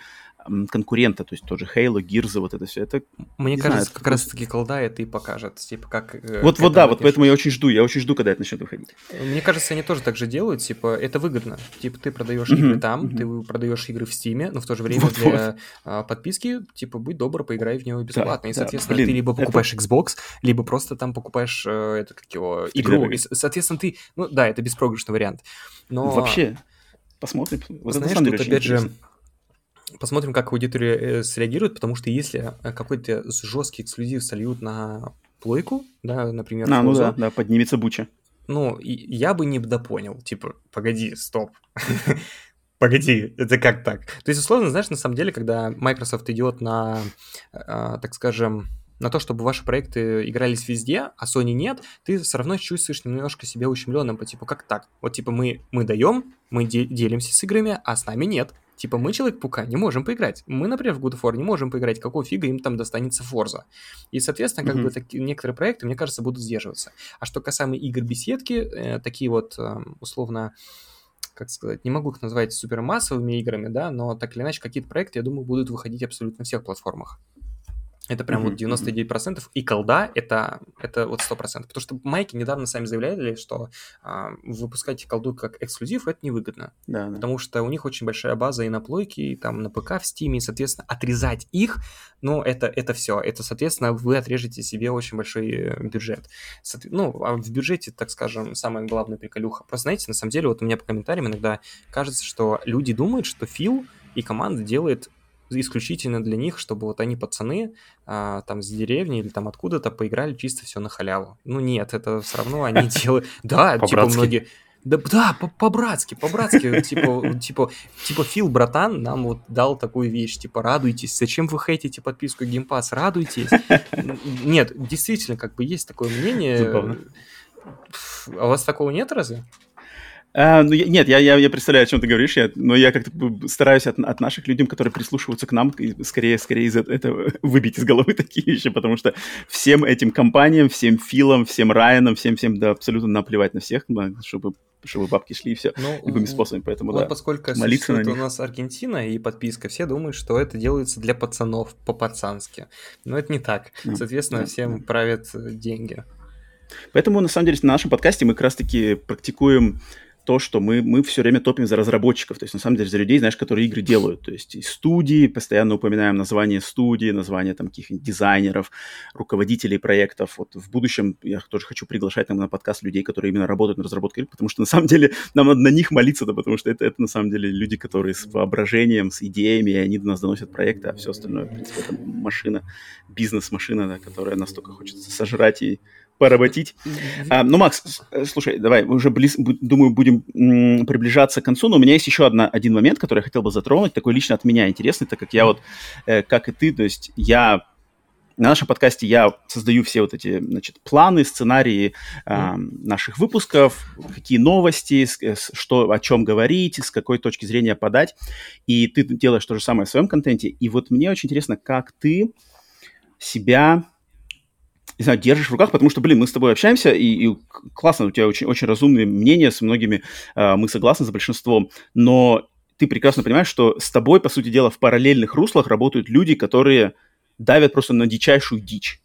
конкурента, то есть тоже Halo, Gears, вот это все. Это, Мне кажется, знаю, как раз-таки колда это и покажет. Типа, как, э, вот, вот да, вот поэтому я очень жду, я очень жду, когда это начнет выходить. Мне кажется, они тоже так же делают, типа, это выгодно. Типа, ты продаешь mm-hmm. игры там, mm-hmm. ты продаешь игры в Стиме, но в то же время вот, для вот. подписки, типа, будь добр, поиграй в него бесплатно. Да, и, соответственно, да, блин, ты либо покупаешь это... Xbox, либо просто там покупаешь э, это, как его, игру. И, соответственно, ты, ну да, это беспроигрышный вариант. Но... Вообще, посмотрим. Вот Знаешь, тут опять же Посмотрим, как аудитория э, среагирует, потому что если э, какой-то жесткий эксклюзив сольют на плойку, да, например, а, ну да, да, поднимется буча. Ну, я бы не допонял, типа, погоди, стоп. <laughs> Погоди, это как так? То есть, условно, знаешь, на самом деле, когда Microsoft идет на, э, так скажем, на то, чтобы ваши проекты игрались везде, а Sony нет, ты все равно чувствуешь немножко себя ущемленным, по типу, как так? Вот типа мы, мы даем, мы делимся с играми, а с нами нет. Типа, мы, Человек-паука, не можем поиграть. Мы, например, в God of War не можем поиграть. Какого фига им там достанется Forza? И, соответственно, как mm-hmm. бы такие, некоторые проекты, мне кажется, будут сдерживаться. А что касаемо игр беседки, э, такие вот, э, условно, как сказать, не могу их назвать супермассовыми играми, да, но так или иначе какие-то проекты, я думаю, будут выходить абсолютно на всех платформах. Это прям mm-hmm. вот 99%. И колда это, это вот 100%. Потому что майки недавно сами заявляли, что а, выпускать колду как эксклюзив это невыгодно. Да, да. Потому что у них очень большая база и на плойке, и там на ПК в Стиме, и, соответственно, отрезать их, ну, это, это все. Это, соответственно, вы отрежете себе очень большой э, бюджет. Ну, а в бюджете, так скажем, самая главная приколюха. Просто, знаете, на самом деле, вот у меня по комментариям иногда кажется, что люди думают, что Фил и команда делает исключительно для них, чтобы вот они, пацаны, а, там с деревни или там откуда-то поиграли чисто все на халяву. Ну нет, это все равно они <laughs> делают... Да, типа многие... Да, да, по-братски, по-братски, типа, типа, типа, Фил, братан, нам вот дал такую вещь, типа, радуйтесь, зачем вы хейтите подписку Game Pass, радуйтесь. Нет, действительно, как бы есть такое мнение. Забавно. А у вас такого нет разве? А, ну, я, нет, я, я, я представляю, о чем ты говоришь, я, но я как-то стараюсь от, от наших людей, которые прислушиваются к нам, скорее, скорее из этого <laughs> выбить из головы такие вещи, потому что всем этим компаниям, всем Филам, всем Райанам, всем-всем, да, абсолютно наплевать на всех, чтобы чтобы бабки шли и все, ну, любыми способами, поэтому, вот да, поскольку молиться на них. у нас Аргентина и подписка, все думают, что это делается для пацанов, по-пацански, но это не так, ну, соответственно, да, всем да. правят деньги. Поэтому, на самом деле, на нашем подкасте мы как раз-таки практикуем то, что мы, мы все время топим за разработчиков, то есть на самом деле за людей, знаешь, которые игры делают, то есть и студии, постоянно упоминаем название студии, название там каких-нибудь дизайнеров, руководителей проектов. Вот в будущем я тоже хочу приглашать нам на подкаст людей, которые именно работают на разработке игр, потому что на самом деле <laughs> нам надо на них молиться, да, потому что это, это на самом деле люди, которые с воображением, с идеями, и они до нас доносят проекты, а все остальное, в принципе, это машина, бизнес-машина, да, которая настолько хочется сожрать и поработить. А, ну, Макс, слушай, давай, мы уже, близ, думаю, будем м, приближаться к концу, но у меня есть еще одна, один момент, который я хотел бы затронуть, такой лично от меня интересный, так как я вот, э, как и ты, то есть я на нашем подкасте я создаю все вот эти, значит, планы, сценарии э, наших выпусков, какие новости, с, что, о чем говорить, с какой точки зрения подать. И ты делаешь то же самое в своем контенте. И вот мне очень интересно, как ты себя не знаю, держишь в руках, потому что, блин, мы с тобой общаемся, и, и классно, у тебя очень, очень разумные мнения, с многими э, мы согласны, за большинством, но ты прекрасно понимаешь, что с тобой, по сути дела, в параллельных руслах работают люди, которые давят просто на дичайшую дичь,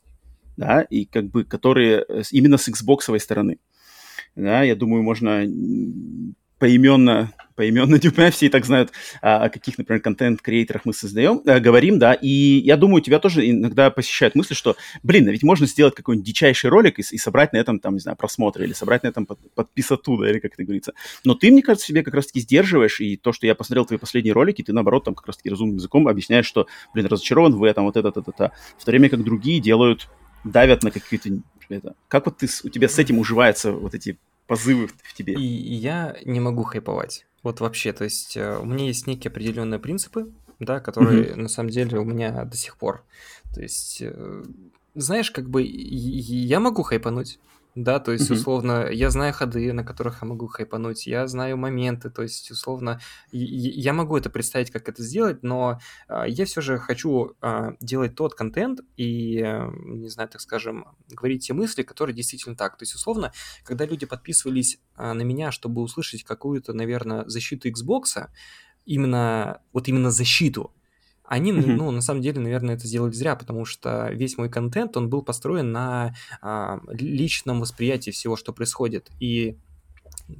да, и как бы которые именно с Xbox стороны. Да, я думаю, можно поименно поименно <laughs> Дюпе, все и так знают, а, о каких, например, контент-креаторах мы создаем, а, говорим, да, и я думаю, тебя тоже иногда посещают мысли, что, блин, а ведь можно сделать какой-нибудь дичайший ролик и, и собрать на этом, там, не знаю, просмотры, или собрать на этом под, подписату, да, или как это говорится. Но ты, мне кажется, себе как раз-таки сдерживаешь, и то, что я посмотрел твои последние ролики, ты, наоборот, там как раз-таки разумным языком объясняешь, что, блин, разочарован в этом, вот это, это, это, в то время как другие делают, давят на какие-то это. Как вот ты, у тебя с этим уживаются вот эти позывы в тебе? И, и я не могу хайповать. Вот вообще, то есть э, у меня есть некие определенные принципы, да, которые mm-hmm. на самом деле у меня до сих пор. То есть, э, знаешь, как бы я могу хайпануть, да, то есть, mm-hmm. условно, я знаю ходы, на которых я могу хайпануть, я знаю моменты, то есть, условно, я могу это представить, как это сделать, но а, я все же хочу а, делать тот контент и, не знаю, так скажем, говорить те мысли, которые действительно так. То есть, условно, когда люди подписывались а, на меня, чтобы услышать какую-то, наверное, защиту Xbox, именно, вот именно защиту, они, mm-hmm. ну, на самом деле, наверное, это сделали зря, потому что весь мой контент, он был построен на а, личном восприятии всего, что происходит. И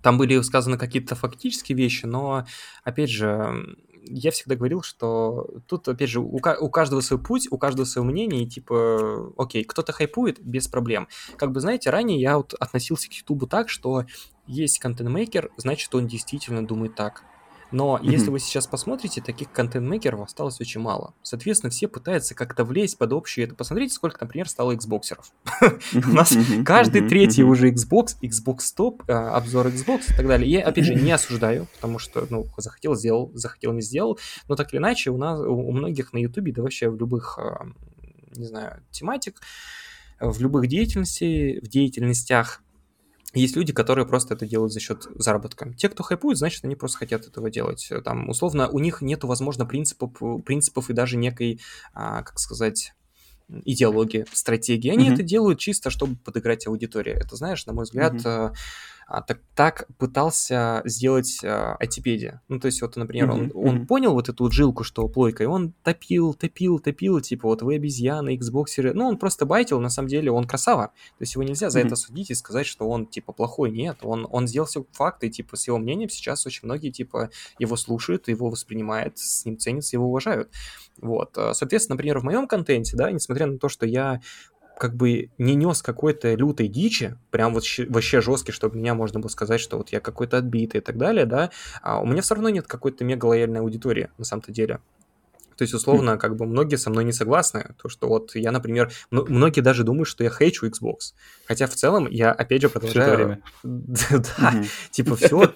там были сказаны какие-то фактические вещи, но, опять же, я всегда говорил, что тут, опять же, у, у каждого свой путь, у каждого свое мнение, и типа, окей, кто-то хайпует, без проблем. Как бы, знаете, ранее я вот относился к Ютубу так, что есть контент-мейкер, значит, он действительно думает так. Но mm-hmm. если вы сейчас посмотрите, таких контент-мейкеров осталось очень мало. Соответственно, все пытаются как-то влезть под общее это. Посмотрите, сколько, например, стало Xboxеров. <laughs> У нас каждый третий уже Xbox, Xbox Top, обзор Xbox и так далее. Я, опять же, не осуждаю, потому что, ну, захотел, сделал, захотел, не сделал. Но так или иначе, у нас, у многих на Ютубе, да вообще в любых, а, не знаю, тематик, в любых деятельностей, в деятельностях есть люди, которые просто это делают за счет заработка. Те, кто хайпует, значит, они просто хотят этого делать. Там, условно, у них нету, возможно, принципов, принципов и даже некой, а, как сказать, идеологии, стратегии. Они mm-hmm. это делают чисто, чтобы подыграть аудитории. Это, знаешь, на мой взгляд, mm-hmm так, так пытался сделать а, Айтипедия. Ну, то есть, вот, например, mm-hmm. он, он понял вот эту вот жилку, что плойка, и он топил, топил, топил, типа, вот вы обезьяны, Xboxеры. Ну, он просто байтил, на самом деле, он красава. То есть, его нельзя за mm-hmm. это судить и сказать, что он, типа, плохой. Нет, он, он сделал все факты, типа, с его мнением сейчас очень многие, типа, его слушают, его воспринимают, с ним ценятся, его уважают. Вот. А, соответственно, например, в моем контенте, да, несмотря на то, что я как бы не нес какой-то лютой дичи, прям вот вообще жесткий, чтобы меня можно было сказать, что вот я какой-то отбитый и так далее, да, а у меня все равно нет какой-то мега лояльной аудитории на самом-то деле. То есть, условно, как бы многие со мной не согласны. То, что вот я, например, многие даже думают, что я хейчу Xbox. Хотя в целом я, опять же, продолжаю... <laughs> Да, типа, все,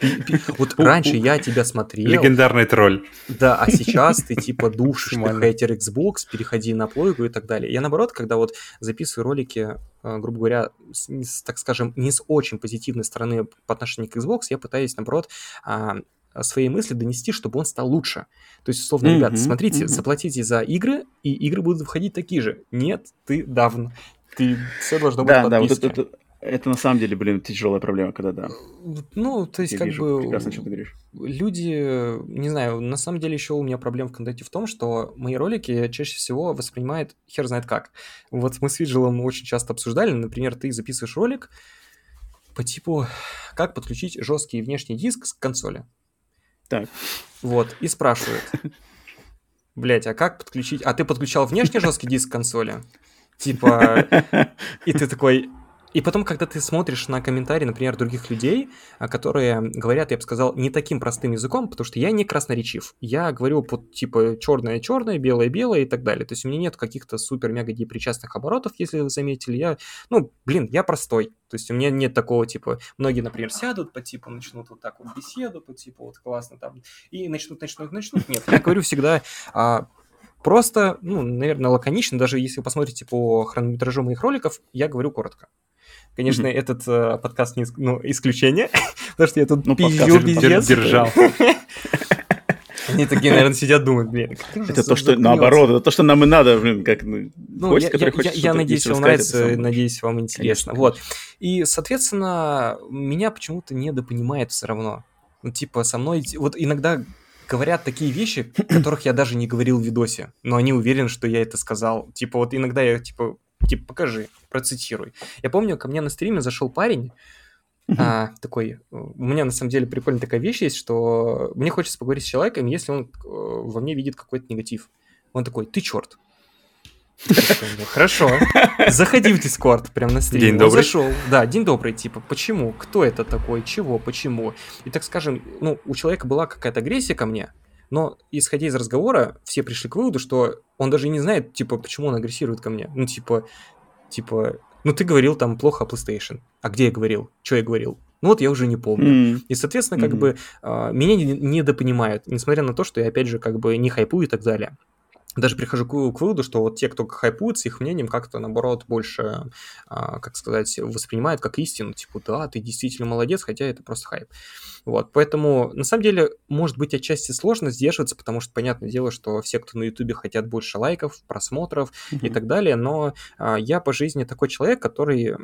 вот раньше я тебя смотрел. Легендарный тролль. Да, а сейчас ты, типа, душишь, ты хейтер Xbox, переходи на плойку и так далее. Я, наоборот, когда вот записываю ролики, э, грубо говоря, так скажем, не с очень позитивной стороны по отношению к Xbox, я пытаюсь, наоборот, а, свои мысли донести, чтобы он стал лучше. То есть, условно, mm-hmm, ребята, смотрите, mm-hmm. заплатите за игры, и игры будут выходить такие же. Нет, ты давно. Ты все должно быть да, да, вот это, это, это на самом деле, блин, тяжелая проблема, когда да. Ну, то есть, Я как вижу бы... Прекрасно, что ты говоришь. Люди, не знаю, на самом деле еще у меня проблема в контенте в том, что мои ролики чаще всего воспринимает хер знает как. Вот мы с Виджилом очень часто обсуждали, например, ты записываешь ролик по типу «Как подключить жесткий внешний диск к консоли». Так. Вот, и спрашивает. Блять, а как подключить? А ты подключал внешний жесткий диск консоли? Типа, и ты такой, и потом, когда ты смотришь на комментарии, например, других людей, а, которые говорят, я бы сказал, не таким простым языком, потому что я не красноречив. Я говорю под типа черное-черное, белое-белое и так далее. То есть у меня нет каких-то супер-мега депричастных оборотов, если вы заметили. Я, ну, блин, я простой. То есть у меня нет такого типа, многие, например, сядут по типу, начнут вот так вот беседу, по типу, вот классно там, и начнут, начнут, начнут. Нет, я говорю всегда а, просто, ну, наверное, лаконично, даже если вы посмотрите по хронометражу моих роликов, я говорю коротко. Конечно, mm-hmm. этот э, подкаст не ну, исключение, <laughs> потому что я тут ну, пизжу пиздец. держал. <laughs> Они такие, наверное, сидят, думают, блин, Это то, что наоборот, это то, что нам и надо, блин, как ну, гость, который хочет Я надеюсь, вам нравится, надеюсь, вам интересно. Вот. И, соответственно, меня почему-то недопонимает все равно. Ну, типа, со мной... Вот иногда говорят такие вещи, которых я даже не говорил в видосе, но они уверены, что я это сказал. Типа, вот иногда я, типа, Типа, покажи, процитируй. Я помню, ко мне на стриме зашел парень, а, такой, у меня на самом деле прикольная такая вещь есть, что мне хочется поговорить с человеком, если он э, во мне видит какой-то негатив. Он такой, ты черт. Хорошо. Заходи в Дискорд прям на стрим. День добрый. зашел. Да, день добрый, типа, почему? Кто это такой? Чего? Почему? И так скажем, ну, у человека была какая-то агрессия ко мне, но исходя из разговора, все пришли к выводу, что он даже не знает, типа, почему он агрессирует ко мне. Ну, типа, типа, ну ты говорил там плохо о PlayStation. А где я говорил? Что я говорил? Ну вот я уже не помню. Mm-hmm. И, соответственно, как mm-hmm. бы э, меня недопонимают, несмотря на то, что я, опять же, как бы не хайпую и так далее даже прихожу к, к выводу, что вот те, кто хайпует, с их мнением как-то, наоборот, больше, а, как сказать, воспринимают как истину. Типа, да, ты действительно молодец, хотя это просто хайп. Вот, поэтому, на самом деле, может быть, отчасти сложно сдерживаться, потому что, понятное дело, что все, кто на Ютубе, хотят больше лайков, просмотров mm-hmm. и так далее, но а, я по жизни такой человек, который,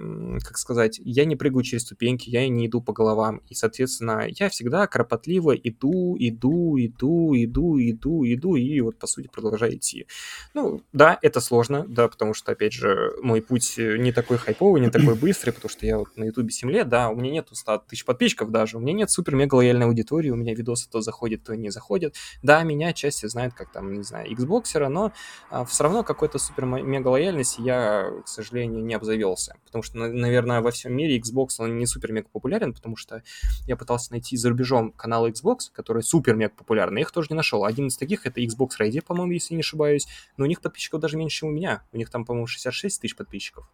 как сказать, я не прыгаю через ступеньки, я не иду по головам, и, соответственно, я всегда кропотливо иду, иду, иду, иду, иду, иду, и вот, по сути, продолжаю идти. Ну, да, это сложно, да, потому что, опять же, мой путь не такой хайповый, не такой быстрый, потому что я вот на Ютубе 7 лет, да, у меня нет 100 тысяч подписчиков даже, у меня нет супер-мега лояльной аудитории, у меня видосы то заходят, то не заходят. Да, меня части знают как там, не знаю, Xboxера, но а, все равно какой-то супер-мега лояльности я, к сожалению, не обзавелся, потому что, наверное, во всем мире Xbox, он не супер-мега популярен, потому что я пытался найти за рубежом каналы Xbox, которые супер-мега популярны, их тоже не нашел. Один из таких это Xbox Ready, по-моему, если не ошибаюсь, но у них подписчиков даже меньше, чем у меня. У них там, по-моему, 66 тысяч подписчиков.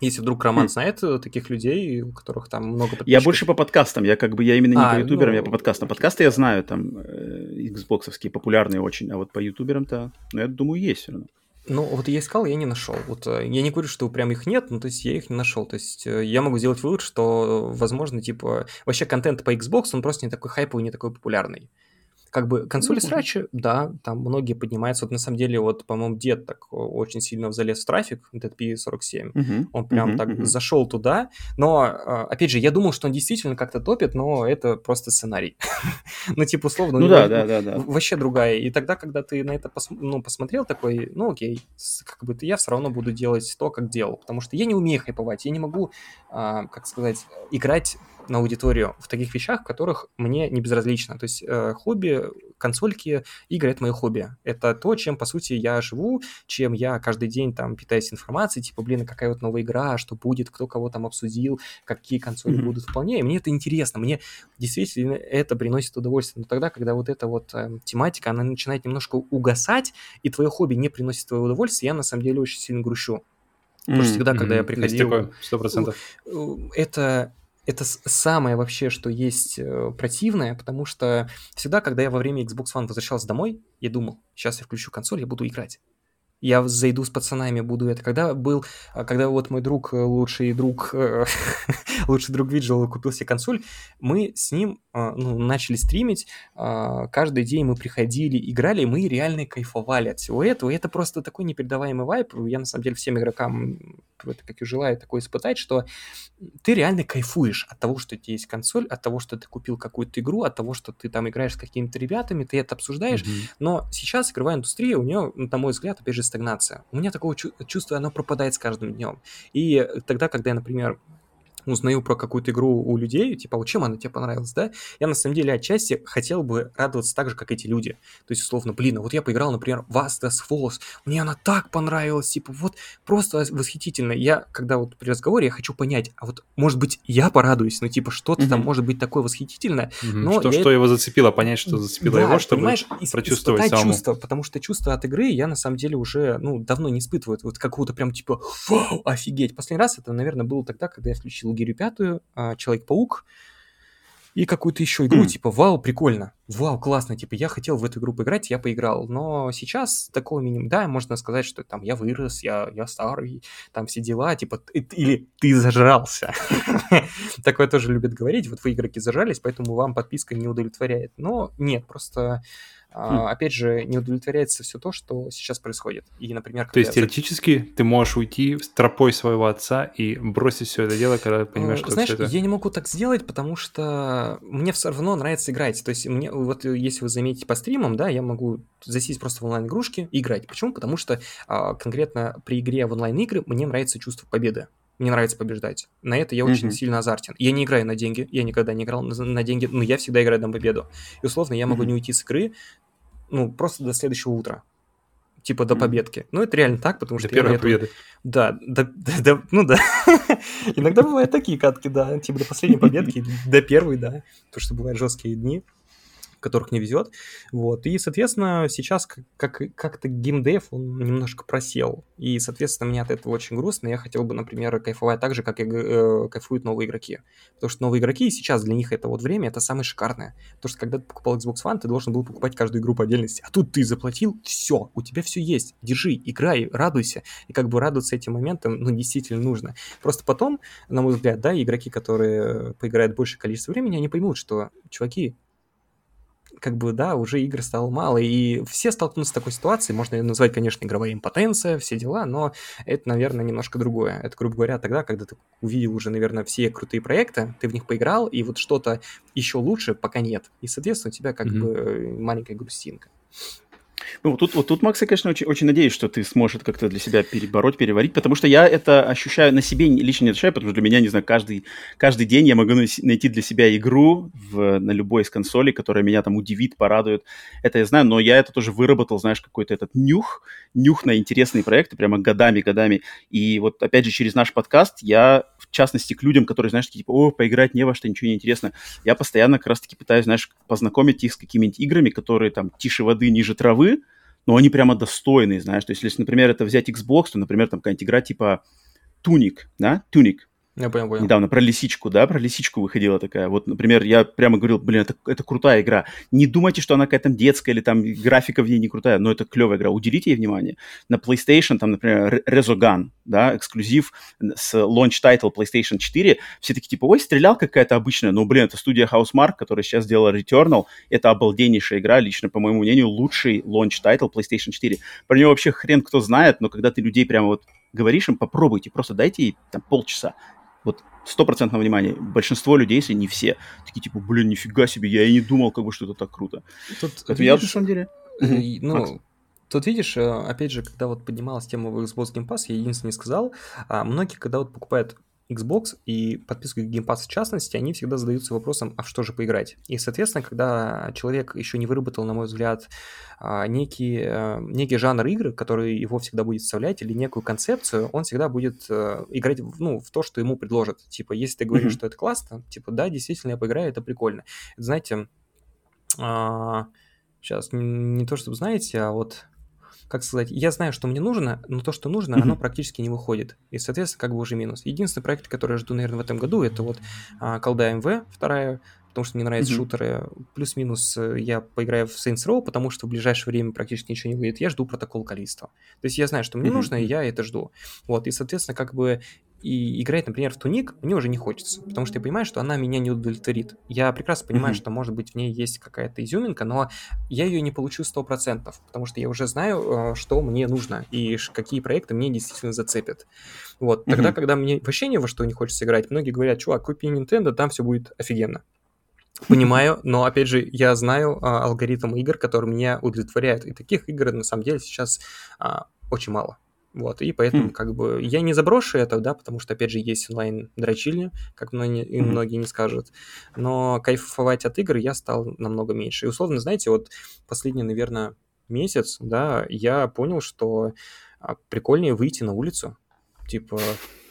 Если вдруг Роман хм. знает э, таких людей, у которых там много подписчиков. Я больше по подкастам, я как бы, я именно не а, по ютуберам, ну... я по подкастам. Подкасты я знаю, там, э, xbox популярные очень, а вот по ютуберам-то, ну, я думаю, есть все равно. Ну, вот я искал, я не нашел. Вот э, я не говорю, что прям их нет, но то есть я их не нашел. То есть э, я могу сделать вывод, что, возможно, типа, вообще контент по Xbox, он просто не такой хайповый, не такой популярный. Как бы консоли ну, срачи, да, там многие поднимаются. Вот на самом деле, вот, по-моему, дед так очень сильно залез в трафик, этот P47. Uh-huh. Он прям uh-huh, так uh-huh. зашел туда. Но, а, опять же, я думал, что он действительно как-то топит, но это просто сценарий. <laughs> ну, типа, условно, ну, да, да, да, да. вообще другая. И тогда, когда ты на это пос... ну, посмотрел, такой, ну, окей, как бы я все равно буду делать то, как делал. Потому что я не умею хайповать, я не могу, а, как сказать, играть на аудиторию в таких вещах, в которых мне не безразлично. То есть э, хобби, консольки, игры — это мое хобби. Это то, чем, по сути, я живу, чем я каждый день там питаюсь информацией, типа, блин, а какая вот новая игра, что будет, кто кого там обсудил, какие консоли mm-hmm. будут вполне. И мне это интересно, мне действительно это приносит удовольствие. Но тогда, когда вот эта вот э, тематика, она начинает немножко угасать, и твое хобби не приносит твое удовольствие, я на самом деле очень сильно грущу. Потому что всегда, когда mm-hmm. я приходил... Сто процентов. Это это самое вообще, что есть э, противное, потому что всегда, когда я во время Xbox One возвращался домой, я думал, сейчас я включу консоль, я буду играть я зайду с пацанами, буду это. Когда был, а, когда вот мой друг, э, лучший друг, э, <laughs> лучший друг Виджел купил себе консоль, мы с ним а, ну, начали стримить, а, каждый день мы приходили, играли, и мы реально кайфовали от всего этого, и это просто такой непередаваемый вайп, я на самом деле всем игрокам, это как и желаю такое испытать, что ты реально кайфуешь от того, что у тебя есть консоль, от того, что ты купил какую-то игру, от того, что ты там играешь с какими-то ребятами, ты это обсуждаешь, mm-hmm. но сейчас игровая индустрия, у нее, на мой взгляд, опять же, стагнация. У меня такое чувство, оно пропадает с каждым днем. И тогда, когда я, например, узнаю про какую-то игру у людей, типа, вот чем она тебе понравилась, да, я на самом деле отчасти хотел бы радоваться так же, как эти люди. То есть, условно, блин, а вот я поиграл, например, в Astas Falls, мне она так понравилась, типа, вот просто восхитительно. Я, когда вот при разговоре, я хочу понять, а вот, может быть, я порадуюсь, ну, типа, что-то mm-hmm. там может быть такое восхитительное, mm-hmm. но... Что, что его зацепило, понять, что зацепило да, его, чтобы понимаешь, прочувствовать самому. чувство, потому что чувство от игры я, на самом деле, уже, ну, давно не испытываю. Вот какого-то прям, типа, вау, офигеть. Последний раз это, наверное, было тогда, когда я включил Гирю пятую, а, Человек-паук, и какую-то еще игру, mm. типа, вау, прикольно, вау, классно, типа, я хотел в эту игру поиграть, я поиграл, но сейчас такого минимум, да, можно сказать, что там я вырос, я, я старый, там все дела, типа, или ты зажрался. <laughs> Такое тоже любят говорить, вот вы игроки зажрались, поэтому вам подписка не удовлетворяет, но нет, просто Хм. Опять же, не удовлетворяется все то, что сейчас происходит. И, например, то есть теоретически ты можешь уйти с тропой своего отца и бросить все это дело, когда понимаешь, что Знаешь, это... я не могу так сделать, потому что мне все равно нравится играть. То есть мне вот если вы заметите по стримам, да, я могу засесть просто в онлайн-игрушки и играть. Почему? Потому что а, конкретно при игре в онлайн-игры мне нравится чувство победы. мне нравится побеждать. На это я очень mm-hmm. сильно азартен. Я не играю на деньги, я никогда не играл на, на деньги, но я всегда играю на победу. И условно я могу mm-hmm. не уйти с игры, ну, просто до следующего утра. Типа до победки. Ну, это реально так, потому до что... первой победы. Да, до, до, <laughs> до, ну да. <laughs> Иногда бывают такие катки, да, типа до последней <laughs> победки, до первой, да. Потому что бывают жесткие дни которых не везет. Вот. И, соответственно, сейчас как- как-то геймдев, он немножко просел. И, соответственно, мне от этого очень грустно. Я хотел бы, например, кайфовать так же, как и э, кайфуют новые игроки. Потому что новые игроки сейчас для них это вот время, это самое шикарное. Потому что когда ты покупал Xbox One, ты должен был покупать каждую игру по отдельности. А тут ты заплатил, все, у тебя все есть. Держи, играй, радуйся. И как бы радоваться этим моментом, ну, действительно нужно. Просто потом, на мой взгляд, да, игроки, которые поиграют большее количество времени, они поймут, что, чуваки, как бы, да, уже игр стало мало, и все столкнутся с такой ситуацией, можно ее назвать, конечно, игровая импотенция, все дела, но это, наверное, немножко другое. Это, грубо говоря, тогда, когда ты увидел уже, наверное, все крутые проекты, ты в них поиграл, и вот что-то еще лучше пока нет. И, соответственно, у тебя как mm-hmm. бы маленькая грустинка. Ну, вот тут, вот тут, Макс, я, конечно, очень, очень надеюсь, что ты сможешь как-то для себя перебороть, переварить, потому что я это ощущаю на себе лично не ощущаю, потому что для меня, не знаю, каждый, каждый день я могу найти для себя игру в, на любой из консолей, которая меня там удивит, порадует. Это я знаю, но я это тоже выработал, знаешь, какой-то этот нюх, нюх на интересные проекты прямо годами, годами. И вот, опять же, через наш подкаст я, в частности, к людям, которые, знаешь, типа, о, поиграть не во что, ничего не интересно, я постоянно как раз-таки пытаюсь, знаешь, познакомить их с какими-нибудь играми, которые там тише воды, ниже травы, но они прямо достойные, знаешь. То есть, если, например, это взять Xbox, то, например, там какая-нибудь игра типа Туник, да, Туник, я понял, понял. Недавно про лисичку, да, про лисичку выходила такая. Вот, например, я прямо говорил, блин, это, это крутая игра. Не думайте, что она какая-то детская или там графика в ней не крутая, но это клевая игра. Уделите ей внимание. На PlayStation, там, например, Resogun, да, эксклюзив с launch title PlayStation 4. Все такие типа, ой, стрелял какая-то обычная. Но, блин, это студия Housemark, которая сейчас сделала Returnal. Это обалденнейшая игра, лично, по моему мнению, лучший launch title PlayStation 4. Про нее вообще хрен кто знает, но когда ты людей прямо вот говоришь им, попробуйте, просто дайте ей там полчаса вот стопроцентного внимания. Большинство людей, если не все, такие типа, блин, нифига себе, я и не думал, как бы, что это так круто. Тут, это видишь, я на самом деле... Ну, Макс. Тут видишь, э, опять же, когда вот поднималась тема в Xbox Game Pass, я единственное сказал, а многие, когда вот покупают Xbox и подписку Game Pass в частности, они всегда задаются вопросом, а что же поиграть? И, соответственно, когда человек еще не выработал, на мой взгляд, а, некий, э, некий жанр игры, который его всегда будет вставлять, или некую концепцию, он всегда будет э, играть ну, в то, что ему предложат. Типа, если ты говоришь, mm-hmm. что это классно, типа, да, действительно, я поиграю, это прикольно. Знаете, сейчас, а, не то, чтобы знаете, а вот как сказать, я знаю, что мне нужно, но то, что нужно, mm-hmm. оно практически не выходит. И, соответственно, как бы уже минус. Единственный проект, который я жду, наверное, в этом году, это вот а, колда МВ, вторая, потому что мне нравятся mm-hmm. шутеры. Плюс-минус э, я поиграю в Saints Row, потому что в ближайшее время практически ничего не выйдет. Я жду протокол количества. То есть я знаю, что мне mm-hmm. нужно, и я это жду. Вот, и, соответственно, как бы и играть, например, в Туник мне уже не хочется, потому что я понимаю, что она меня не удовлетворит. Я прекрасно понимаю, mm-hmm. что, может быть, в ней есть какая-то изюминка, но я ее не получу 100%, потому что я уже знаю, э, что мне нужно и какие проекты мне действительно зацепят. Вот, тогда, mm-hmm. когда мне вообще ни во что не хочется играть, многие говорят, чувак, купи Nintendo, там все будет офигенно. Понимаю, <laughs> но опять же, я знаю а, алгоритм игр, которые меня удовлетворяют. И таких игр на самом деле сейчас а, очень мало. Вот, и поэтому, mm. как бы, я не заброшу это, да, потому что, опять же, есть онлайн-дрочильня, как многие, mm. многие не скажут, но кайфовать от игр я стал намного меньше. И, условно, знаете, вот последний, наверное, месяц, да, я понял, что а, прикольнее выйти на улицу, типа,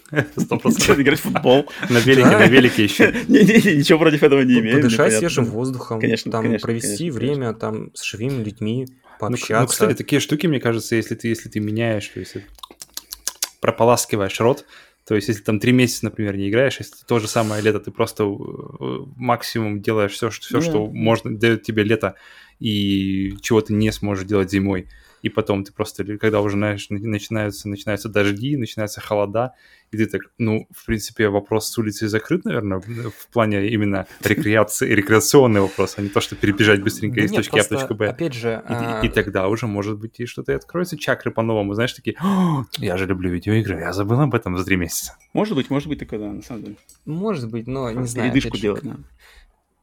<laughs> Играть в футбол. <laughs> На велике, на велике еще. <laughs> Ничего против этого не имею. Подышать свежим возвоздухом, там провести время там с живыми людьми, ну, ну, пообщаться. Ну, кстати, такие штуки, мне кажется, если ты, если ты меняешь, то есть прополаскиваешь рот, то есть, если там три месяца, например, не играешь, если то же самое лето, ты просто э, максимум делаешь все, что, все, yeah. что можно, дает тебе лето, и чего ты не сможешь делать зимой и потом ты просто, когда уже, знаешь, начинаются, начинаются дожди, начинаются холода, и ты так, ну, в принципе, вопрос с улицы закрыт, наверное, в плане именно рекреации, рекреационный вопрос, а не то, что перебежать быстренько из точки А в точку Б. Опять же... И, а... и тогда уже, может быть, и что-то откроется, чакры по-новому, знаешь, такие, я же люблю видеоигры, я забыл об этом за три месяца. Может быть, может быть такое, да, на самом деле. Может быть, но не знаю. Передышку делать, да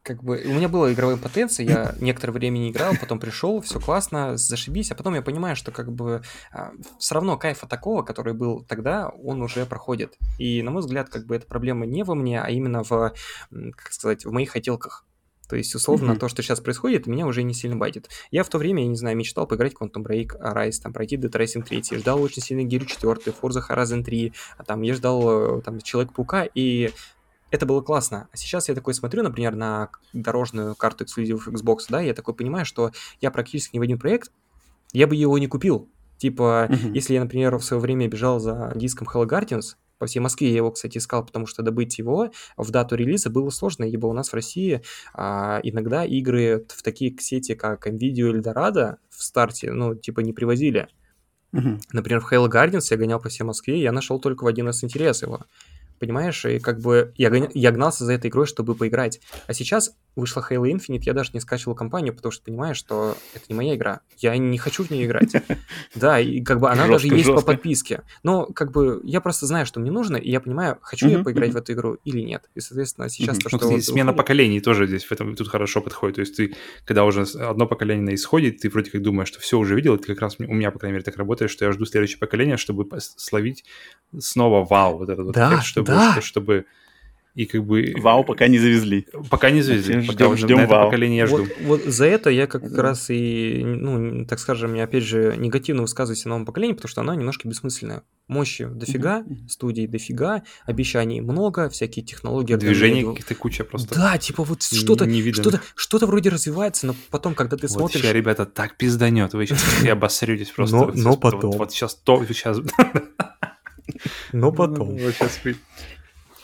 как бы у меня была игровая потенция, я <laughs> некоторое время не играл, потом пришел, все классно, зашибись, а потом я понимаю, что как бы а, все равно кайфа такого, который был тогда, он уже проходит. И, на мой взгляд, как бы эта проблема не во мне, а именно в, как сказать, в моих хотелках. То есть, условно, mm-hmm. то, что сейчас происходит, меня уже не сильно байтит. Я в то время, я не знаю, мечтал поиграть в Quantum Break, Rise, там, пройти Dead Racing 3, ждал очень сильно Gear 4, Forza Horizon 3, а там я ждал э, там Человек-паука, и это было классно. А сейчас я такой смотрю, например, на дорожную карту эксклюзивов Xbox, да, я такой понимаю, что я практически ни в один проект, я бы его не купил. Типа, uh-huh. если я, например, в свое время бежал за диском Hello Guardians, по всей Москве я его, кстати, искал, потому что добыть его в дату релиза было сложно, ибо у нас в России а, иногда игры в такие сети, как NVIDIA или Dorado в старте, ну, типа, не привозили. Uh-huh. Например, в Halo Guardians я гонял по всей Москве, я нашел только в один из интерес его понимаешь? И как бы я, я гнался за этой игрой, чтобы поиграть. А сейчас вышла Halo Infinite, я даже не скачивал компанию, потому что понимаю, что это не моя игра. Я не хочу в нее играть. <laughs> Да, и как бы она даже есть по подписке. Но как бы я просто знаю, что мне нужно, и я понимаю, хочу я поиграть в эту игру или нет. И, соответственно, сейчас то, что... Смена поколений тоже здесь в этом тут хорошо подходит. То есть ты, когда уже одно поколение на исходе, ты вроде как думаешь, что все уже видел, это как раз у меня, по крайней мере, так работает, что я жду следующее поколение, чтобы словить снова вау, вот этот вот эффект, чтобы, да. чтобы и как бы... Вау пока не завезли. Пока не завезли. Ждем, пока ждем на это вау. поколение я жду. Вот, вот за это я как раз и, ну, так скажем, я опять же негативно высказываюсь о новом поколении, потому что оно немножко бессмысленное. Мощи дофига, mm-hmm. студий дофига, обещаний много, всякие технологии. Движений каких-то куча просто. Да, типа вот что-то, что-то, что-то вроде развивается, но потом, когда ты вот смотришь... сейчас, ребята, так пизданет, вы сейчас я обосрётесь просто. Но, но потом. Вот, вот сейчас то, сейчас... Но потом. Вот сейчас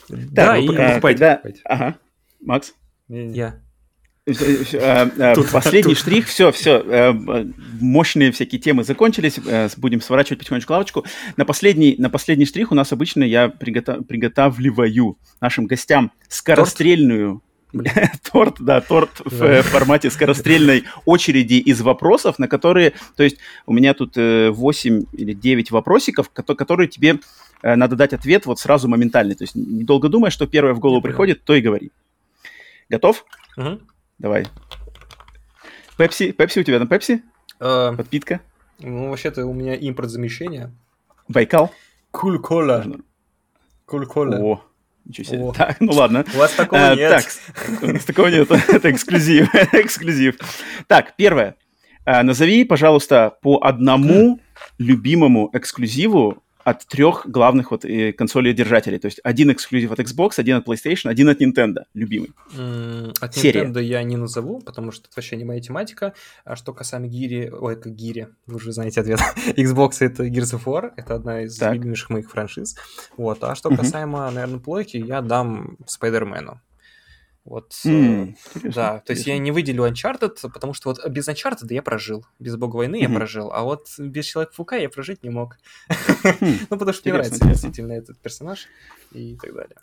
да, и покупайте, Ага. Макс? Я. Э, э, последний штрих, все, все, э, мощные всякие темы закончились, будем сворачивать потихонечку лавочку. На последний, на последний штрих у нас обычно я приготавливаю нашим гостям скорострельную <laughs> торт, да, торт в формате скорострельной очереди из вопросов, на которые, то есть у меня тут 8 или 9 вопросиков, которые тебе Э, надо дать ответ вот сразу моментальный. То есть недолго думая, что первое в голову приходит, то и говори. Готов? Угу. Давай. Пепси, Пепси у тебя там Пепси? Uh, Подпитка? Ну, вообще-то у меня импорт замещения. Байкал? Куль-кола. Куль-кола. О, ничего себе. О. Так, ну ладно. У вас такого а, нет. Так, у нас такого нет. <laughs> Это эксклюзив. <laughs> эксклюзив. Так, первое. А, назови, пожалуйста, по одному любимому эксклюзиву от трех главных вот э, консолей держателей. То есть один эксклюзив от Xbox, один от PlayStation, один от Nintendo, любимый. Mm, от Серия. Nintendo я не назову, потому что это вообще не моя тематика. А что касаемо Гири, ой, как Гири, вы уже знаете ответ. <laughs> Xbox это Gears of War, это одна из так. любимейших моих франшиз. Вот. А что касаемо, uh-huh. наверное, плойки, я дам Спайдермену. Вот, mm, да, то есть я не выделю Uncharted, потому что вот без Uncharted я прожил, без Бога войны mm-hmm. я прожил, а вот без Человека-паука я прожить не мог. Mm, <laughs> ну, потому что мне нравится действительно этот персонаж и так далее.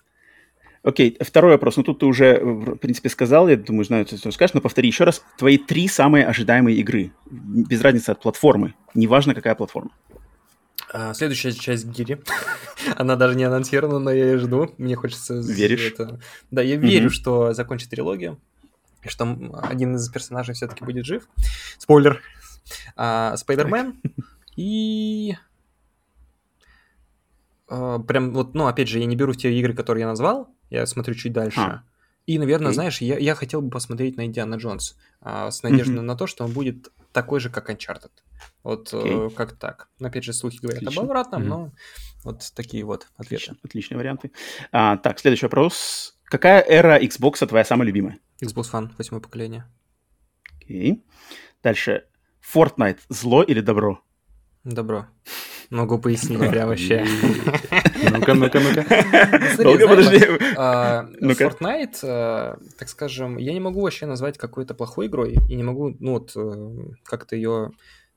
Окей, okay, второй вопрос. Ну, тут ты уже, в принципе, сказал, я думаю, знаю, что ты скажешь, но повтори еще раз. Твои три самые ожидаемые игры, без разницы от платформы, неважно, какая платформа. А, следующая часть Гири. <laughs> Она даже не анонсирована, но я ее жду. Мне хочется... Веришь? Это... Да, я верю, mm-hmm. что закончит трилогию. И что один из персонажей все-таки будет жив. Спойлер. А, Спайдермен. <laughs> И... А, прям вот, ну, опять же, я не беру те игры, которые я назвал. Я смотрю чуть дальше. А. И, наверное, okay. знаешь, я, я хотел бы посмотреть на Индиана Джонс а, с надеждой mm-hmm. на то, что он будет такой же, как Uncharted. Вот okay. э, как так. Но, опять же, слухи говорят Отлично. об обратном, mm-hmm. но вот такие вот ответы. Отлично, отличные варианты. А, так, следующий вопрос. Какая эра Xbox твоя самая любимая? Xbox One, восьмое поколение. Окей. Okay. Дальше. Fortnite зло или добро? Добро. Могу пояснить прям вообще. <laughs> Ну-ка, ну-ка, ну-ка. Ну-ка, подожди. А, Fortnite, а, так скажем, я не могу вообще назвать какой-то плохой игрой, и не могу, ну вот, э, как-то ее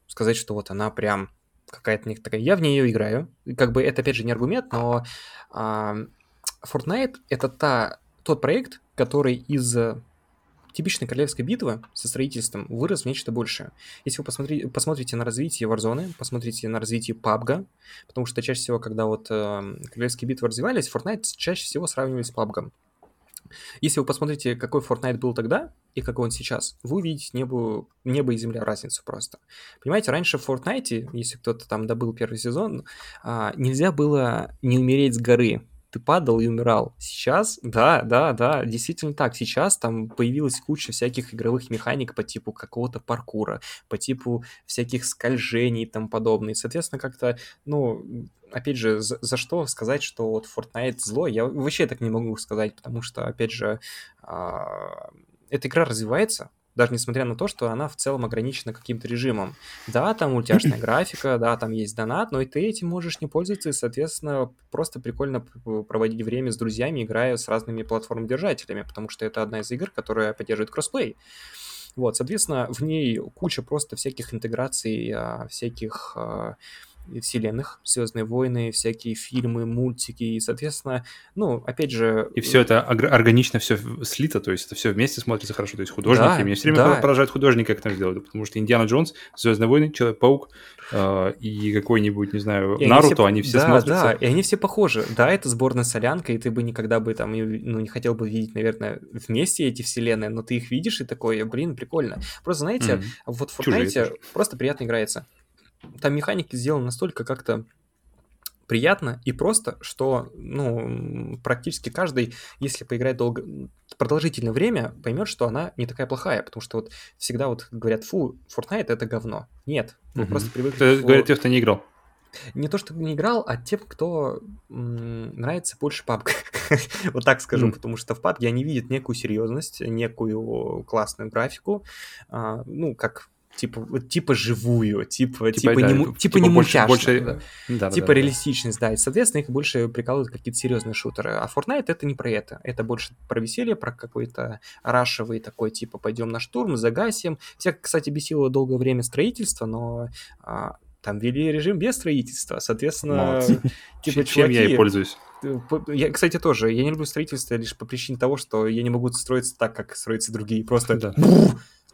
сказать, что вот она прям какая-то не такая. Я в нее играю. Как бы это, опять же, не аргумент, но Fortnite — это та, тот проект, который из типичной королевской битвы со строительством вырос в нечто большее. Если вы посмотри, посмотрите на развитие Warzone, посмотрите на развитие PUBG, потому что чаще всего, когда вот э, королевские битвы развивались, Fortnite чаще всего сравнивали с PUBG. Если вы посмотрите, какой Fortnite был тогда и какой он сейчас, вы увидите небо, небо и земля разницу просто. Понимаете, раньше в Fortnite, если кто-то там добыл первый сезон, а, нельзя было не умереть с горы ты падал и умирал. Сейчас, да, да, да, действительно так. Сейчас там появилась куча всяких игровых механик по типу какого-то паркура, по типу всяких скольжений и тому подобное. соответственно, как-то, ну, опять же, за, за что сказать, что вот Fortnite зло, я вообще так не могу сказать, потому что, опять же, а, эта игра развивается, даже несмотря на то, что она в целом ограничена каким-то режимом. Да, там мультяшная <clears throat> графика, да, там есть донат, но и ты этим можешь не пользоваться, и, соответственно, просто прикольно проводить время с друзьями, играя с разными платформ-держателями, потому что это одна из игр, которая поддерживает кроссплей. Вот, соответственно, в ней куча просто всяких интеграций, а, всяких а, вселенных, Звездные войны, всякие фильмы, мультики, и, соответственно, ну, опять же... И все это органично все слито, то есть это все вместе смотрится хорошо, то есть художники, да, меня все время да. поражают художники, как это сделали, потому что Индиана Джонс, Звездные войны, Человек-паук э, и какой-нибудь, не знаю, и Наруто, они все, они все да, смотрятся... Да, и они все похожи. Да, это сборная солянка, и ты бы никогда бы там, ну, не хотел бы видеть, наверное, вместе эти вселенные, но ты их видишь и такой, блин, прикольно. Просто, знаете, mm-hmm. вот в Fortnite просто приятно играется там механики сделаны настолько как-то приятно и просто, что, ну, практически каждый, если поиграет долго, продолжительное время, поймет, что она не такая плохая, потому что вот всегда вот говорят, фу, Fortnite это говно. Нет, угу. просто привыкли... Это фу... говорят те, кто не играл. Не то, что не играл, а тем, кто м, нравится больше PUBG. <laughs> вот так скажу, mm. потому что в PUBG они видят некую серьезность, некую классную графику, а, ну, как типа, типа живую, типа, типа, типа, да, не, типа, типа не больше, больше... Да. Да, типа да, реалистичность, да. да, и, соответственно, их больше прикалывают какие-то серьезные шутеры. А Fortnite это не про это, это больше про веселье, про какой-то рашевый такой, типа, пойдем на штурм, загасим. Всех, кстати, бесило долгое время строительство, но а, там ввели режим без строительства, соответственно, типа, Чем чуваки, я и пользуюсь. Э, я, кстати, тоже, я не люблю строительство лишь по причине того, что я не могу строиться так, как строятся другие, просто да.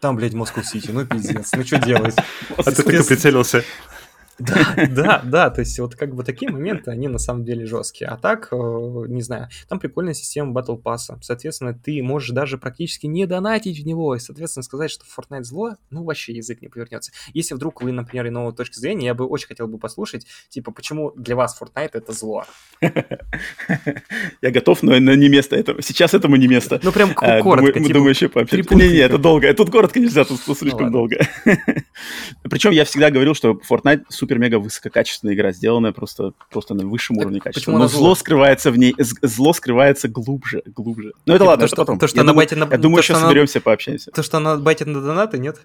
Там, блядь, Москва-Сити, ну пиздец, ну что делать? А ты только прицелился. Да, <laughs> да, да, то есть вот как бы такие моменты, они на самом деле жесткие. А так, э, не знаю, там прикольная система Battle Pass. Соответственно, ты можешь даже практически не донатить в него, и, соответственно, сказать, что Fortnite зло, ну, вообще язык не повернется. Если вдруг вы, например, иного точки зрения, я бы очень хотел бы послушать, типа, почему для вас Fortnite это зло? <laughs> Я готов, но не место этого. Сейчас этому не место. Ну, прям э, коротко. Мы думаю, еще пообщаемся. Не-не, это долго. Тут коротко нельзя, тут слишком долго. <laughs> Причем я всегда говорил, что Fortnite супер супер-мега высококачественная игра, сделанная просто, просто на высшем так уровне качества. Но зло скрывается в ней, зло скрывается глубже, глубже. Ну это ладно, это потом. То, что она байтит на... Я думаю, сейчас соберемся, пообщаемся. То, что она байтит на донаты, нет?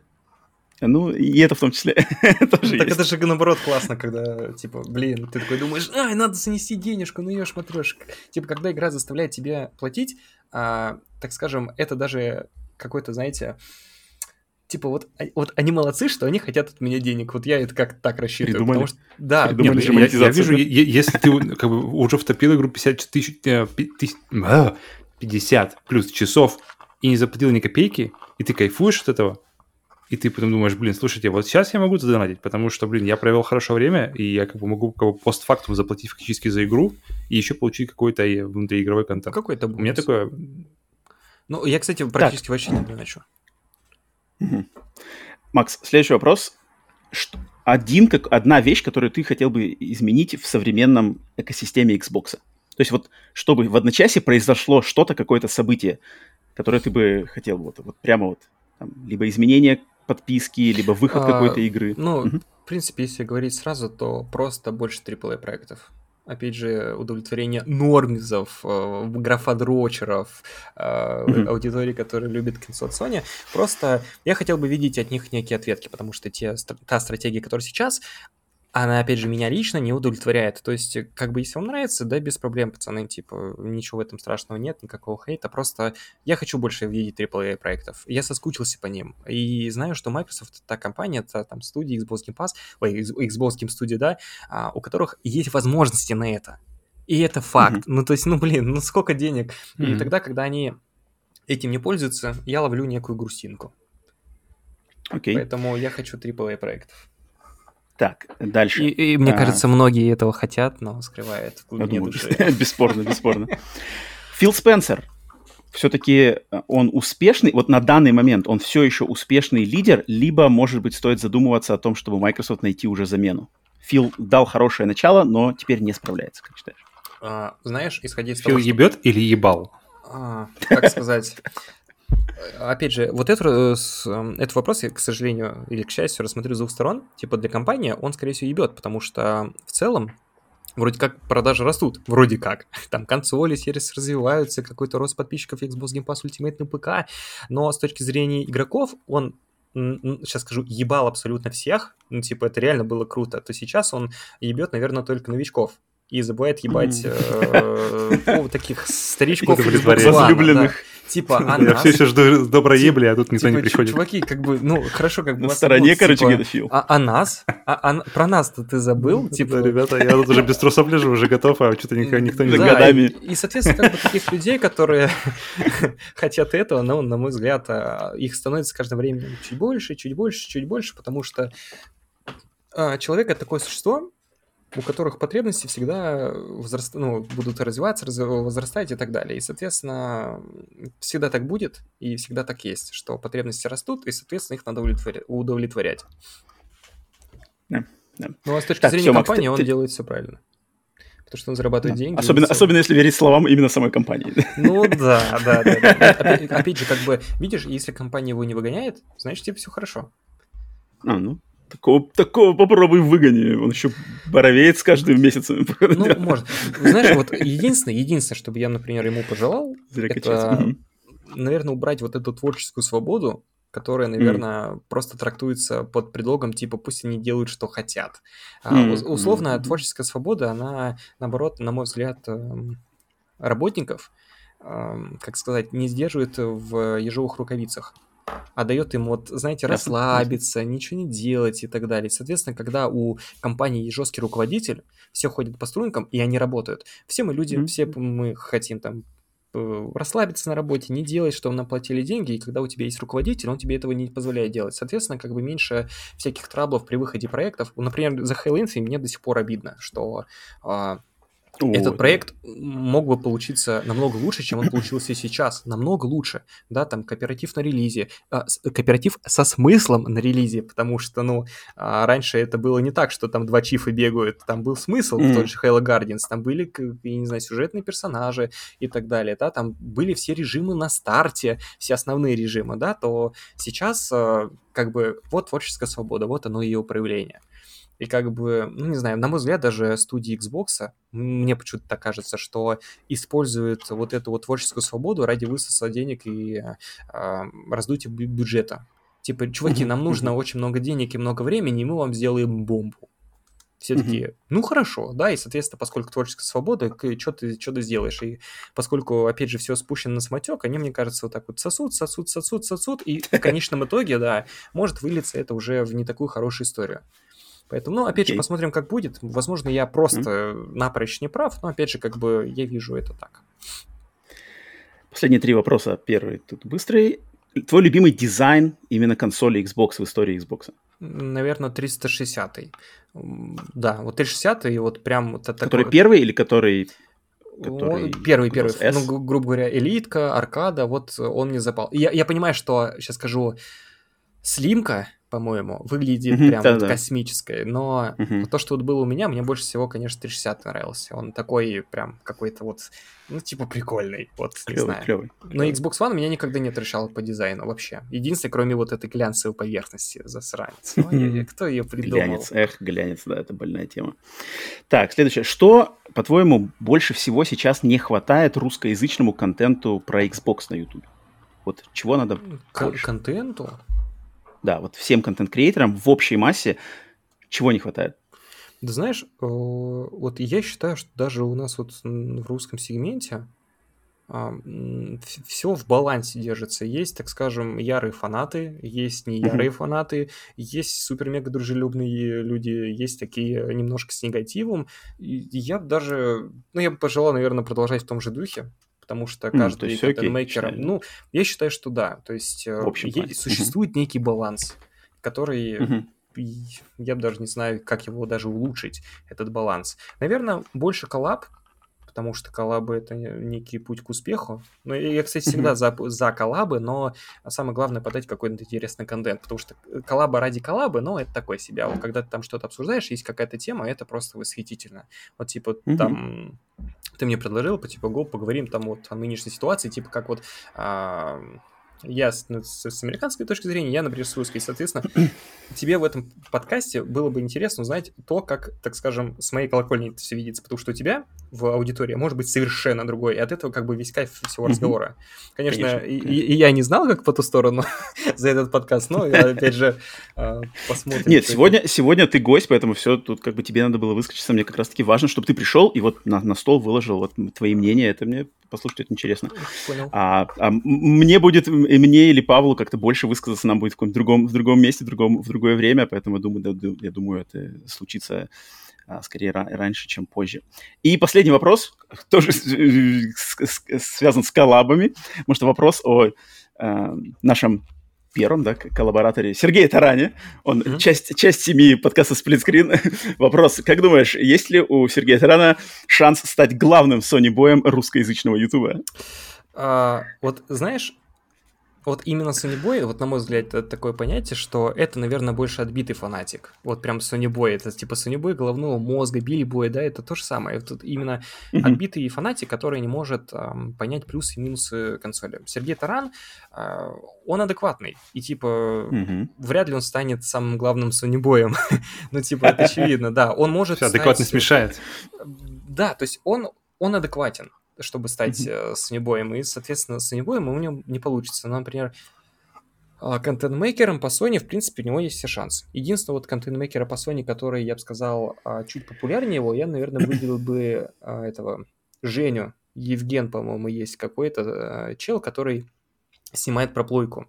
Ну, и это в том числе <laughs> тоже Так это же наоборот классно, когда, типа, блин, ты такой думаешь, ай, надо занести денежку, ну ешь, матрешек. Типа, когда игра заставляет тебя платить, а, так скажем, это даже какой-то, знаете, типа вот, а, вот они молодцы, что они хотят от меня денег. Вот я это как так рассчитываю. Придумали. Потому что, да, Придумали Нет, я, я вижу, да? если ты как бы уже втопил игру 50 тысяч, 50 а, плюс часов и не заплатил ни копейки, и ты кайфуешь от этого, и ты потом думаешь, блин, слушайте, вот сейчас я могу задонатить, потому что, блин, я провел хорошо время, и я как бы могу как бы постфактум заплатить фактически за игру и еще получить какой-то внутриигровой контент. Какой-то бонус. У меня такое... Ну, я, кстати, практически так. вообще не доначу. Угу. Макс, следующий вопрос. Что, один, как, одна вещь, которую ты хотел бы изменить в современном экосистеме Xbox. То есть вот, чтобы в одночасье произошло что-то, какое-то событие, которое ты бы хотел вот, вот прямо вот, там, либо изменение подписки, либо выход а, какой-то игры. Ну, угу. в принципе, если говорить сразу, то просто больше AAA проектов опять же, удовлетворение нормизов, э, графодрочеров, э, mm-hmm. аудитории, которая любит кинцо от Sony. Просто я хотел бы видеть от них некие ответки, потому что те, та стратегия, которая сейчас, она, опять же, меня лично не удовлетворяет. То есть, как бы, если вам нравится, да, без проблем, пацаны, типа, ничего в этом страшного нет, никакого хейта, просто я хочу больше видеть AAA проектов. Я соскучился по ним. И знаю, что Microsoft — та компания, та там студия Xbox Game Pass, ой, Xbox Game Studio, да, а, у которых есть возможности на это. И это факт. Mm-hmm. Ну, то есть, ну, блин, ну сколько денег? Mm-hmm. И тогда, когда они этим не пользуются, я ловлю некую грустинку. Окей. Okay. Поэтому я хочу AAA проектов. Так, дальше. И, и мне а... кажется, многие этого хотят, но скрывают в глубине души. <laughs> бесспорно, бесспорно. Фил Спенсер. все-таки э, он успешный, вот на данный момент он все еще успешный лидер, либо, может быть, стоит задумываться о том, чтобы Microsoft найти уже замену. Фил дал хорошее начало, но теперь не справляется, как считаешь? А, знаешь, исходя из Фил того, ебет что... или ебал? А, как сказать... Опять же, вот это, э, эм, этот вопрос я, к сожалению, или к счастью, рассмотрю с двух сторон. Типа для компании он, скорее всего, ебет, потому что в целом вроде как продажи растут, вроде как. <laughs> Там консоли, сервисы развиваются, какой-то рост подписчиков Xbox Game Pass Ultimate на ПК, но с точки зрения игроков он сейчас скажу, ебал абсолютно всех, ну, типа, это реально было круто, то сейчас он ебет, наверное, только новичков и забывает ебать э, таких <laughs> старичков возлюбленных. Типа, а Я все еще жду доброй ебли, а тут никто не типа, приходит. Чуваки, как бы, ну, хорошо, как бы... На стороне, короче, где-то фил. А нас? А Про нас-то ты забыл? Типа, ребята, я тут уже без трусов лежу, уже готов, а что-то никто не годами. И, соответственно, как бы таких людей, которые <laughs> хотят этого, но, на мой взгляд, а, их становится с каждым временем чуть больше, чуть больше, чуть больше, потому что а, человек — это такое существо, у которых потребности всегда возраст... ну, будут развиваться, раз... возрастать и так далее. И, соответственно, всегда так будет, и всегда так есть, что потребности растут, и, соответственно, их надо удовлетворять. удовлетворять. Да, да. Ну, а с точки так, зрения все, компании Макс, он ты... делает все правильно. Потому что он зарабатывает да. деньги. Особенно, особенно если верить словам именно самой компании. Ну да, да, да. да. Опять, опять же, как бы, видишь, если компания его не выгоняет, значит, тебе все хорошо. А, ну, Такого, такого попробуй выгони. Он еще боровеет с каждым месяцем. Ну, <laughs> может. Знаешь, вот единственное, единственное, чтобы я, например, ему пожелал, Зря это, наверное, убрать вот эту творческую свободу, которая, наверное, mm. просто трактуется под предлогом типа пусть они делают, что хотят. Mm. А, условно, mm. творческая свобода, она, наоборот, на мой взгляд, эм, работников, эм, как сказать, не сдерживает в ежовых рукавицах а дает им вот, знаете, расслабиться, ничего не делать и так далее. Соответственно, когда у компании жесткий руководитель, все ходят по стрункам, и они работают. Все мы люди, mm-hmm. все мы хотим там э, расслабиться на работе, не делать, что нам платили деньги, и когда у тебя есть руководитель, он тебе этого не позволяет делать. Соответственно, как бы меньше всяких траблов при выходе проектов. Например, за Halo Infinite мне до сих пор обидно, что а, Этот проект мог бы получиться намного лучше, чем он получился сейчас. Намного лучше. Да, там кооператив на релизе. А, кооператив со смыслом на релизе, потому что, ну, а, раньше это было не так, что там два чифа бегают. Там был смысл mm. в тот же Halo Guardians. Там были, я не знаю, сюжетные персонажи и так далее. Да, там были все режимы на старте, все основные режимы, да, то сейчас а, как бы вот творческая свобода, вот оно ее проявление. И как бы, ну не знаю, на мой взгляд, даже студии Xbox, мне почему-то так кажется, что используют вот эту вот творческую свободу ради высоса денег и э, раздутия бюджета. Типа, чуваки, нам нужно очень много денег и много времени, и мы вам сделаем бомбу. Все такие, mm-hmm. ну хорошо, да, и, соответственно, поскольку творческая свобода, что ты, что ты сделаешь? И поскольку, опять же, все спущено на самотек, они, мне кажется, вот так вот сосут, сосут, сосут, сосут, и в конечном итоге, да, может вылиться это уже в не такую хорошую историю. Поэтому, ну, опять okay. же, посмотрим, как будет. Возможно, я просто mm-hmm. напрочь не прав, но, опять же, как бы я вижу это так. Последние три вопроса. Первый тут быстрый. Твой любимый дизайн именно консоли Xbox в истории Xbox? Наверное, 360. Да, вот 360 и вот прям... Вот который такой... первый или который который... Первый, первый. S? Ну, грубо говоря, элитка, аркада, вот он мне запал. Я, я понимаю, что, сейчас скажу, слимка, по-моему, выглядит прям вот космической, но то, что вот было у меня, мне больше всего, конечно, 360 нравился. Он такой прям какой-то вот, ну, типа прикольный, вот, не знаю. Но Xbox One меня никогда не отрешал по дизайну вообще. Единственное, кроме вот этой глянцевой поверхности, засранец. <laughs> Кто ее придумал? Глянец, эх, глянец, да, это больная тема. Так, следующее. Что, по-твоему, больше всего сейчас не хватает русскоязычному контенту про Xbox на YouTube? Вот чего надо К- Контенту? Да, вот всем контент-креаторам в общей массе чего не хватает? Да знаешь, э, вот я считаю, что даже у нас вот в русском сегменте а, все в балансе держится. Есть, так скажем, ярые фанаты, есть не ярые mm-hmm. фанаты, есть супер-мега дружелюбные люди, есть такие немножко с негативом. И я даже, ну, я бы пожелал, наверное, продолжать в том же духе потому что каждый mm, content maker... Ну, я считаю, что да. То есть э, общем, есть, существует mm-hmm. некий баланс, который... Mm-hmm. Я бы даже не знаю, как его даже улучшить, этот баланс. Наверное, больше коллаб, потому что коллабы — это некий путь к успеху. Ну, я, кстати, всегда за, за коллабы, но самое главное — подать какой-то интересный контент, потому что коллаба ради коллабы, ну, это такое себе. А вот когда ты там что-то обсуждаешь, есть какая-то тема, это просто восхитительно. Вот, типа, там ты мне предложил, по типа, го, поговорим там вот о нынешней ситуации, типа, как вот а, я с, ну, с, с американской точки зрения, я, например, с русской. Соответственно, <clears throat> тебе в этом подкасте было бы интересно узнать то, как, так скажем, с моей колокольни это все видится, потому что у тебя в аудитории может быть совершенно другой, и от этого как бы весь кайф всего разговора. Конечно, конечно, и, И, я не знал, как по ту сторону <laughs> за этот подкаст, но опять же, а, посмотрим. Нет, сегодня, сегодня ты гость, поэтому все, тут как бы тебе надо было выскочиться. Мне как раз-таки важно, чтобы ты пришел и вот на, на стол выложил вот твои мнения. Это мне послушать, это интересно. Понял. А, а мне будет, и мне или Павлу как-то больше высказаться нам будет в каком-то другом, в другом месте, в, другом, в другое время, поэтому я думаю, я думаю, это случится а, скорее раньше, чем позже. И последний вопрос, <laughs> тоже связан с коллабами, потому что вопрос о э, нашем первом, да, коллабораторе Сергея Таране. Он mm-hmm. часть, часть семьи подкаста «Сплитскрин». <laughs> Вопрос, как думаешь, есть ли у Сергея Тарана шанс стать главным Sony боем русскоязычного ютуба? А, вот знаешь, вот именно Boy, вот на мой взгляд, это такое понятие, что это, наверное, больше отбитый фанатик. Вот прям Boy, это типа Boy головного мозга, Билли Боя, да, это то же самое. Это именно отбитый фанатик, который не может эм, понять плюсы и минусы консоли. Сергей Таран, э, он адекватный, и типа вряд ли он станет самым главным Boy. <laughs> ну, типа, это очевидно, да. Он может Адекватность мешает. Да, то есть он, он адекватен чтобы стать mm-hmm. Э, санебоем, и, соответственно, санебоем у него не получится. Но, например, а, контент-мейкером по Sony, в принципе, у него есть все шансы. Единственное, вот контент-мейкера по Sony, который, я бы сказал, а, чуть популярнее его, я, наверное, выделил бы а, этого Женю. Евген, по-моему, есть какой-то чел, который снимает проплойку.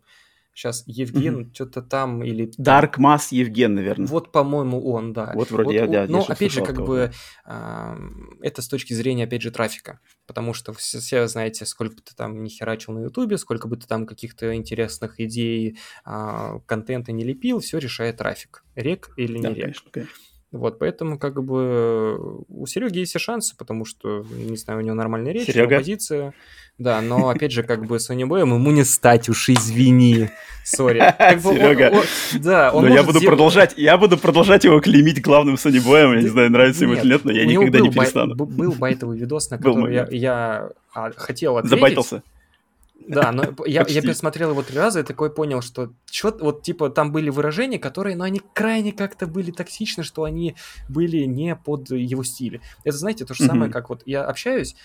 Сейчас Евген mm-hmm. что-то там или... Dark Mass Евген, наверное. Вот, по-моему, он, да. Вот вроде вот, я, я, Но, опять же, как бы, э, это с точки зрения, опять же, трафика. Потому что все, все знаете, сколько бы ты там не херачил на Ютубе, сколько бы ты там каких-то интересных идей, э, контента не лепил, все решает трафик. Рек или не да, рек. Конечно, конечно. Вот, поэтому как бы у Сереги есть все шансы, потому что, не знаю, у него нормальная речь, Серега. позиция. Да, но опять же, как бы Sony Боем ему не стать, уж извини. Сори. <laughs> Серега. да, он но я буду продолжать, я буду продолжать его клеймить главным Sony Боем, я не знаю, нравится ему или нет, но я никогда не перестану. Был байтовый видос, на который я а, хотел ответить. Забайтился. Да, но <laughs> я, я пересмотрел его три раза и такой понял, что чё, вот типа там были выражения, которые, ну, они крайне как-то были токсичны, что они были не под его стиль. Это, знаете, то же самое, mm-hmm. как вот я общаюсь,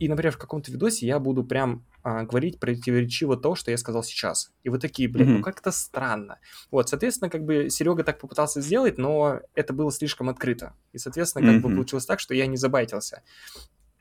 и, например, в каком-то видосе я буду прям а, говорить противоречиво то, что я сказал сейчас. И вы такие, блин, mm-hmm. ну как-то странно. Вот, соответственно, как бы Серега так попытался сделать, но это было слишком открыто. И, соответственно, как mm-hmm. бы получилось так, что я не забайтился.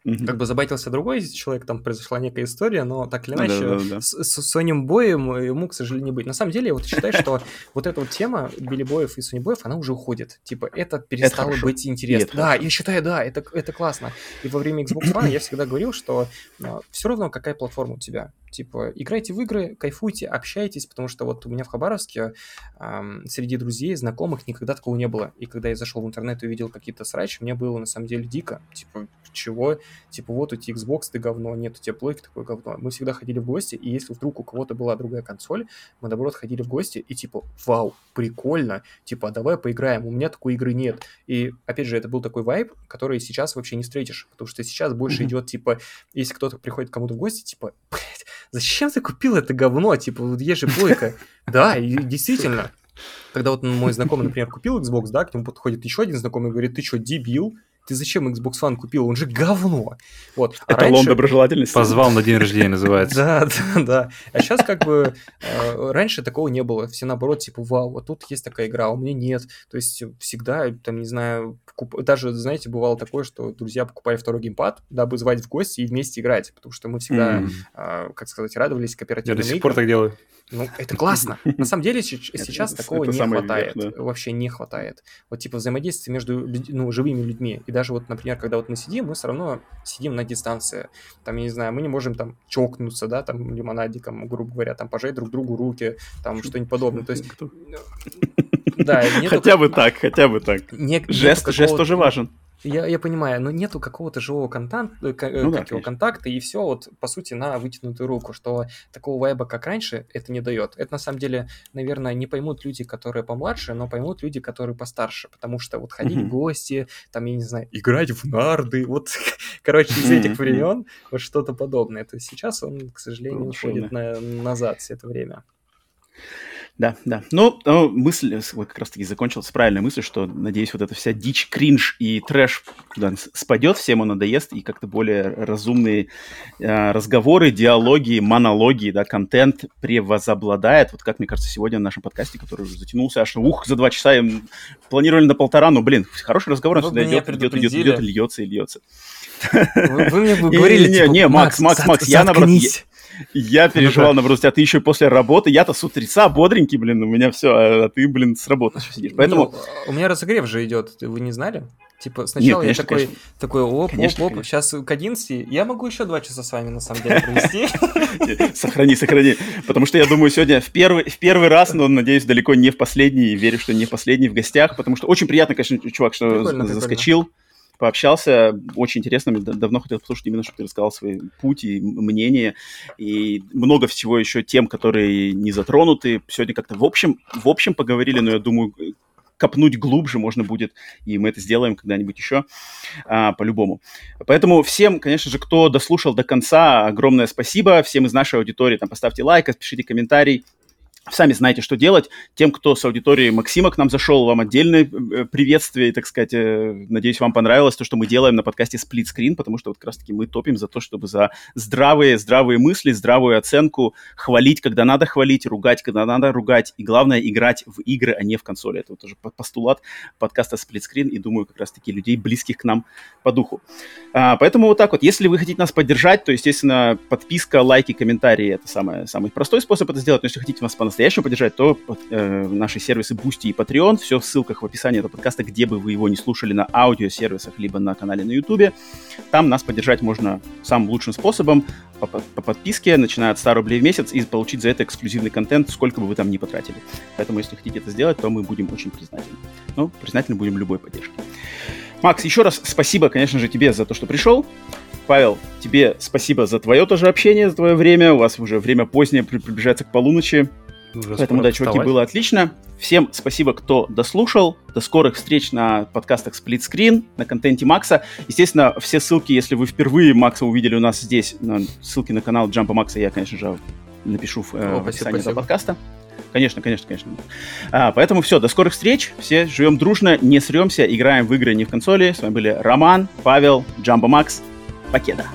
Mm-hmm. Как бы забайтился другой человек, там произошла некая история, но так или иначе да, да, да. с, с Сонем Боем ему, к сожалению, не быть. На самом деле, я вот считаю, что <laughs> вот эта вот тема Билли Боев и Сони Боев, она уже уходит. Типа, это перестало быть интересно. Да, я считаю, да, это, это классно. И во время Xbox One я всегда говорил, что а, все равно какая платформа у тебя. Типа, играйте в игры, кайфуйте, общайтесь, потому что вот у меня в Хабаровске эм, среди друзей, знакомых никогда такого не было. И когда я зашел в интернет и увидел какие-то срачи, мне было на самом деле дико. Типа, чего? Типа, вот у тебя Xbox, ты говно, нет у тебя плойки, такое говно. Мы всегда ходили в гости, и если вдруг у кого-то была другая консоль, мы, наоборот, ходили в гости, и типа, вау, прикольно, типа, а давай поиграем, у меня такой игры нет. И, опять же, это был такой вайб, который сейчас вообще не встретишь, потому что сейчас больше mm-hmm. идет, типа, если кто-то приходит кому-то в гости, типа, блядь, зачем ты купил это говно? Типа, вот есть же плойка. <laughs> Да, и действительно. Когда вот мой знакомый, например, купил Xbox, да, к нему подходит еще один знакомый и говорит, ты что, дебил? Ты зачем Xbox One купил? Он же говно. Вот. А Эталон раньше... доброжелательности. Позвал на день рождения, называется. Да, <laughs> да, да. А сейчас как бы э, раньше такого не было. Все наоборот, типа, вау, вот тут есть такая игра, а у меня нет. То есть всегда, там, не знаю, даже, знаете, бывало такое, что друзья покупали второй геймпад, дабы звать в гости и вместе играть, потому что мы всегда, как сказать, радовались кооперативным Я до сих пор так делаю. Ну, это классно. На самом деле сейчас такого не хватает. Вообще не хватает. Вот типа взаимодействие между ну, живыми людьми. И даже вот, например, когда вот мы сидим, мы все равно сидим на дистанции. Там, я не знаю, мы не можем там чокнуться, да, там лимонадиком, грубо говоря, там пожать друг другу руки, там что-нибудь подобное. То есть... Да, Хотя бы так, хотя бы так. Жест жест тоже важен. Я, я понимаю, но нету какого-то живого контакта, э, ну, да, его, контакта, и все вот, по сути, на вытянутую руку, что такого вайба, как раньше, это не дает. Это, на самом деле, наверное, не поймут люди, которые помладше, но поймут люди, которые постарше, потому что вот ходить mm-hmm. в гости, там, я не знаю, играть в нарды, <laughs> вот, короче, из этих времен, вот что-то подобное. То есть сейчас он, к сожалению, уходит на, назад все это время. Да, да. Но, но мысль вот как раз-таки закончилась с правильной мыслью, что, надеюсь, вот эта вся дичь, кринж и трэш куда спадет, всем он надоест, и как-то более разумные э, разговоры, диалоги, монологи, да, контент превозобладает. Вот как, мне кажется, сегодня в нашем подкасте, который уже затянулся аж, ух, за два часа, и планировали на полтора, но, блин, хороший разговор, он всегда идет, идет, идет, идет, льется и льется. Вы, вы мне <laughs> говорили, не, типа, не, Макс, Макс, Макс, я наоборот... Я переживал, наоборот, а ты еще после работы, я-то с утреца бодренький, блин, у меня все, а ты, блин, с работы еще сидишь. Поэтому... Ну, у меня разогрев же идет, вы не знали? Типа, сначала Нет, конечно, я такой, конечно. такой, оп, конечно, оп, оп, конечно. сейчас к 11, я могу еще два часа с вами, на самом деле, провести. <laughs> Сохрани, сохрани, потому что я думаю, сегодня в первый, в первый раз, но, надеюсь, далеко не в последний, верю, что не в последний в гостях, потому что очень приятно, конечно, чувак, что заскочил, пообщался. Очень интересно. Давно хотел послушать именно, чтобы ты рассказал свой путь и мнение. И много всего еще тем, которые не затронуты. Сегодня как-то в общем, в общем поговорили, но я думаю, копнуть глубже можно будет, и мы это сделаем когда-нибудь еще, а, по-любому. Поэтому всем, конечно же, кто дослушал до конца, огромное спасибо. Всем из нашей аудитории там поставьте лайк, пишите комментарий, Сами знаете, что делать. Тем, кто с аудитории Максима к нам зашел, вам отдельное э, приветствие, так сказать. Э, надеюсь, вам понравилось то, что мы делаем на подкасте Split Screen, потому что вот как раз-таки мы топим за то, чтобы за здравые, здравые мысли, здравую оценку, хвалить, когда надо хвалить, ругать, когда надо ругать, и главное, играть в игры, а не в консоли. Это вот тоже постулат подкаста Split Screen, и думаю, как раз-таки людей, близких к нам по духу. А, поэтому вот так вот. Если вы хотите нас поддержать, то, естественно, подписка, лайки, комментарии — это самое, самый простой способ это сделать. Но если хотите нас по по-настоящему поддержать, то э, наши сервисы Boosty и Patreon. Все в ссылках в описании этого подкаста, где бы вы его не слушали на аудиосервисах, либо на канале на YouTube. Там нас поддержать можно самым лучшим способом по, по подписке, начиная от 100 рублей в месяц, и получить за это эксклюзивный контент, сколько бы вы там ни потратили. Поэтому, если хотите это сделать, то мы будем очень признательны. Ну, признательны будем любой поддержке. Макс, еще раз спасибо, конечно же, тебе за то, что пришел. Павел, тебе спасибо за твое тоже общение, за твое время. У вас уже время позднее приближается к полуночи. Уже Поэтому, да, чуваки, вставать. было отлично. Всем спасибо, кто дослушал. До скорых встреч на подкастах Split Screen, на контенте Макса. Естественно, все ссылки, если вы впервые Макса увидели у нас здесь, ссылки на канал Джампа Макса я, конечно же, напишу в, э, О, в описании этого подкаста. Конечно, конечно, конечно. А, поэтому все, до скорых встреч. Все живем дружно, не сремся, играем в игры не в консоли. С вами были Роман, Павел, Джамбо Макс. Покеда.